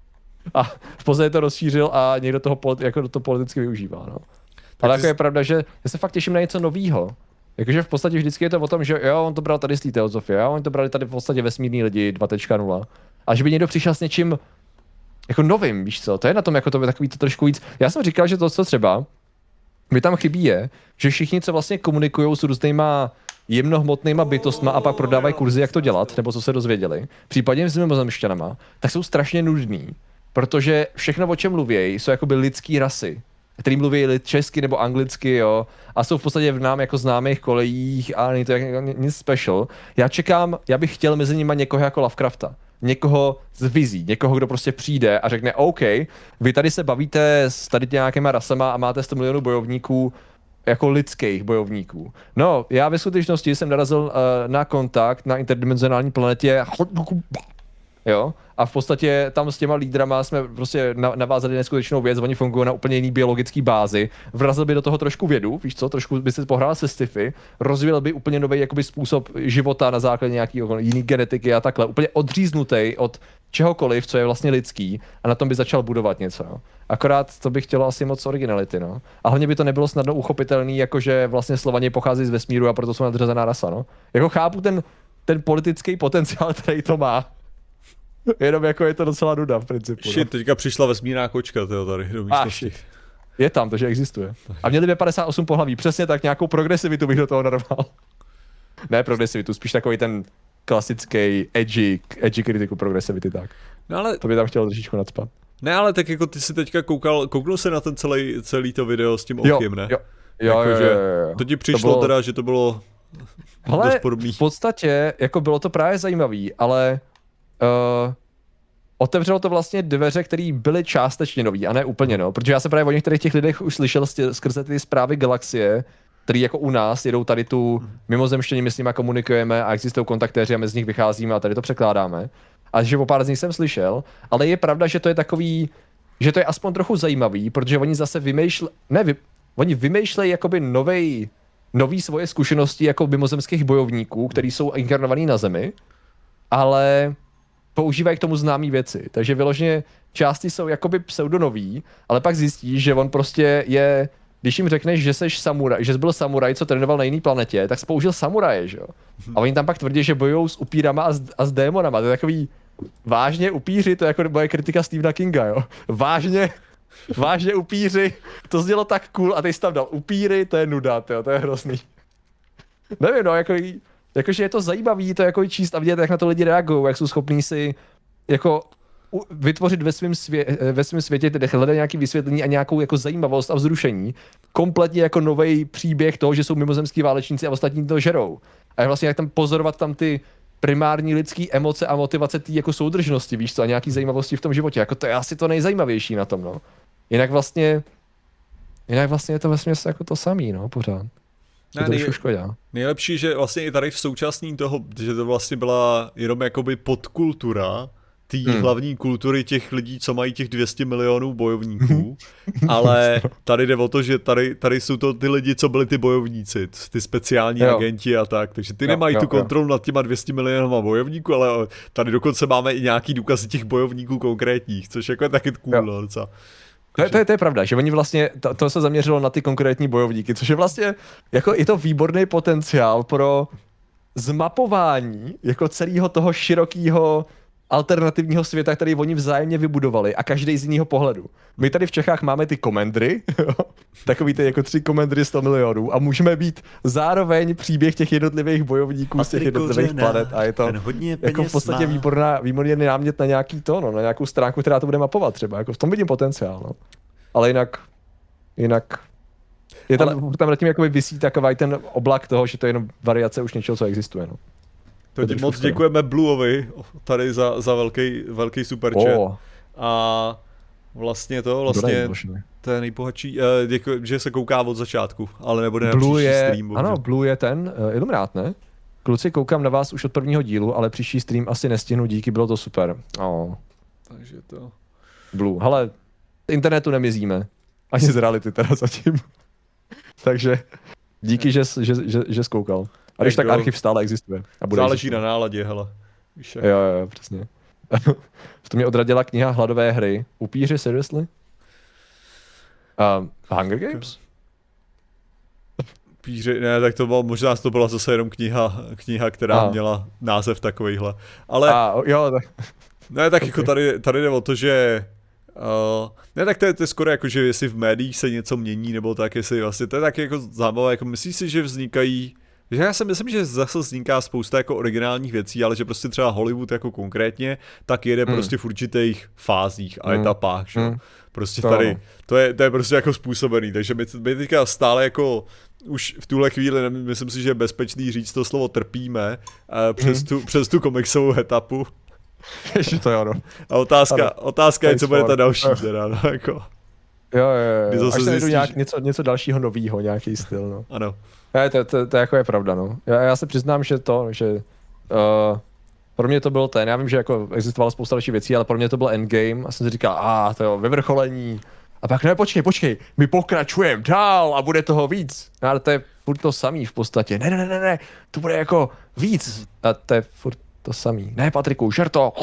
a v podstatě to rozšířil a někdo toho jako to politicky využívá. No. Ale jako je pravda, že já se fakt těším na něco nového. Jakože v podstatě vždycky je to o tom, že jo, on to bral tady z té teozofie, jo, on to brali tady v podstatě vesmírní lidi 2.0. A že by někdo přišel s něčím jako novým, víš co, to je na tom jako to by takový to trošku víc. Já jsem říkal, že to, co třeba mi tam chybí je, že všichni, co vlastně komunikují s různýma jemnohmotnýma bytostma a pak prodávají kurzy, jak to dělat, nebo co se dozvěděli, případně s mimozemšťanama, tak jsou strašně nudný. Protože všechno, o čem mluví, jsou jakoby lidský rasy který mluví česky nebo anglicky, jo, a jsou v podstatě v nám jako známých kolejích a není to jako nic special. Já čekám, já bych chtěl mezi nimi někoho jako Lovecrafta. Někoho z vizí, někoho, kdo prostě přijde a řekne, OK, vy tady se bavíte s tady nějakýma rasama a máte 100 milionů bojovníků, jako lidských bojovníků. No, já ve skutečnosti jsem narazil uh, na kontakt na interdimenzionální planetě jo, a v podstatě tam s těma lídrama jsme prostě navázali neskutečnou věc, oni fungují na úplně jiný biologický bázi, vrazil by do toho trošku vědu, víš co, trošku by se pohrál se sci-fi, rozvíjel by úplně nový jakoby způsob života na základě nějaký jiný genetiky a takhle, úplně odříznutý od čehokoliv, co je vlastně lidský a na tom by začal budovat něco. No. Akorát to by chtělo asi moc originality, no. A hlavně by to nebylo snadno uchopitelný, jakože vlastně Slovaně pochází z vesmíru a proto jsou nadřazená rasa, no. Jako chápu ten, ten politický potenciál, který to má, Jenom jako je to docela nuda v principu. Shit, no. teďka přišla vesmírná kočka tyjo, tady do místnosti. Ah, je tam, takže existuje. A měli by 58 pohlaví, přesně tak, nějakou progresivitu bych do toho narval. ne progresivitu, spíš takový ten klasický edgy, edgy kritiku progresivity, tak. No ale... To by tam chtěl trošičku nadspat. Ne, ale tak jako ty si teďka koukal, kouknul se na ten celý, celý to video s tím okem, ne? Jo, jo, jako, jo, jo, jo, jo. To ti přišlo to bylo... teda, že to bylo Ale dost podobný. v podstatě, jako bylo to právě zajímavý, ale uh, otevřelo to vlastně dveře, které byly částečně nový a ne úplně no, protože já jsem právě o některých těch lidech už slyšel skrze ty zprávy galaxie, který jako u nás jedou tady tu mimozemštění, my s nimi komunikujeme a existují kontaktéři a my z nich vycházíme a tady to překládáme. A že o pár z nich jsem slyšel, ale je pravda, že to je takový, že to je aspoň trochu zajímavý, protože oni zase vymýšlejí, ne, vy, oni vymýšlejí jakoby novej, nový svoje zkušenosti jako mimozemských bojovníků, kteří jsou inkarnovaní na Zemi, ale používají k tomu známé věci. Takže vyloženě části jsou jakoby pseudonový, ale pak zjistíš, že on prostě je když jim řekneš, že jsi samuraj, že jsi byl samuraj, co trénoval na jiné planetě, tak jsi použil samuraje, že jo? A oni tam pak tvrdí, že bojují s upírama a s, a s démonama. To je takový vážně upíři, to je jako moje kritika Stephena Kinga, jo? Vážně, vážně upíři, to znělo tak cool a ty jsi tam dal upíry, to je nuda, to je hrozný. Nevím, no, jako jakože je to zajímavý to jako číst a vidět, jak na to lidi reagují, jak jsou schopní si jako vytvořit ve svém, svě- ve svém světě, tedy hledat nějaké vysvětlení a nějakou jako zajímavost a vzrušení. Kompletně jako nový příběh toho, že jsou mimozemský válečníci a ostatní to žerou. A vlastně jak tam pozorovat tam ty primární lidské emoce a motivace té jako soudržnosti, víš co, a nějaký zajímavosti v tom životě. Jako to je asi to nejzajímavější na tom, no. Jinak vlastně, jinak vlastně je to vlastně jako to samý, no, pořád. Ne, nej, škoda. Nejlepší, že vlastně i tady v současný toho, že to vlastně byla jenom jakoby podkultura té hmm. hlavní kultury těch lidí, co mají těch 200 milionů bojovníků, ale tady jde o to, že tady, tady jsou to ty lidi, co byli ty bojovníci, ty speciální jo. agenti a tak, takže ty jo, nemají jo, tu kontrolu jo. nad těma 200 milionů bojovníků, ale tady dokonce máme i nějaký důkazy těch bojovníků konkrétních, což jako je taky cool, no, docela. To je, to, je, to je pravda, že oni vlastně, to, to se zaměřilo na ty konkrétní bojovníky, což je vlastně, jako je to výborný potenciál pro zmapování jako celého toho širokého alternativního světa, který oni vzájemně vybudovali a každý z jiného pohledu. My tady v Čechách máme ty komendry, takový ty jako tři komendry 100 milionů a můžeme být zároveň příběh těch jednotlivých bojovníků z těch jednotlivých planet a je to jako v podstatě výborná, výborný námět na nějaký to, no, na nějakou stránku, která to bude mapovat třeba, jako v tom vidím potenciál, no. Ale jinak, jinak je tam, Ale... tam nad tím jakoby vysí takový ten oblak toho, že to je jenom variace už něčeho, co existuje, no. To ti moc děkujeme Blueovi tady za, za velký, velký super chat. Oh. A vlastně to, vlastně to je nejbohatší, uh, děkuji, že se kouká od začátku, ale nebude Blue je, streamu, Ano, že? Blue je ten uh, Illuminát, ne? Kluci, koukám na vás už od prvního dílu, ale příští stream asi nestihnu, díky, bylo to super. Oh. Takže to... Blue, hele, internetu nemizíme. Ani z reality teda zatím. Takže díky, že, že, že, že zkoukal. A když tak archiv stále existuje. A bude Záleží existuje. na náladě, hele. Víš, jo, jo, přesně. to mě odradila kniha Hladové hry. Upíři, seriously? Uh, Hunger Games? Píři, ne, tak to bylo, možná to byla zase jenom kniha, kniha která a. měla název takovýhle. Ale... A, jo, tak... Ne, tak okay. jako tady, tady jde o to, že Uh, ne, tak to je, to je skoro jako, že jestli v médiích se něco mění, nebo tak, jestli vlastně, to je tak jako zábava, jako myslíš si, že vznikají že já si myslím, že zase vzniká spousta jako originálních věcí, ale že prostě třeba Hollywood jako konkrétně, tak jede mm. prostě v určitých fázích a mm. etapách, že? Mm. Prostě to tady, to je, to je prostě jako způsobený, takže my, my teďka stále jako už v tuhle chvíli, myslím si, že je bezpečný říct to slovo trpíme uh, přes, tu, přes tu komiksovou etapu. Ještě to jo, no. A otázka, ano. otázka je, co bude ta další teda, no, jako. Jo, jo, jo. Až se zjistí, nějak, něco, něco dalšího novýho, nějaký styl, no. Ano. Ne, to, to, to, jako je pravda, no. Já, já se přiznám, že to, že uh, pro mě to bylo ten, já vím, že jako existovala spousta dalších věcí, ale pro mě to byl endgame a jsem si říkal, a ah, to jo, vyvrcholení. A pak ne, počkej, počkej, my pokračujeme dál a bude toho víc. No, ale to je furt to samý v podstatě. Ne, ne, ne, ne, ne, to bude jako víc. A to je furt to samý. Ne, Patriku, žer to.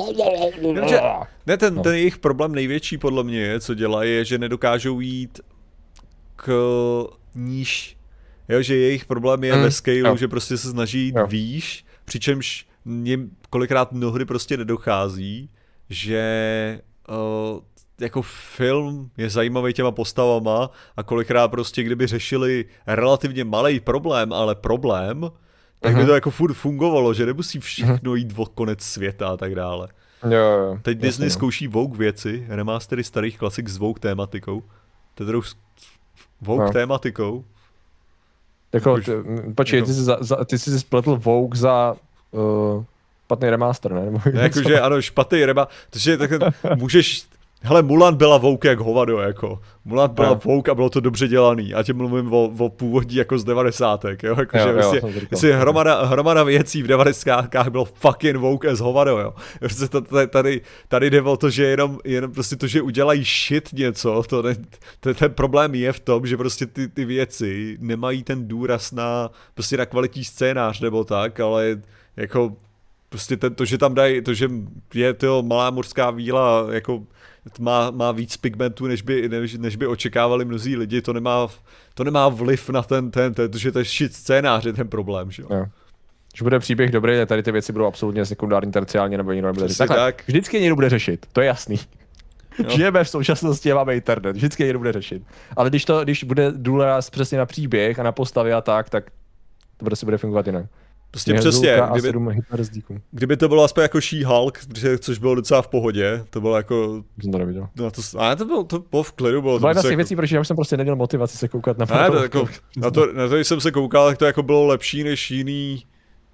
ne, ten, no. ten jejich problém největší podle mě, co dělají, je, že nedokážou jít k níž Jo, že jejich problém je mm, ve scale, jo. že prostě se snaží jít jo. výš, přičemž jim kolikrát mnohdy prostě nedochází, že uh, jako film je zajímavý těma postavama a kolikrát prostě kdyby řešili relativně malý problém, ale problém, tak by mhm. to jako furt fungovalo, že nemusí všechno jít o konec světa a tak dále. Jo, jo. Teď jasně, Disney jo. zkouší Vogue věci, remastery starých klasik s Vogue tématikou. Už Vogue no. tématikou. Jako, ty, počkej, jako... ty, jsi za, za, ty jsi spletl Vogue za uh, špatný remaster, ne? Ne jakože ano, špatný remaster, protože tak můžeš Hele, Mulan byla vouk jak hovado, jako. Mulan byla no. vouk a bylo to dobře dělaný. A tě mluvím o, o původní jako z devadesátek, jo. Jako, jo, že jo, vlastně, vlastně hromada, hromada, věcí v devadesátkách bylo fucking vouk as hovado, jo. Prostě tady, tady jde o to, že jenom, jenom prostě to, že udělají shit něco, to ne, ten, ten problém je v tom, že prostě ty, ty věci nemají ten důraz na, prostě na kvalitní scénář nebo tak, ale jako prostě ten, to, že tam dají, to, že je to malá mořská víla, jako má, má víc pigmentů, než by, než, než by očekávali mnozí lidi, to nemá, to nemá vliv na ten, ten, ten že to je shit scénář, je ten problém, že jo. Když bude příběh dobrý, tady ty věci budou absolutně sekundární, terciální, nebo někdo nebude řešit. tak. Vždycky někdo bude řešit, to je jasný. Jo. Žijeme v současnosti a máme internet, vždycky někdo bude řešit. Ale když to, když bude důraz přesně na příběh a na postavy a tak, tak to prostě bude fungovat jinak. Prostě přesně, kdyby, kdyby to bylo aspoň jako She-Hulk, což bylo docela v pohodě, to bylo jako... Jsem to neviděl. No to, a to bylo, to bylo v klidu. Bylo to, byla jedna z těch jako... věcí, protože já už jsem prostě neměl motivaci se koukat na ne, to jako, na, to, na to, když jsem se koukal, tak to jako bylo lepší než jiný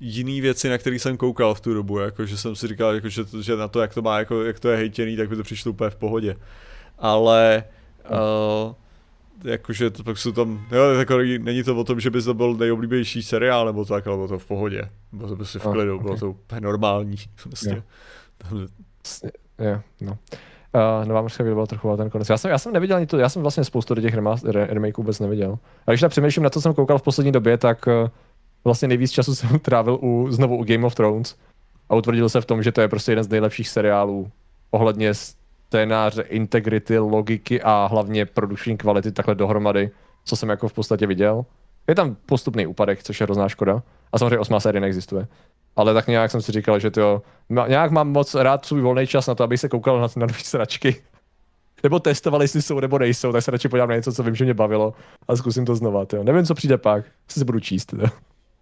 jiný věci, na které jsem koukal v tu dobu, jako, že jsem si říkal, jako, že, to, že na to, jak to má, jako, jak to je hejtěný, tak by to přišlo úplně v pohodě. Ale uh, jakože to pak jsou tam, jo, jako, není to o tom, že by to byl nejoblíbenější seriál nebo tak, ale bylo to v pohodě. Bylo to prostě v klidu, oh, okay. bylo to úplně normální. Prostě. Jo, no. Uh, nová mořská byla trochu ten konec. Já jsem, já jsem neviděl ani to, já jsem vlastně spoustu těch remakeů vůbec neviděl. A když tak přemýšlím na co jsem koukal v poslední době, tak uh, vlastně nejvíc času jsem trávil u, znovu u Game of Thrones a utvrdil se v tom, že to je prostě jeden z nejlepších seriálů ohledně scénáře, integrity, logiky a hlavně produkční kvality takhle dohromady, co jsem jako v podstatě viděl. Je tam postupný úpadek, což je hrozná škoda. A samozřejmě osmá série neexistuje. Ale tak nějak jsem si říkal, že to nějak mám moc rád svůj volný čas na to, abych se koukal na, na nové sračky. Nebo testoval, jestli jsou nebo nejsou, tak se radši podívám na něco, co vím, že mě bavilo a zkusím to znova. Tyjo. Nevím, co přijde pak, si budu číst.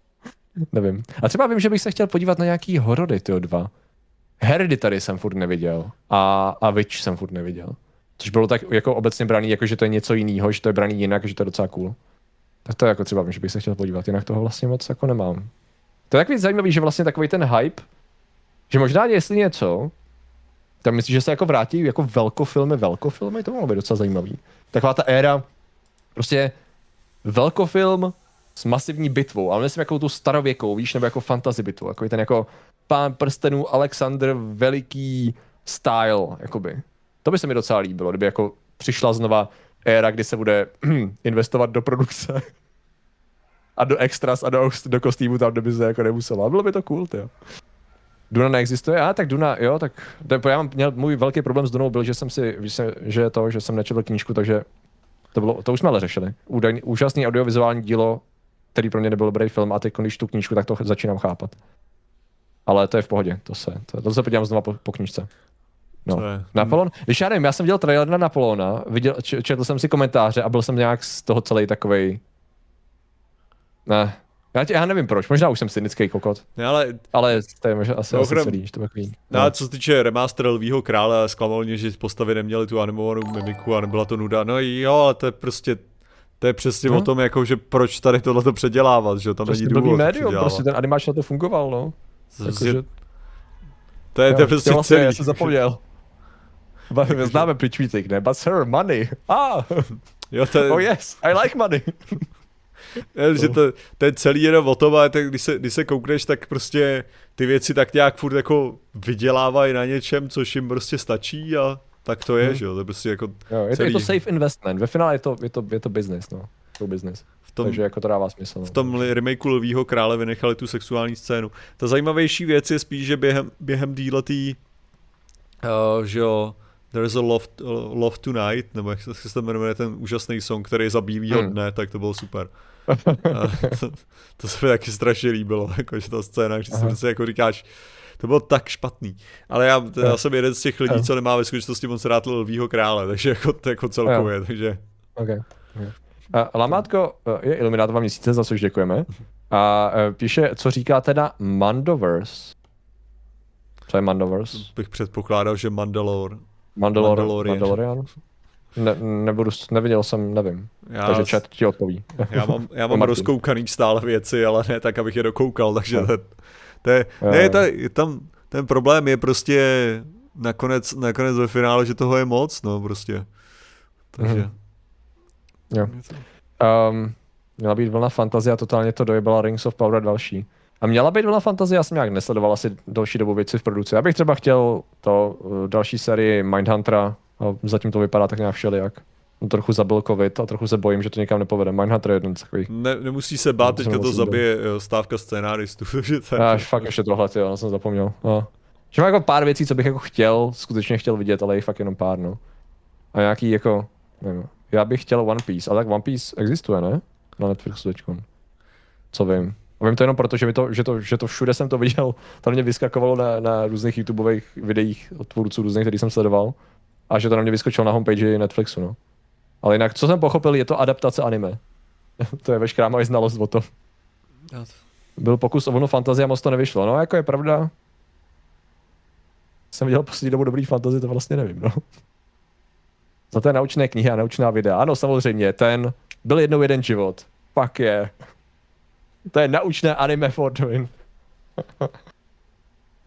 Nevím. A třeba vím, že bych se chtěl podívat na nějaký horory, ty dva. Hereditary jsem furt neviděl a, a Witch jsem furt neviděl. Což bylo tak jako obecně braný, jako že to je něco jiného, že to je braný jinak, že to je docela cool. Tak to je jako třeba, že bych se chtěl podívat, jinak toho vlastně moc jako nemám. To je takový zajímavý, že vlastně takový ten hype, že možná jestli něco, tak myslím, že se jako vrátí jako velkofilmy, velkofilmy, to mohlo být docela zajímavý. Taková ta éra, prostě velkofilm s masivní bitvou, ale myslím jako tu starověkou, víš, nebo jako fantasy bitvu, jako ten jako pán prstenů Alexander veliký style, jakoby. To by se mi docela líbilo, kdyby jako přišla znova éra, kdy se bude investovat do produkce a do extras a do, do kostýmu tam, kde by se jako nemuselo. A bylo by to cool, jo. Duna neexistuje? A tak Duna, jo, tak já mám měl, můj velký problém s Dunou byl, že jsem si, že to, že jsem nečetl knížku, takže to, bylo, to už jsme ale řešili. Údajný, úžasný audiovizuální dílo, který pro mě nebyl dobrý film a teď, když tu knížku, tak to začínám chápat. Ale to je v pohodě, to se, to, to se podívám znova po, po knížce. No. Napoleon, když já nevím, já jsem viděl trailer na Napoleona, viděl, četl jsem si komentáře a byl jsem nějak z toho celý takovej... Ne, já, tě, já nevím proč, možná už jsem cynický kokot. Ne, ale... Ale to je možná asi, asi celý, to takový. No, no. co se týče remaster Lvího krále, zklamal mě, že postavy neměly tu animovanou mimiku a nebyla to nuda. No jo, ale to je prostě to je přesně no. o tom, jako, že proč tady tohle to předělávat, že tam prostě není důvod médium, prostě ten animáč na to fungoval, no. Jako. To je, to je prostě vlastně, celý. Já jsem zapomněl. Známe pitch ne? But sir, money. Ah! Jo, to je... Oh yes, I like money. Je, že to, to je celý jenom o tom, ale tak když se, když se koukneš, tak prostě ty věci tak nějak furt jako vydělávají na něčem, což jim prostě stačí a tak to je, hmm. že jo, to je prostě jako jo, je, to, je to safe investment, ve finále je to, je to, je to business, no, to business. Tom, Takže jako to dává smysl. No. V tom remakeu Lvýho krále vynechali tu sexuální scénu. Ta zajímavější věc je spíš, že během, během díletý, uh, že jo, There's a Love, uh, love Tonight, nebo jak se to jmenuje ten úžasný song, který je za bílýho hmm. dne, tak to bylo super. to, to se mi taky strašně líbilo, jako, že ta scéna, že si jako říkáš, to bylo tak špatný. Ale já, já jsem jeden z těch lidí, co nemá ve skutečnosti moc rád lvýho krále, takže jako, to jako celkově, takže... Okay. okay. Lamátko je iluminátová měsíce, za což děkujeme. A uh, píše, co říká teda Mandoverse. Co je Mandoverse? Bych předpokládal, že Mandalore. Mandalor- Mandalorian. Mandalorian. Ne, nebudu, neviděl jsem, nevím. Já, takže chat ti odpoví. Já mám, já mám rozkoukaný stále věci, ale ne tak, abych je dokoukal, takže no. to, to je, ne, to, tam, ten problém je prostě nakonec, nakonec ve finále, že toho je moc, no prostě. Takže. Mm-hmm. Jo. Um, měla být vlna fantazie a totálně to dojebala Rings of Power a další. A měla být vlna fantazie, já jsem nějak nesledoval asi další dobu věci v produkci. Já bych třeba chtěl to uh, další sérii Mindhuntera, a zatím to vypadá tak nějak všelijak. On trochu zabil covid a trochu se bojím, že to někam nepovede. Mindhunter je jeden z takových. Ne, nemusí se bát, teďka to zabije byl. stávka scénáristů. že je... Až fakt ještě tohle, jo, no jsem zapomněl. No. Že mám jako pár věcí, co bych jako chtěl, skutečně chtěl vidět, ale je fakt jenom pár, no. A nějaký jako, nevím, já bych chtěl One Piece, ale tak One Piece existuje, ne? Na Netflixu teďkon. Co vím. A vím to jenom proto, že, to, že, to, že to všude jsem to viděl, to mě vyskakovalo na, na různých YouTubeových videích od tvůrců různých, který jsem sledoval. A že to na mě vyskočilo na homepage Netflixu, no. Ale jinak, co jsem pochopil, je to adaptace anime. to je veškerá moje znalost o tom. Byl pokus o vlnu fantazie a moc to nevyšlo. No, jako je pravda. Jsem viděl poslední dobu dobrý fantazie, to vlastně nevím, no. Za to je naučné knihy a naučná videa. Ano, samozřejmě, ten byl jednou jeden život. Pak je. To je naučné anime for doing.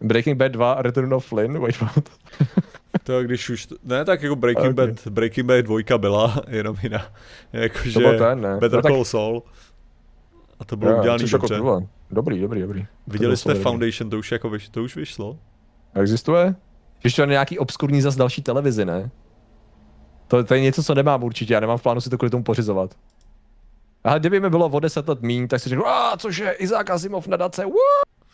Breaking Bad 2, Return of Flynn, wait what? to když už, ne tak jako Breaking okay. Bad, Breaking Bad 2 byla, jenom jiná, jakože to ten, ne. Better no, Call tak... Saul. A to bylo udělané jako dobře. Jako dobrý, dobrý, dobrý. Viděli jste Foundation, to už jako vyš, to už vyšlo? Existuje? Ještě to nějaký obskurní zas další televizi, ne? To, to je něco, co nemám určitě, já nemám v plánu si to kvůli tomu pořizovat. A kdyby mi bylo o 10 let míň, tak si řeknu, a cože, Izák Asimov nadace, wow!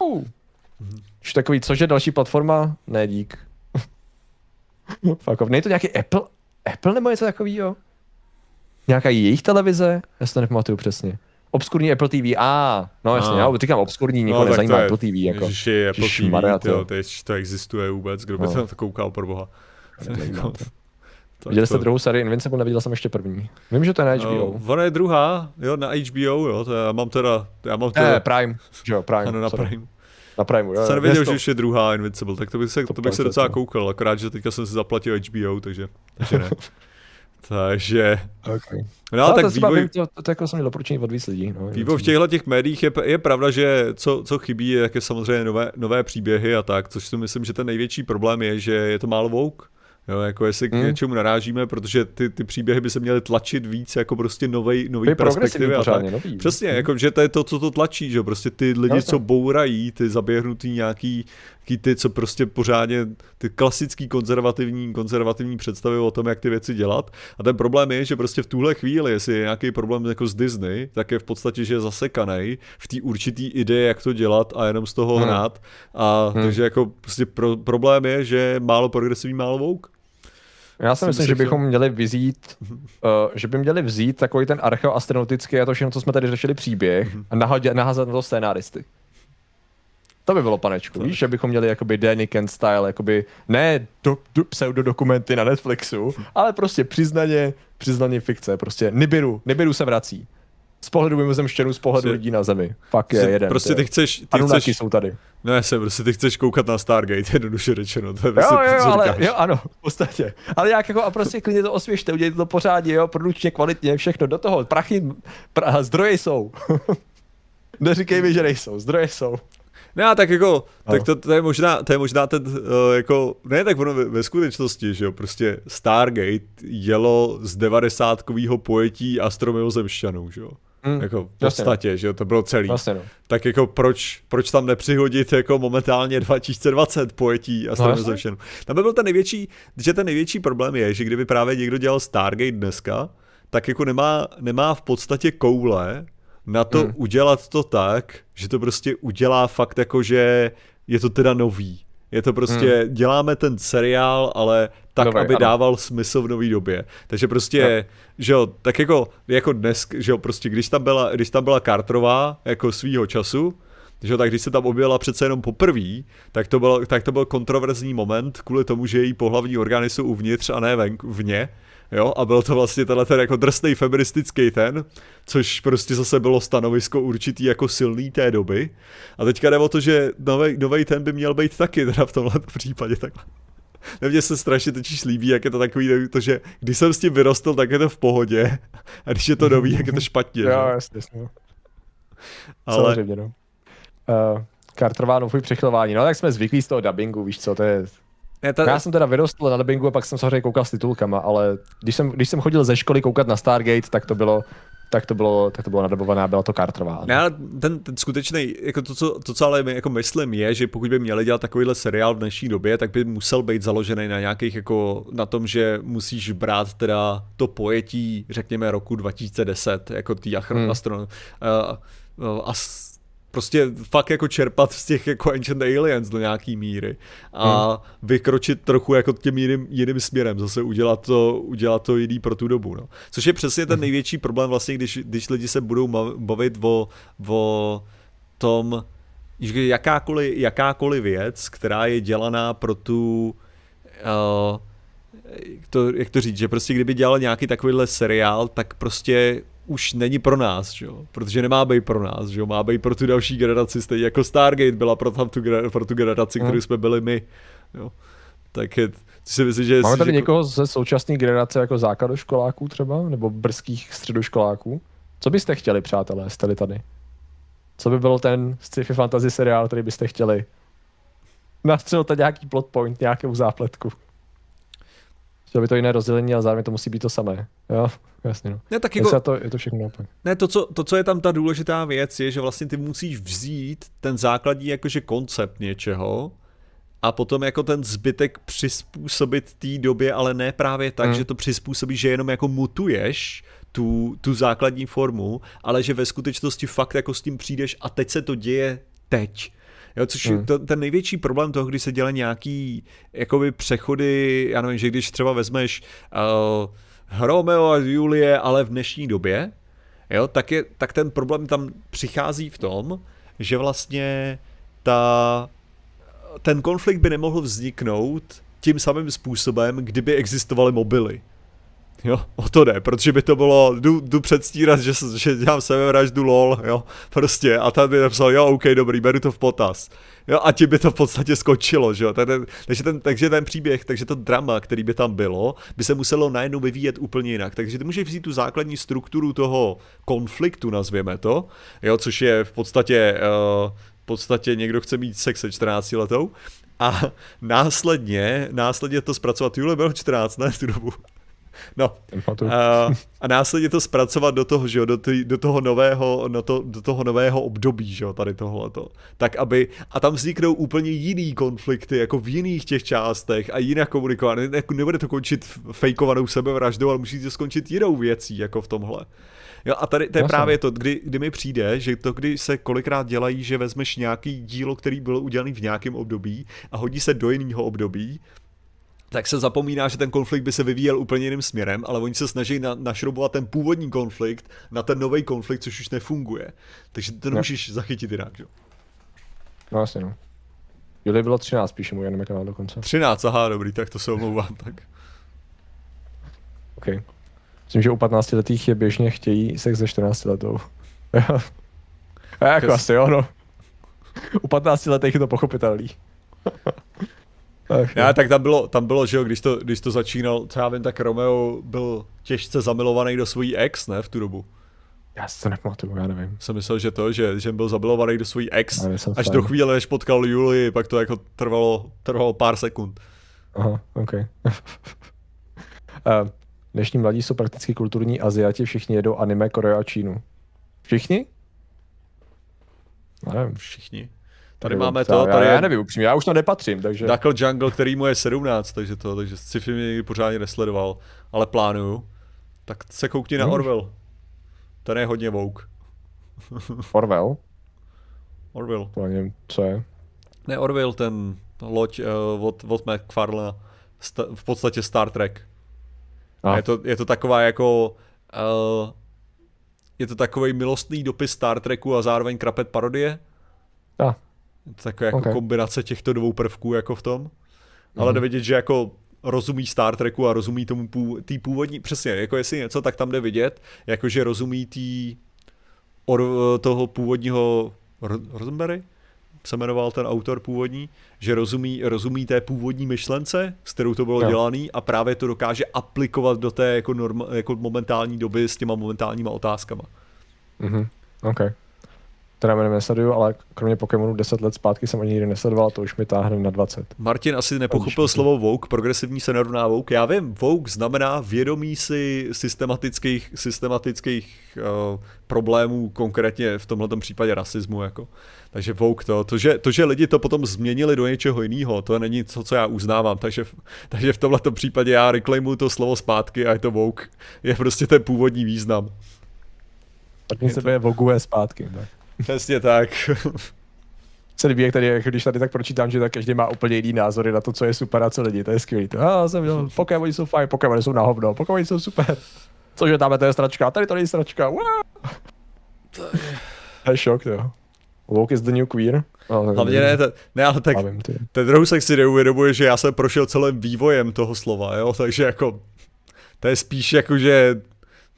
Mm-hmm. Už takový, cože, další platforma? Ne, dík. Fuck off. Není to nějaký Apple? Apple nebo něco takového? Nějaká jejich televize? Já si to nepamatuju přesně. Obskurní Apple TV, a ah, no jasně, já říkám obskurní, nikoho no, nezajímá Apple TV. Jako. Ježiši, Apple TV, Maria, to, to, to existuje vůbec, kdo by no. to koukal pro boha. Viděli jste druhou sérii Invincible, neviděl jsem ještě první. Vím, že to je na HBO. Uh, ona je druhá, jo, na HBO, jo, to já mám teda, já mám teda... Ne, Prime, jo, Prime. Ano, na sorry. Prime. Na Prime, jo. Jsem nevěděl, že ještě je druhá Invincible, tak to bych se, to, to bych se docela koukal, akorát, že teďka jsem si zaplatil HBO, takže, takže ne. takže... Okay. No, ale tak vývoj... Vím, to, to, to, jako jsem měl doporučení od víc lidí. No, vývoj v těchto těch médiích je, je pravda, že co, co chybí, je samozřejmě nové, nové příběhy a tak, což si myslím, že ten největší problém je, že je to málo vouk Jo, jako jestli hmm. k něčemu narážíme, protože ty, ty příběhy by se měly tlačit víc jako prostě novej, nový perspektivy. A tak. Nový. Přesně, hmm. jako, že to je to, co to tlačí, že prostě ty lidi, no, co bourají, ty zaběhnutý nějaký, nějaký ty, co prostě pořádně, ty klasický konzervativní, konzervativní představy o tom, jak ty věci dělat. A ten problém je, že prostě v tuhle chvíli, jestli je nějaký problém jako z Disney, tak je v podstatě, že je zasekaný v té určitý ideje, jak to dělat a jenom z toho hmm. hrát. A hmm. takže jako prostě pro, problém je, že málo progresivní, málo vouk. Já si myslím, že bychom měli vzít, uh, že by měli vzít takový ten archeoastronautický a to všechno, co jsme tady řešili příběh mm-hmm. a nahazat, naházat na to scénáristy. To by bylo, panečku, víš, že bychom měli jakoby Danny Kent style, jakoby ne do, do, pseudodokumenty na Netflixu, ale prostě přiznaně, přiznaně fikce, prostě Nibiru, Nibiru se vrací z pohledu mimozemštěnů, z pohledu lidí na zemi. Fakt je jeden. Prostě ty chceš... Ty chceš, jsou tady. No já jsem, prostě ty chceš koukat na Stargate, jednoduše řečeno. To je jo, prostě jo, jo, ale, jo, ano, v podstatě. Ale jak jako, a prostě klidně to osvěžte, udělejte to pořádně, jo, produkčně, kvalitně, všechno do toho. Prachy, pra, zdroje jsou. Neříkej mi, že nejsou, zdroje jsou. No tak jako, no. tak to, to, je možná, to je možná ten, uh, jako, ne tak ono ve, ve skutečnosti, že jo, prostě Stargate jelo z devadesátkového pojetí astromilozemšťanů, že jo. Mm, jako v no. podstatě, že jo, to bylo celý. Jasně, no. Tak jako proč, proč tam nepřihodit jako momentálně 2020 pojetí a no, všechno. Tam by byl ten největší, že ten největší problém je, že kdyby právě někdo dělal Stargate dneska, tak jako nemá, nemá v podstatě koule na to mm. udělat to tak, že to prostě udělá fakt jako, že je to teda nový. Je to prostě, hmm. děláme ten seriál, ale tak, Nové, aby ano. dával smysl v nové době. Takže prostě, no. že jo, tak jako, jako dnes, že jo, prostě když tam byla, když tam byla Carterová jako svýho času, že tak když se tam objevila přece jenom poprvé, tak to, byl, tak to byl kontroverzní moment kvůli tomu, že její pohlavní orgány jsou uvnitř a ne ven, vně. Jo, a byl to vlastně tenhle ten jako drsný feministický ten, což prostě zase bylo stanovisko určitý jako silný té doby. A teďka jde o to, že nový ten by měl být taky teda v tomhle případě takhle. Mně se strašně totiž líbí, jak je to takový, to, že když jsem s tím vyrostl, tak je to v pohodě. A když je to nový, jak je to špatně. jo, jasně, jasně. Ale... Samozřejmě, no. Uh, Carterová nový přechylování. No tak jsme zvyklí z toho dubbingu, víš co, to je ne, ta... Já jsem teda vyrostl na dubbingu a pak jsem samozřejmě koukal s titulkama, ale když jsem, když jsem chodil ze školy koukat na Stargate, tak to bylo tak to bylo, tak to bylo nadabované byla to Carterová. Ne, ale ten, ten skutečný, jako to, co, to, co ale jako myslím, je, že pokud by měli dělat takovýhle seriál v dnešní době, tak by musel být založený na nějakých, jako na tom, že musíš brát teda to pojetí, řekněme, roku 2010, jako tý hmm. astron, uh, uh, prostě fakt jako čerpat z těch jako Ancient Aliens do nějaký míry a hmm. vykročit trochu jako tím jiným, jiným směrem, zase udělat to, udělat to jiný pro tu dobu, no. Což je přesně ten hmm. největší problém vlastně, když, když lidi se budou bavit o, o tom, že jakákoliv, jakákoliv věc, která je dělaná pro tu uh, to, jak to říct, že prostě kdyby dělal nějaký takovýhle seriál, tak prostě už není pro nás, že jo? protože nemá být pro nás, že jo? má být pro tu další generaci, stejně jako Stargate byla pro, tam tu, pro tu generaci, kterou hmm. jsme byli my. Jo? Tak je, si myslím, že... Máme tady jako... někoho ze současné generace jako základoškoláků třeba, nebo brzkých středoškoláků? Co byste chtěli, přátelé, jste tady? Co by byl ten sci-fi fantasy seriál, který byste chtěli? Nastřelte nějaký plot point, nějakou zápletku. Chtěl by to jiné rozdělení, ale zároveň to musí být to samé. Jo, jasně. No. Ne, tak jako, to, je to všechno naopak. Ne, to co, to, co je tam ta důležitá věc, je, že vlastně ty musíš vzít ten základní jakože koncept něčeho a potom jako ten zbytek přizpůsobit té době, ale ne právě tak, hmm. že to přizpůsobíš, že jenom jako mutuješ tu, tu základní formu, ale že ve skutečnosti fakt jako s tím přijdeš a teď se to děje teď. Jo, což hmm. to, ten největší problém toho, když se dělá nějaký jakoby přechody, já nevím, že když třeba vezmeš uh, Romeo a Julie, ale v dnešní době, jo, tak, je, tak ten problém tam přichází v tom, že vlastně ta, ten konflikt by nemohl vzniknout tím samým způsobem, kdyby existovaly mobily. Jo, o to jde, protože by to bylo, jdu, jdu předstírat, že, že dělám sebevraždu lol, jo, prostě, a tam by napsal, jo, OK, dobrý, beru to v potaz. Jo, a ti by to v podstatě skočilo, že jo, takže ten, takže ten příběh, takže to drama, který by tam bylo, by se muselo najednou vyvíjet úplně jinak, takže ty můžeš vzít tu základní strukturu toho konfliktu, nazvěme to, jo, což je v podstatě uh, v podstatě někdo chce mít sex se 14 letou a následně, následně to zpracovat, Julie byl 14, ne, v tu dobu. No, a, a následně to zpracovat do toho, že jo, do, tý, do toho nového, no to, do toho nového období, že jo, tady tohleto. Tak aby, a tam vzniknou úplně jiný konflikty, jako v jiných těch částech a jinak komunikovat. Ne, nebude to končit fejkovanou sebevraždou, ale musí to skončit jinou věcí, jako v tomhle. Jo, a tady to je Jasně. právě to, kdy, kdy mi přijde, že to, kdy se kolikrát dělají, že vezmeš nějaký dílo, který bylo udělaný v nějakém období a hodí se do jiného období, tak se zapomíná, že ten konflikt by se vyvíjel úplně jiným směrem, ale oni se snaží na, našrobovat ten původní konflikt na ten nový konflikt, což už nefunguje. Takže to nemůžeš zachytit jinak, jo? No jasně, no. Julie bylo 13, píše můj anime kanál dokonce. 13, aha, dobrý, tak to se omlouvám, tak. OK. Myslím, že u 15 letých je běžně chtějí sex ze 14 letou. A jako asi jo, no. U 15 letých je to pochopitelný. Ach, Já, tak tam bylo, tam bylo, že jo, když to, když to začínal, co já vím, tak Romeo byl těžce zamilovaný do svojí ex, ne, v tu dobu. Já si to nepamatuju, já nevím. Jsem myslel, že to, že, že byl zamilovaný do svojí ex, až do chvíle, než potkal Julii, pak to jako trvalo, trvalo pár sekund. Aha, OK. uh, dnešní mladí jsou prakticky kulturní Aziati, všichni jedou anime, Korea a Čínu. Všichni? Nevím. Všichni. Tady máme to, tady já, já nevím upřímně, já už to nepatřím, takže... Duckle Jungle, který mu je 17, takže to, takže sci-fi mě pořádně nesledoval, ale plánuju. Tak se koukni na Orwell. Ten je hodně vouk. Orwell? Orwell. To nevím, co je. Ne, Orwell, ten loď uh, od, od McFarlane, v podstatě Star Trek. A je to, je to taková jako... Uh, je to takový milostný dopis Star Treku a zároveň krapet parodie. A. Taková jako okay. kombinace těchto dvou prvků jako v tom. Mm. Ale jde vidět, že jako rozumí Star Treku a rozumí tomu pů, tý původní, přesně, jako jestli něco, tak tam jde vidět, jakože rozumí tý or, toho původního Rosenberry? se jmenoval ten autor původní, že rozumí, rozumí té původní myšlence, s kterou to bylo no. dělané a právě to dokáže aplikovat do té jako, norma, jako momentální doby s těma momentálníma otázkama. Mhm, okay teda jmenem nesleduju, ale kromě Pokémonu 10 let zpátky jsem ani nikdy nesledoval, to už mi táhne na 20. Martin asi nepochopil slovo Vogue, progresivní se nerovná Vogue. Já vím, Vogue znamená vědomí si systematických, systematických uh, problémů, konkrétně v tomhle případě rasismu. Jako. Takže Vogue to, to že, to, že lidi to potom změnili do něčeho jiného, to není to, co já uznávám. Takže, takže v tomhle případě já reclaimuju to slovo zpátky a je to Vogue. Je prostě ten původní význam. Tak sebe je Vogue zpátky. Tak. Přesně tak. se líbí, jak tady, jak když tady tak pročítám, že tak každý má úplně jiný názory na to, co je super a co lidi, to je skvělý. To, ah, jsem měl, Pokémoni jsou fajn, Pokémoni jsou na hovno, Pokémoni jsou super. Cože tam to je stračka, tady to není stračka, wow. To je... Šok, jo. Woke is the new queer. No, Hlavně ne, to, ne, ale tak vím, ten druhou se si neuvědomuje, že já jsem prošel celým vývojem toho slova, jo, takže jako to je spíš jako, že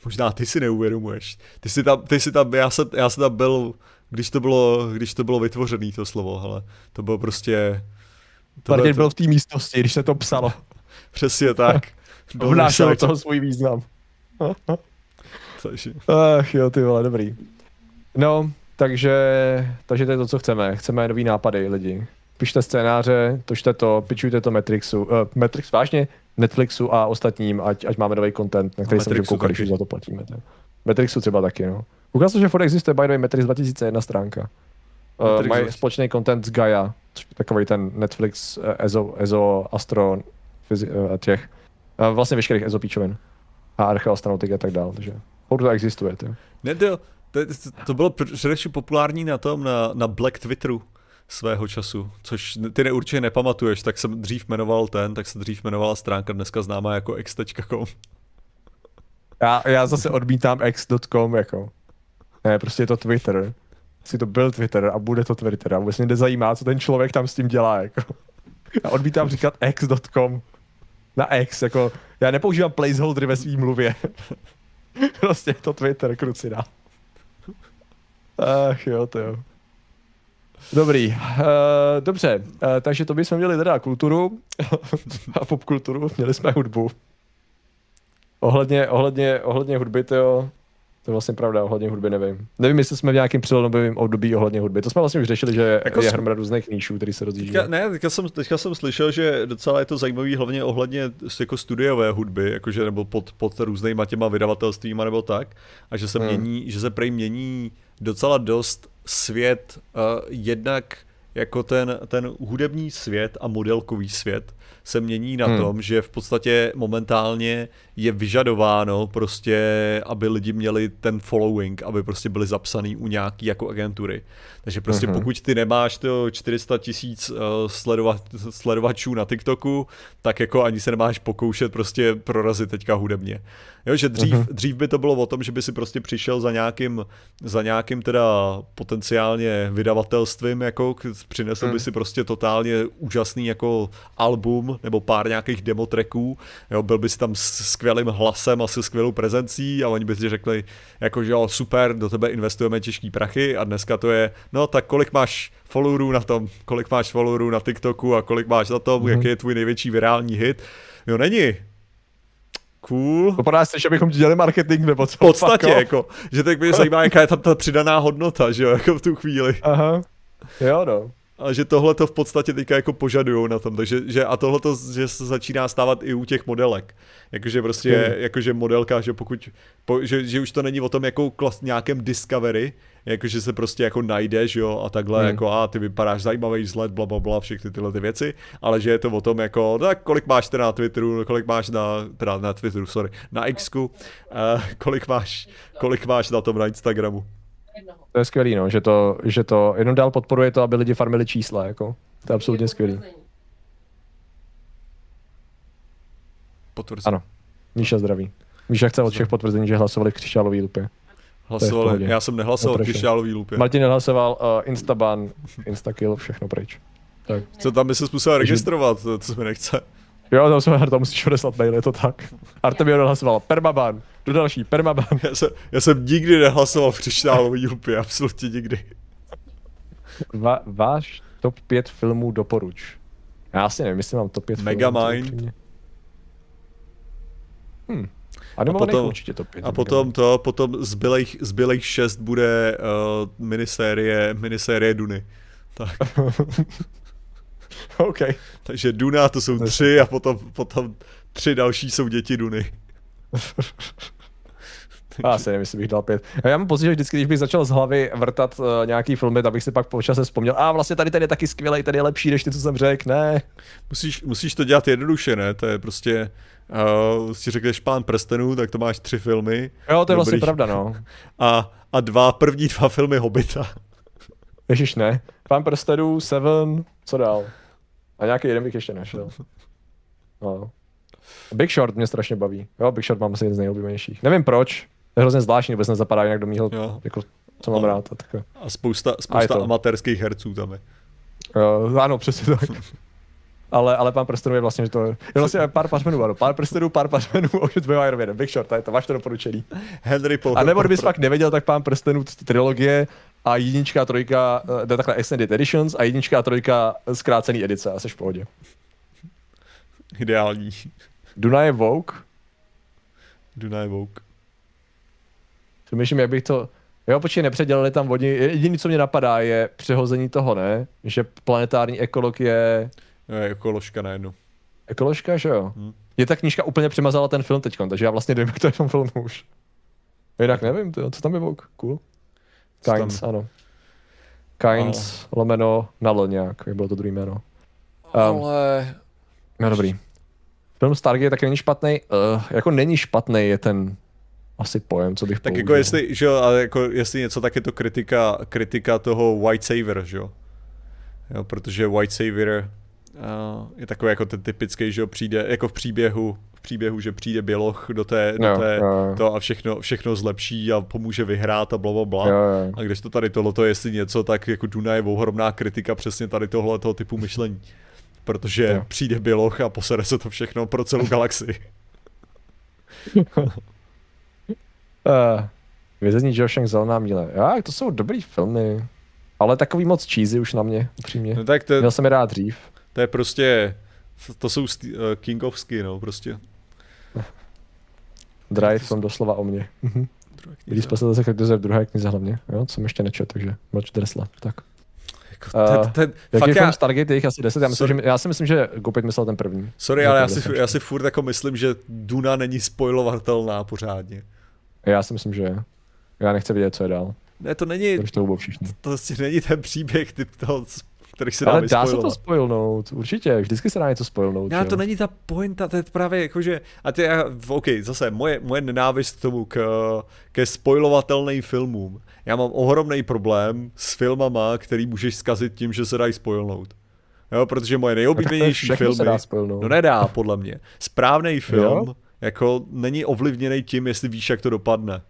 Možná ty si neuvědomuješ. Ty si tam, ty si tam, já jsem, já jsem tam byl, když to bylo, když to bylo vytvořené to slovo, ale to bylo prostě... Martin to... byl v té místnosti, když se to psalo. Přesně tak. Vnášel toho svůj význam. takže. Ach jo, ty vole, dobrý. No, takže, takže to je to, co chceme. Chceme nový nápady, lidi. Pište scénáře, točte to, pičujte to Matrixu. Uh, Matrix vážně? Netflixu a ostatním, ať, ať máme nový content, na který se můžeme koukat, když za to platíme. Tak. Matrixu třeba taky, no. Ukázal, že furt existuje by the way Matrix 2001 stránka. Uh, mají společný content z Gaia, takový ten Netflix, uh, EZO, EZO, Astro, fyzi, uh, těch, uh, vlastně veškerých EZO píčovin a archeastronautik a tak dále, takže furt to existuje. Tě. Ne, to, to, to bylo především populární na tom, na, na Black Twitteru svého času, což ty neurčitě nepamatuješ, tak jsem dřív jmenoval ten, tak se dřív jmenovala stránka dneska známá jako x.com. Já, já zase odmítám x.com jako. Ne, prostě je to Twitter. Si to byl Twitter a bude to Twitter a vůbec mě nezajímá, co ten člověk tam s tím dělá jako. Já odmítám říkat x.com na X, jako já nepoužívám placeholdery ve svým mluvě. prostě je to Twitter, krucina. Ach jo, to jo. Dobrý, uh, dobře, uh, takže to bychom měli teda kulturu a popkulturu, měli jsme hudbu. Ohledně, ohledně, ohledně hudby, to To je vlastně pravda, ohledně hudby nevím. Nevím, jestli jsme v nějakém přelomovém období ohledně hudby. To jsme vlastně už řešili, že jako je hromada různých níšů, který se rozjíždí. Teďka, ne, teďka jsem, teďka jsem slyšel, že docela je to zajímavý hlavně ohledně jako studiové hudby, jakože nebo pod, pod různýma těma vydavatelstvíma nebo tak, a že se hmm. mění, že se prej mění docela dost svět uh, jednak jako ten, ten hudební svět a modelkový svět se mění na hmm. tom, že v podstatě momentálně je vyžadováno prostě, aby lidi měli ten following, aby prostě byli zapsaný u nějaký jako agentury. Takže prostě mm-hmm. pokud ty nemáš to 400 tisíc uh, sledova, sledovačů na TikToku, tak jako ani se nemáš pokoušet prostě prorazit teďka hudebně. Jo, že dřív, mm-hmm. dřív by to bylo o tom, že by si prostě přišel za nějakým, za nějakým teda potenciálně vydavatelstvím, jako přinesl mm. by si prostě totálně úžasný jako album nebo pár nějakých demo tracků, jo, byl by si tam skvělý skvělým hlasem a se skvělou prezencí a oni by si řekli, jako že jo, super, do tebe investujeme těžký prachy a dneska to je, no tak kolik máš followerů na tom, kolik máš followerů na TikToku a kolik máš na tom, mm-hmm. jaký je tvůj největší virální hit. Jo, není. Cool. Vypadá se, že bychom dělali marketing nebo co? V podstatě, jako, že tak mě zajímá, jaká je tam ta přidaná hodnota, že jo, jako v tu chvíli. Aha. Jo, no a že tohle to v podstatě teďka jako požadujou na tom, takže že a tohle to, že se začíná stávat i u těch modelek. Jakože prostě, hmm. jakože modelka, že pokud, po, že, že, už to není o tom jako klas, nějakém discovery, jakože se prostě jako najdeš, jo, a takhle, hmm. jako a ty vypadáš zajímavý vzhled, bla, bla, bla, všechny tyhle ty věci, ale že je to o tom jako, tak kolik máš teda na Twitteru, kolik máš na, teda na Twitteru, sorry, na Xku, uh, kolik máš, kolik máš na tom na Instagramu. To je skvělý, no, že to, že to jenom dál podporuje to, aby lidi farmili čísla, jako. To je absolutně skvělý. Potvrzení. Ano. Míša zdraví. Míša chce od všech potvrzení, že hlasovali v křišťálový lupě. Hlasovali, já jsem nehlasoval v křišťálový lupě. Martin nehlasoval, uh, Instaban, Instakill, všechno pryč. Tak. Co tam by se musel registrovat, to, to se mi nechce. Jo, tam jsme, tam musíš odeslat mail, je to tak. Artemio nehlasoval, permaban, do další, permaban. Já jsem, já jsem nikdy nehlasoval v křišťálový lupě, absolutně nikdy. Va, váš top 5 filmů doporuč. Já asi nevím, jestli mám top 5 Megamind. filmů. Hmm. A, a potom, určitě top 5. A potom to, potom zbylejch, zbylejch 6 bude uh, minisérie, minisérie Duny. Tak. OK. Takže Duna to jsou tři a potom, potom tři další jsou děti Duny. Já asi nevím, jestli bych dal pět. Já mám pocit, že vždycky, když bych začal z hlavy vrtat uh, nějaký filmy, tak bych si pak po čase vzpomněl, a vlastně tady ten je taky skvělý, tady je lepší, než ty, co jsem řekl, ne. Musíš, musíš to dělat jednoduše, ne? To je prostě, uh, si řekneš pán prstenů, tak to máš tři filmy. Jo, to je vlastně pravda, no. A, a dva, první dva filmy Hobita. Ježiš, ne. Pán prstenů, Seven, co dál? A nějaký jeden bych ještě našel. No. Big Short mě strašně baví. Jo, Big Short mám asi jeden z nejoblíbenějších. Nevím proč, je hrozně zvláštní, vůbec nezapadá jinak do mýho, jako, co mám a, rád. Tak. A spousta, spousta a amatérských herců tam je. Uh, ano, přesně tak. ale, ale pán prstenů je vlastně, že to je vlastně pár pařmenů, ano. Pár prstenů, pár pařmenů, už zbývá jenom jeden. Big Short, to je to, máš to doporučený. Henry Potter. A nebo kdybys fakt nevěděl, tak pán prstenů trilogie a jednička a trojka, to je takhle extended editions a jednička a trojka zkrácený edice a jsi v pohodě. Ideální. Duna je Vogue. Duna je Vogue. Přemýšlím, jak bych to... Jo, počkej, nepředělali tam vodní. Jediné, co mě napadá, je přehození toho, ne? Že planetární ekolog je... Je ekoložka najednou. Ekoložka, že jo? Hmm. Je ta knížka úplně přemazala ten film teď, takže já vlastně nevím, jak to je v tom filmu už. Jinak nevím, to, co tam je Vogue, cool. Tam... ano. Kynes, ale... lomeno Nalo nějak, jak bylo to druhý jméno. Um, ale... No dobrý. Film Stargate taky není špatný. Uh, jako není špatný je ten asi pojem, co bych Tak použil. jako jestli, že jo, ale jako jestli něco, tak je to kritika, kritika toho White Saver, že jo. jo protože White Saver je takový jako ten typický, že jo, přijde, jako v příběhu, v příběhu, že přijde běloch do té, do no, té no. to a všechno, všechno zlepší a pomůže vyhrát a bla, bla, bla. No, a když to tady tohle to jestli něco, tak jako Duna je ohromná kritika přesně tady tohle toho typu myšlení. Protože no. přijde běloch a posere se to všechno pro celou galaxii. Uh, Vězení Joshang Zelená míle. Já, to jsou dobrý filmy. Ale takový moc cheesy už na mě, upřímně. No tak to, Měl jsem je rád dřív. To je prostě, to jsou st- uh, Kingovsky, no, prostě. Drive jsem doslova o mě. Když spasel se charakterizuje v druhé knize hlavně, jo, co jsem ještě nečet, takže Mlč Dresla, tak. Jako ten, eh, ten, uh, jaký já... Stargate je jich asi 10, já, myslím, že, já si myslím, že Gopit myslel ten první. Sorry, ale já si, já si furt jako myslím, že Duna není spoilovatelná pořádně. Já si myslím, že je. Já nechci vidět, co je dál. Ne, to není, to, to, to, to není ten příběh typ toho který se dá Ale dá se to spojilnout, určitě, vždycky se dá něco spojilnout. Já, to není ta pointa, to je právě jako, že, a ty, OK, zase moje, moje nenávist k tomu, k, ke spoilovatelným filmům. Já mám ohromný problém s filmama, který můžeš zkazit tím, že se dají spojilnout. Jo, protože moje nejoblíbenější filmy, se dá no nedá, podle mě. Správný film, jo? jako není ovlivněný tím, jestli víš, jak to dopadne.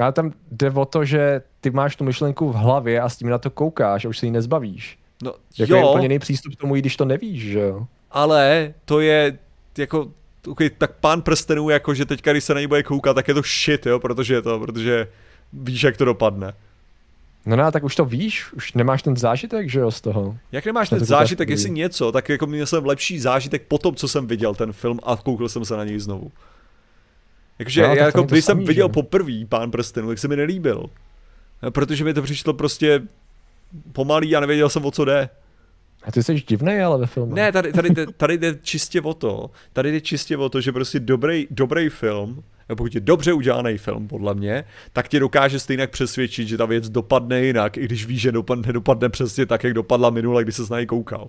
Ale tam jde o to, že ty máš tu myšlenku v hlavě a s tím na to koukáš a už se jí nezbavíš. No, jako jo. je úplně jiný přístup k tomu, i když to nevíš, že jo. Ale to je jako, okay, tak pán prstenů, jako že teďka, když se na něj bude koukat, tak je to shit, jo, protože je to, protože víš, jak to dopadne. No ne, tak už to víš, už nemáš ten zážitek, že jo, z toho. Jak nemáš ten zážitek, jestli něco, tak jako měl jsem lepší zážitek po tom, co jsem viděl ten film a koukl jsem se na něj znovu. Jakože no, já jako, když jsem samý, viděl poprvé Pán prstenů, tak se mi nelíbil. Protože mi to přišlo prostě pomalý a nevěděl jsem, o co jde. A ty jsi divný, ale ve filmu. Ne, tady, tady, tady, tady jde čistě o to, tady jde čistě o to, že prostě dobrý, dobrý film, pokud je dobře udělaný film, podle mě, tak tě dokáže stejně přesvědčit, že ta věc dopadne jinak, i když víš, že dopadne, dopadne přesně tak, jak dopadla minule, když se na něj koukal.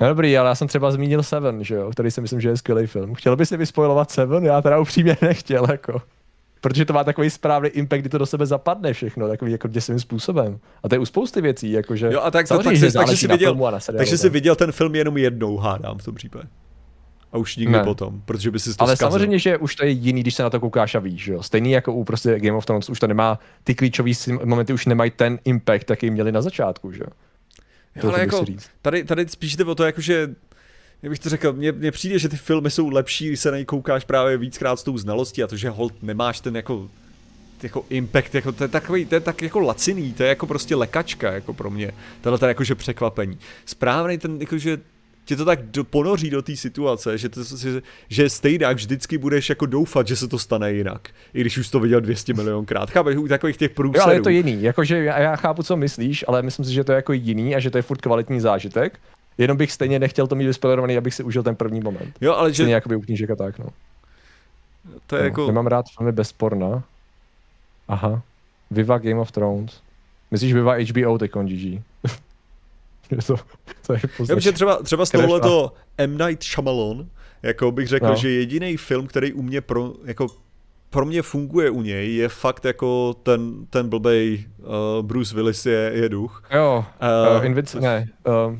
No dobrý, ale já jsem třeba zmínil Seven, že jo, který si myslím, že je skvělý film. Chtěl by si vyspojovat Seven? Já teda upřímně nechtěl, jako. Protože to má takový správný impact, kdy to do sebe zapadne všechno, takový jako děsivým způsobem. A to je u spousty věcí, jakože. Jo, a tak, to, tak, že takže jsi viděl, takže jsi viděl ten film jenom jednou, hádám v tom případě. A už nikdy ne. potom, protože by si to Ale zkazil. samozřejmě, že už to je jiný, když se na to koukáš a víš, jo. Stejný jako u prostě Game of Thrones, už to nemá, ty klíčové momenty už nemají ten impact, jaký měli na začátku, že jo. Ale jako, tady, tady spíš jde o to, jako, že jak bych to řekl, mně, mně přijde, že ty filmy jsou lepší, když se na ně koukáš právě víckrát s tou znalostí a to, že hold nemáš ten jako jako impact, jako to je takový, to je tak jako laciný, to je jako prostě lekačka, jako pro mě, tohle je jakože překvapení. Správný ten, jakože tě to tak do, ponoří do té situace, že, to, že, že stejně vždycky budeš jako doufat, že se to stane jinak, i když už to viděl 200 milionkrát. Chápeš, u takových těch průserů. Jo, ale je to jiný, jakože já, já chápu, co myslíš, ale myslím si, že to je jako jiný a že to je furt kvalitní zážitek Jenom bych stejně nechtěl to mít vyspoilerovaný, abych si užil ten první moment. Jo, ale stejně že... jakoby u knížek a tak, no. To je no, jako... Nemám rád filmy bez porna. Aha. Viva Game of Thrones. Myslíš Viva HBO teď GG? to, to je Já že třeba, třeba z tohoto M. Night Shyamalan, jako bych řekl, no. že jediný film, který u mě pro, jako pro mě funguje u něj, je fakt jako ten, ten blbej uh, Bruce Willis je, je duch. Jo, uh, uh, Invincible, ne, uh,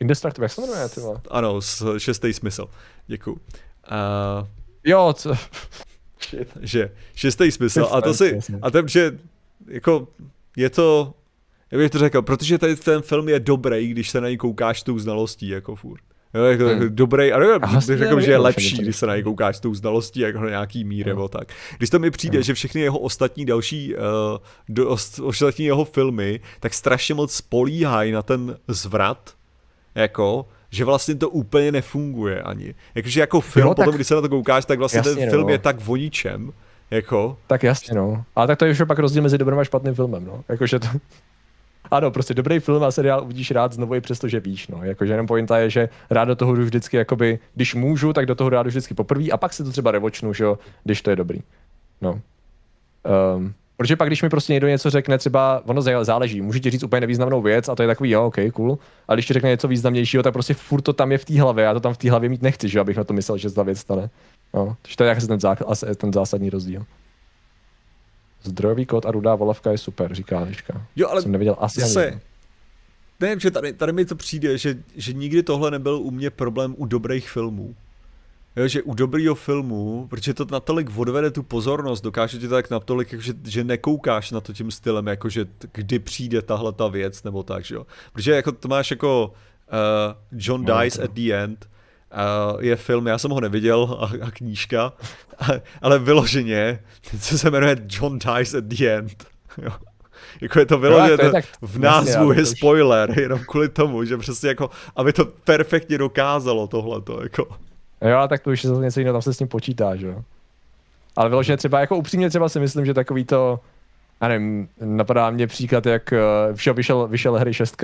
Indestructible, jak se jmenuje, ty Ano, šestý smysl. Děkuju. Uh, jo, co? Shit. Že, šestý smysl. A to si, a ten, že jako je to, jak bych to řekl, protože tady ten film je dobrý, když se na něj koukáš tou znalostí, jako furt. Jo, jako, hmm. dobrý, a nevím, bych řekl, že je lepší, když se na něj koukáš s tou znalostí, jako na nějaký mír, nebo tak. Když to mi přijde, hmm. že všechny jeho ostatní další, uh, do, ostatní jeho filmy, tak strašně moc spolíhají na ten zvrat, jako, že vlastně to úplně nefunguje ani. Jakože jako film, jo, potom, když se na to koukáš, tak vlastně jasně, ten film no. je tak voničem, jako. Tak jasně, no. Ale tak to je už pak rozdíl mezi dobrým a špatným filmem, no. Jakože to... Ano, prostě dobrý film a seriál uvidíš rád znovu i přesto, že víš, no. Jakože jenom pointa je, že rád do toho jdu vždycky, jakoby, když můžu, tak do toho rád vždycky poprvé a pak si to třeba revočnu, že jo, když to je dobrý. No. Um, Protože pak, když mi prostě někdo něco řekne, třeba ono záleží, můžu ti říct úplně nevýznamnou věc a to je takový, jo, ok, cool. A když ti řekne něco významnějšího, tak prostě furt to tam je v té hlavě, já to tam v té hlavě mít nechci, že abych na to myslel, že se ta věc stane. No, to je ten, zá, ten zásadní rozdíl. Zdrojový kód a rudá volavka je super, říká Liška. Jo, ale jsem neviděl asi zase, ani. Nevím, že tady, tady mi to přijde, že, že nikdy tohle nebyl u mě problém u dobrých filmů. Jo, že u dobrýho filmu, protože to natolik odvede tu pozornost, dokáže ti to tak natolik, že, že nekoukáš na to tím stylem, jako že kdy přijde tahle ta věc, nebo tak, že jo. Protože jako to máš jako uh, John no, Dies at the End, je film, já jsem ho neviděl, a, a knížka, a, ale vyloženě, co se jmenuje John Dies at the End, jo. Jako je to vyloženě, no, v názvu je spoiler, jenom kvůli tomu, že přesně jako, aby to perfektně dokázalo tohleto, jako. Jo, tak to už je zase něco jiného, tam se s tím počítá, že jo. Ale vyloženě třeba, jako upřímně třeba si myslím, že takový to, já nevím, napadá mě příklad, jak vyšel, vyšel, vyšel hry 6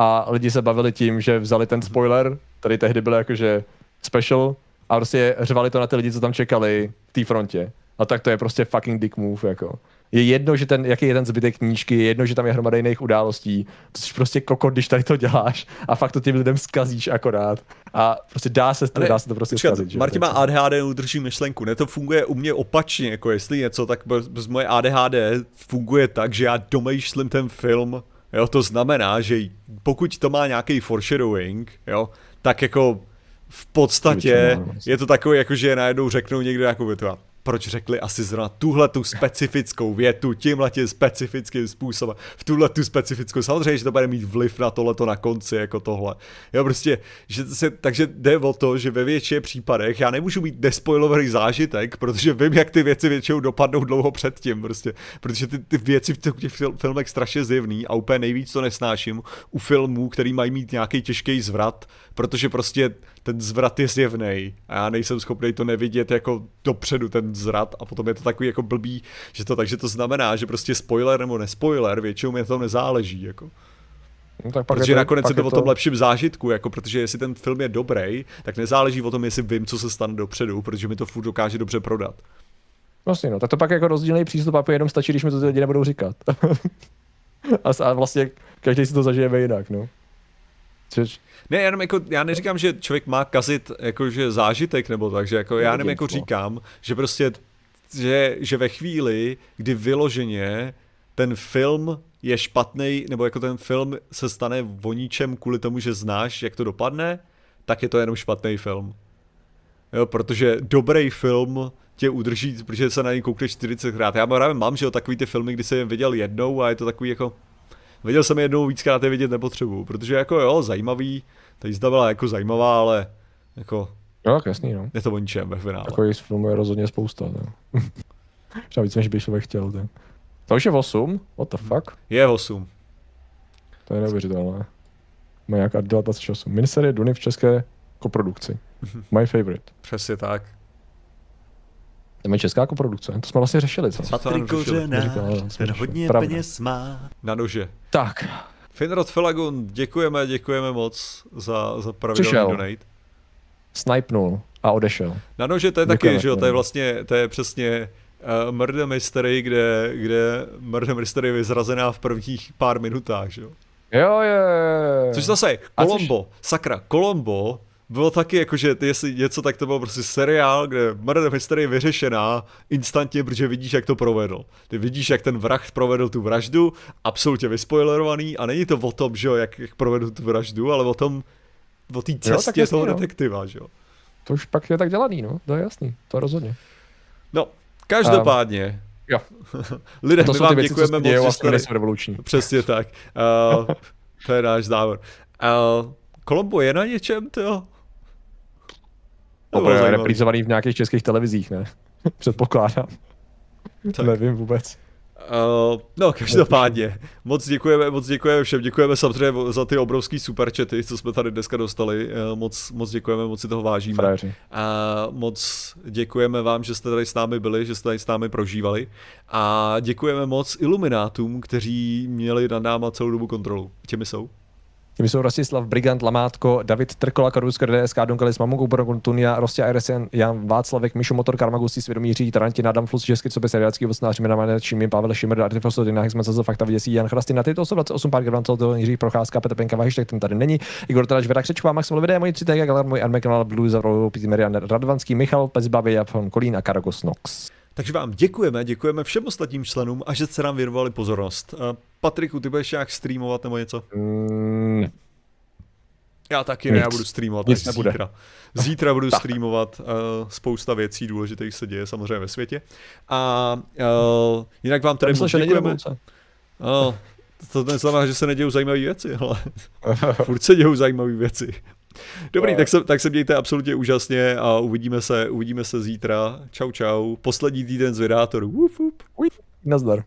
a lidi se bavili tím, že vzali ten spoiler, tady tehdy byl jakože special, a prostě řvali to na ty lidi, co tam čekali v té frontě. A tak to je prostě fucking dick move, jako. Je jedno, že ten, jaký je ten zbytek knížky, je jedno, že tam je hromada jiných událostí. To jsi prostě kokot, když tady to děláš a fakt to těm lidem skazíš akorát. A prostě dá se to, dá se to prostě počkat, zkazit. Martin má ADHD, udrží myšlenku. Ne, to funguje u mě opačně, jako jestli něco, tak z moje ADHD funguje tak, že já domýšlím ten film, jo, to znamená, že pokud to má nějaký foreshadowing, jo, tak jako v podstatě je to takový, jako že najednou řeknou někdo jako větu proč řekli asi zrovna tuhle tu specifickou větu, tímhle tím specifickým způsobem, v tuhle tu specifickou, samozřejmě, že to bude mít vliv na tohleto na konci, jako tohle. Jo, prostě, že se, takže jde o to, že ve většině případech já nemůžu mít nespoilový zážitek, protože vím, jak ty věci většinou dopadnou dlouho předtím, prostě, protože ty, ty věci v těch filmech strašně zjevný a úplně nejvíc to nesnáším u filmů, který mají mít nějaký těžký zvrat, protože prostě ten zvrat je zjevný a já nejsem schopný to nevidět jako dopředu ten zvrat a potom je to takový jako blbý, že to takže to znamená, že prostě spoiler nebo nespoiler, většinou mi to nezáleží, jako. No, tak pak protože je to, nakonec pak je to o tom lepším zážitku, jako protože jestli ten film je dobrý, tak nezáleží o tom, jestli vím, co se stane dopředu, protože mi to furt dokáže dobře prodat. Vlastně, no, tak to pak jako rozdílný přístup a jenom stačí, když mi to ty lidi nebudou říkat. a, a vlastně každý si to zažijeme jinak, no. Což... Ne, jenom jako, já neříkám, že člověk má kazit jakože zážitek nebo tak, že jako já jenom jako říkám, že prostě, že, že ve chvíli, kdy vyloženě ten film je špatný, nebo jako ten film se stane voníčem kvůli tomu, že znáš, jak to dopadne, tak je to jenom špatný film. Jo, protože dobrý film tě udrží, protože se na něj koukneš 40krát. Já právě mám, že jo, takový ty filmy, kdy jsem je viděl jednou a je to takový jako, Viděl jsem je jednou víckrát je vidět nepotřebuju, protože jako jo, zajímavý, ta jízda byla jako zajímavá, ale jako... Jo, tak jasný, no. Je to o ničem ve finále. Takový filmů je rozhodně spousta, no. Třeba víc, než by člověk chtěl, tak. To už je 8? What the fuck? Je 8. To je neuvěřitelné. Má nějaká 28. Miniserie Duny v české koprodukci. My favorite. Přesně tak. To je česká koprodukce, to jsme vlastně řešili. Co? Patrik ten hodně Pravda. peněz má. Na nože. Tak. Finrod Felagun, děkujeme, děkujeme moc za, za pravidelný donate. Snipnul a odešel. Na nože to je taky, že jo, to je vlastně, to je přesně uh, Murder Mystery, kde, kde Murder Mystery je vyzrazená v prvních pár minutách, že jo. Jo, je. Což zase, Colombo, což... sakra, Colombo bylo taky jako, že jestli něco, tak to bylo prostě seriál, kde murder mystery je vyřešená instantně, protože vidíš, jak to provedl. Ty vidíš, jak ten vrah provedl tu vraždu, absolutně vyspoilerovaný a není to o tom, že jo, jak, jak provedl tu vraždu, ale o tom, o té cestě jo, toho no. detektiva, že jo. To už pak je tak dělaný, no, to je jasný, to rozhodně. No, každopádně, um, Jo. Lidé, to my vám věci, děkujeme moc, že jste... revoluční. Přesně tak. Uh, to je náš závod. Uh, Kolombo je na něčem, to to je reprizovaný v nějakých českých televizích, ne? Předpokládám. Tak. Nevím vůbec. Uh, no, každopádně, moc děkujeme, moc děkujeme všem, děkujeme samozřejmě za ty obrovský superčety, co jsme tady dneska dostali, uh, moc, moc děkujeme, moc si toho vážíme. A uh, moc děkujeme vám, že jste tady s námi byli, že jste tady s námi prožívali a děkujeme moc iluminátům, kteří měli na náma celou dobu kontrolu. Těmi jsou? Těmi jsou Rostislav Brigant, Lamátko, David Trkola, Karusko, DSK, Donkalis, Mamu, Kubor, Tunia, Rostě Airesian, Jan Václavek, Mišu Motor, Karmagusí, Svědomí Ří, Tarantin, Adam Flus, Český, co by seriácký vocnář, Mina Čími, Pavel Šimr, Artifoso, Dynách, jsme zase fakta viděsí, Jan Chrasty, na tyto 28 pár Grantel, to Jiří Procházka, Petr Penka, Vahiš, ten tady není, Igor Tarač, Vera Křečková, Maximil Videa, můj 3 Galar, můj Arme, kanál Blue, Zavro, Pítr Marian, Radvanský, Michal, Pezbavy, Japon, Kolín a Karagos Nox. Takže vám děkujeme, děkujeme všem ostatním členům a že jste nám věnovali pozornost. Patriku, ty budeš nějak streamovat nebo něco? Mm, já taky ne, já budu streamovat Nic nebude. zítra. Zítra budu tak. streamovat, uh, spousta věcí důležitých se děje samozřejmě ve světě. A uh, jinak vám tady moc děkujeme. Uh, to neznamená, že se nedějou zajímavé věci, ale furt se dějou zajímavé věci. Dobrý, tak se, tak se mějte absolutně úžasně a uvidíme se, uvidíme se zítra. Čau, čau. Poslední týden z Vydátoru. Nazdar.